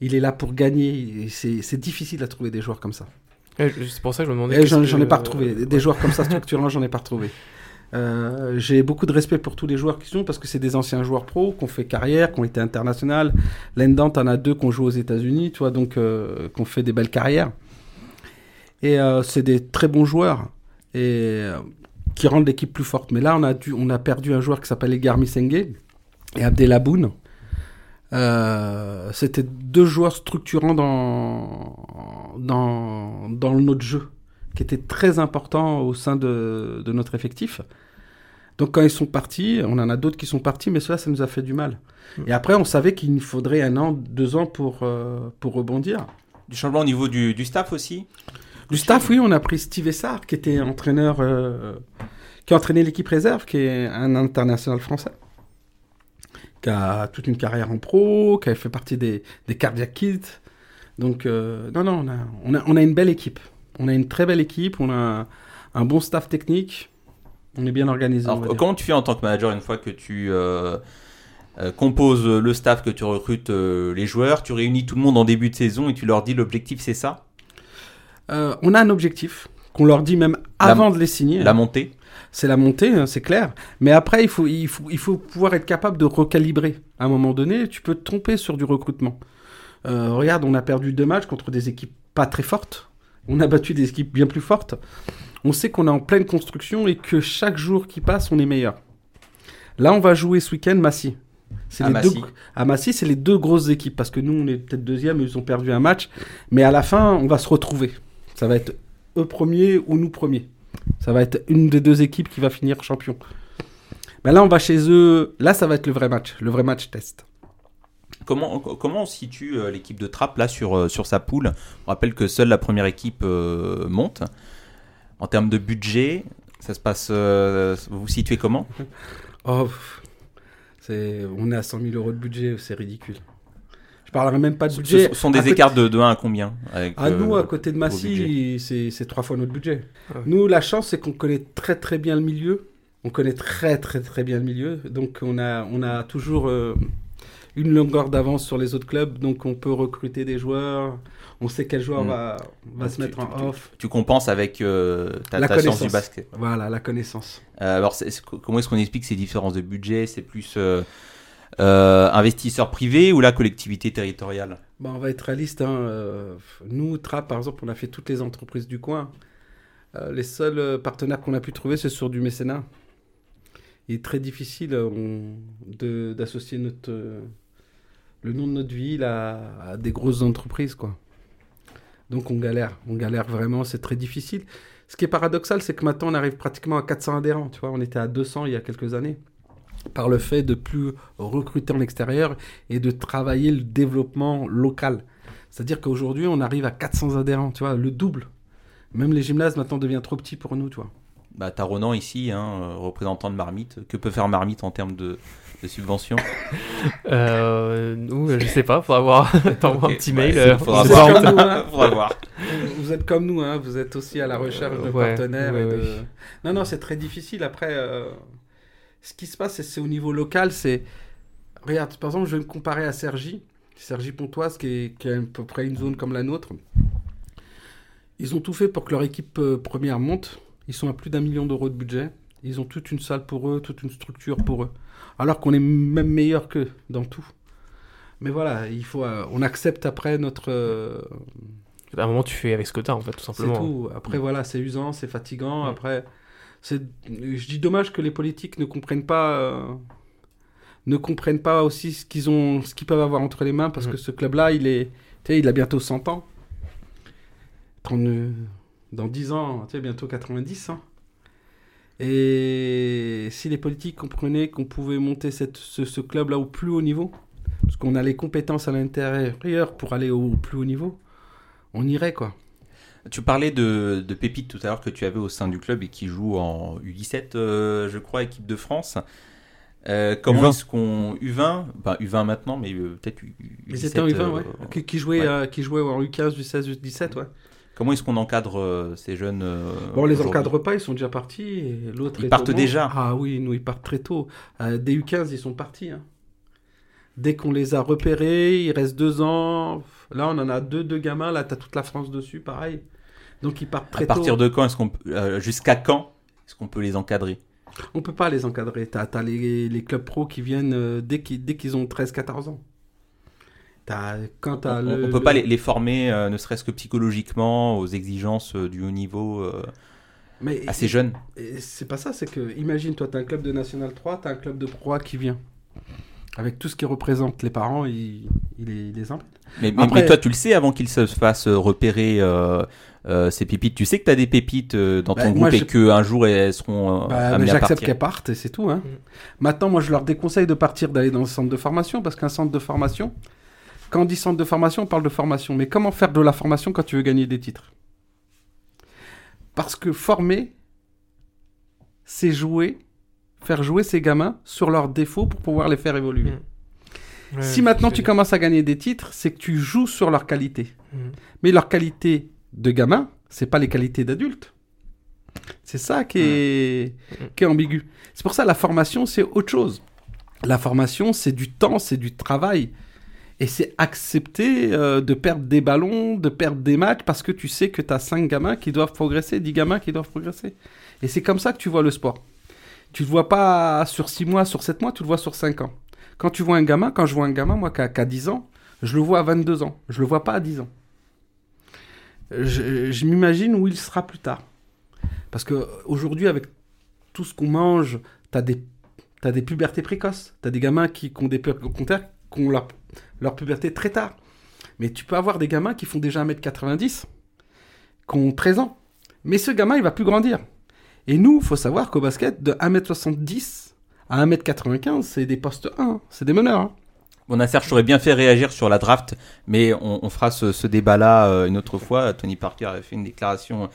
il est là pour gagner. C'est difficile à trouver des joueurs comme ça. C'est pour ça que je me demandais. J'en ai pas retrouvé. Des ouais. joueurs comme ça structurants, j'en ai pas retrouvé. Euh, J'ai beaucoup de respect pour tous les joueurs qui sont parce que c'est des anciens joueurs pro qui ont fait carrière, qui ont été international. L'Endant en a deux qui ont joué aux États-Unis, tu vois, donc euh, qui ont fait des belles carrières. Et euh, c'est des très bons joueurs et qui rendent l'équipe plus forte. Mais là, on a perdu un joueur qui s'appelle Egar Misenge et Abdelaboun. C'était deux joueurs structurants dans, dans, dans notre jeu, qui étaient très importants au sein de, de notre effectif. Donc quand ils sont partis, on en a d'autres qui sont partis, mais cela, ça nous a fait du mal. Et après, on savait qu'il nous faudrait un an, deux ans pour, euh, pour rebondir. Du changement au niveau du, du staff aussi? Du staff, oui, on a pris Steve Essard, qui était entraîneur, euh, qui a entraîné l'équipe réserve, qui est un international français, qui a toute une carrière en pro, qui a fait partie des, des Cardiac Kids. Donc, euh, non, non, on a, on, a, on a une belle équipe. On a une très belle équipe, on a un, un bon staff technique, on est bien organisé. Alors, comment tu fais en tant que manager une fois que tu euh, euh, composes le staff, que tu recrutes euh, les joueurs, tu réunis tout le monde en début de saison et tu leur dis l'objectif c'est ça? On a un objectif qu'on leur dit même avant de les signer. La montée C'est la montée, hein, c'est clair. Mais après, il faut, il, faut, il faut pouvoir être capable de recalibrer. À un moment donné, tu peux te tromper sur du recrutement. Euh, regarde, on a perdu deux matchs contre des équipes pas très fortes. On a battu des équipes bien plus fortes. On sait qu'on est en pleine construction et que chaque jour qui passe, on est meilleur. Là, on va jouer ce week-end Massy. C'est À les Massy. deux, à Massy, c'est les deux grosses équipes parce que nous, on est peut-être deuxième, ils ont perdu un match. Mais à la fin, on va se retrouver. Ça va être eux premiers ou nous premiers. Ça va être une des deux équipes qui va finir champion. Ben là, on va chez eux. Là, ça va être le vrai match, le vrai match test. Comment, comment on situe euh, l'équipe de Trapp là sur, euh, sur sa poule? On rappelle que seule la première équipe euh, monte. En termes de budget, ça se passe. euh, vous vous situez comment? Oh, on est à 100 000 euros de budget, c'est ridicule. Je parlerai même pas de budget. ce sont des À côté- écarts de, de 1 à combien avec, À euh, nous, à côté de Massy, c'est, c'est trois fois notre budget. Nous, la chance, c'est qu'on connaît très très bien le milieu. On connaît très très très bien le milieu. Donc, on a, on a toujours euh, une longueur d'avance sur les autres clubs. Donc, on peut recruter des joueurs. On sait quel joueur Mm. va, va Donc se tu- mettre tu- en off. Tu compenses avec euh, ta, La ta science connaissance. du basket. Voilà, la connaissance. Euh, alors, comment est-ce qu'on explique ces différences de budget? C'est plus euh, euh, investisseurs privés ou la collectivité territoriale? Bah, on va être réaliste. Hein. Nous, Trapp, par exemple, on a fait toutes les entreprises du coin. Les seuls partenaires qu'on a pu trouver, c'est sur du mécénat. Il est très difficile d'associer notre, le nom de notre ville à, des grosses entreprises. Quoi. Donc on galère. On galère vraiment, c'est très difficile. Ce qui est paradoxal, c'est que maintenant, on arrive pratiquement à 400 adhérents. Tu vois, on était à 200 il y a quelques années par le fait de plus recruter en extérieur et de travailler le développement local. C'est-à-dire qu'aujourd'hui, on arrive à 400 adhérents, tu vois, le double. Même les gymnases maintenant deviennent trop petits pour nous, tu vois. bah, T'as Ronan ici, hein, représentant de Marmite. Que peut faire Marmite en termes de, de subventions Euh, nous, je sais pas, faudra voir. T'envoies un petit mail. euh, faudra on voir. nous, hein. Faudra. Vous êtes comme nous, hein, vous êtes aussi à la recherche de Euh, ouais, partenaires. ouais, et de- ouais. Non, non, c'est très difficile. Après, euh, ce qui se passe, c'est- c'est au niveau local. C'est Regarde, par exemple, je vais me comparer à Sergi. Sergi Pontoise, qui est, qui est à peu près une zone comme la nôtre. Ils ont tout fait pour que leur équipe euh, première monte. Ils sont à plus d'un million d'euros de budget. Ils ont toute une salle pour eux, toute une structure pour eux. Alors qu'on est même meilleur qu'eux dans tout. Mais voilà, il faut, euh, on accepte après notre. euh, À un moment, tu fais avec ce que t'as, en fait, tout c'est simplement. tout. Après, voilà, c'est usant, c'est fatigant. Après, c'est, je dis dommage que les politiques ne comprennent pas, euh, ne comprennent pas aussi ce qu'ils ont, ce qu'ils peuvent avoir entre les mains, parce que ce club-là, il est, Tu sais, il a bientôt 100 ans. 30, euh, dans 10 ans, tu bientôt 90. hein. Et si les politiques comprenaient qu'on pouvait monter cette, ce, ce club-là au plus haut niveau, parce qu'on a les compétences à l'intérieur pour aller au plus haut niveau, on irait quoi. Tu parlais de, de pépites tout à l'heure que tu avais au sein du club et qui joue en U17, euh, je crois, équipe de France. Euh, comment U20. est-ce qu'on. U20 Bah, U20 maintenant, mais euh, peut-être U- U17. Mais c'était en U20, ouais. euh, Qui, qui jouait, ouais. euh, qui jouait en U15, U16, U17, ouais. Comment est-ce qu'on encadre euh, ces jeunes euh, Bon, on les encadre pas, ils sont déjà partis. et L'autre Ils partent déjà Ah oui, nous, ils partent très tôt. Euh, dès U15, ils sont partis. hein. Dès qu'on les a repérés, il reste deux ans. Là, on en a deux, deux gamins. Là, t'as toute la France dessus, pareil. Donc, ils partent très À partir tôt. de quand est-ce qu'on peut- euh, jusqu'à quand est-ce qu'on peut les encadrer? On peut pas les encadrer. T'as as les, les clubs pro qui viennent euh, dès qu'ils dès qu'ils ont 13-14 ans. T'as- quand t'as On, le- on peut le- pas les, les former, euh, ne serait-ce que psychologiquement, aux exigences euh, du haut niveau euh, Mais assez jeunes. Et C'est pas ça, c'est que, imagine, toi, t'as un club de National 3, t'as un club de Pro A qui vient. Avec tout ce qui représente les parents, il les, il embêtent. Mais, mais- Après- mais toi, tu le sais avant qu'ils se fassent repérer euh, euh, ces pépites. Tu sais que tu as des pépites euh, dans ton Bah, groupe moi, et je- qu'un jour elles seront euh, Bah, mais amenées à J'accepte partir. qu'elles partent et c'est tout. Hein. Maintenant, moi, je leur déconseille de partir, d'aller dans un centre de formation, parce qu'un centre de formation, quand on dit centre de formation, on parle de formation. Mais comment faire de la formation quand tu veux gagner des titres? Parce que former, c'est jouer, faire jouer ces gamins sur leurs défauts pour pouvoir les faire évoluer. Ouais, si maintenant tu commences à gagner des titres, c'est que tu joues sur leurs qualités. Mhm. Mais leurs qualités de gamin, c'est pas les qualités d'adultes. C'est ça qui est, qui est ambigu. C'est pour ça la formation, c'est autre chose. La formation, c'est du temps, c'est du travail. Et c'est accepter euh, de perdre des ballons, de perdre des matchs, parce que tu sais que tu as 5 gamins qui doivent progresser, 10 gamins qui doivent progresser. Et c'est comme ça que tu vois le sport. Tu le vois pas sur 6 mois, sur 7 mois, tu le vois sur 5 ans. Quand tu vois un gamin, quand je vois un gamin, moi, qui a, qui a 10 ans, je le vois à 22 ans. Je le vois pas à 10 ans. Je, m'imagine où il sera plus tard. Parce que aujourd'hui, avec tout ce qu'on mange, tu as des, des pubertés précoces. Tu as des gamins qui, qui ont, des, pu- qui ont leur, leur puberté très tard. Mais tu peux avoir des gamins qui font déjà 1m90, qui ont 13 ans. Mais ce gamin, il va plus grandir. Et nous, faut savoir qu'au basket, de 1m70 à 1m95, c'est des postes 1, c'est des meneurs. hein. Bon, Nasser, je t'aurais bien fait réagir sur la draft, mais on, fera ce, débat-là euh, une autre fois. Tony Parker a fait une déclaration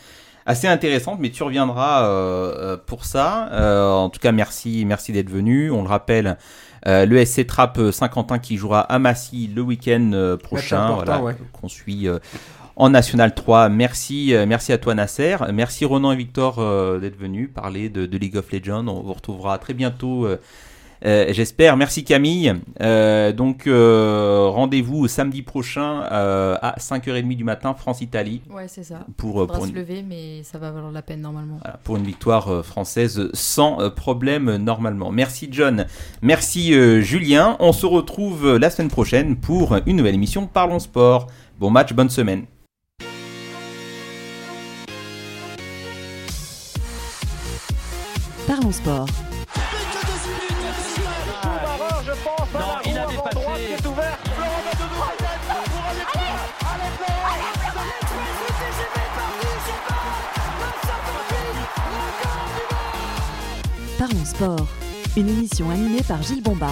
assez intéressante, mais tu reviendras euh, euh, pour ça. En tout cas, merci, merci d'être venu. On le rappelle, euh, le SC Trap euh, Saint-Quentin qui jouera à Massy le week-end euh, prochain, voilà, ouais. qu'on suit euh, en National 3. Merci, merci à toi Nasser. Merci Ronan et Victor euh, d'être venus parler de, de League of Legends. On vous retrouvera très bientôt. Euh, J'espère. Merci Camille. Euh, donc euh, rendez-vous samedi prochain euh, à 5h30 du matin, France-Italie. Ouais, c'est ça. Pour, se une, lever, mais ça va valoir la peine normalement. voilà, pour une victoire française sans problème normalement. Merci John. Merci euh, Julien. On se retrouve la semaine prochaine pour une nouvelle émission Parlons Sport. Bon match, bonne semaine. Parlons sport. Parlons sport. Une émission animée par Gilles Bombard.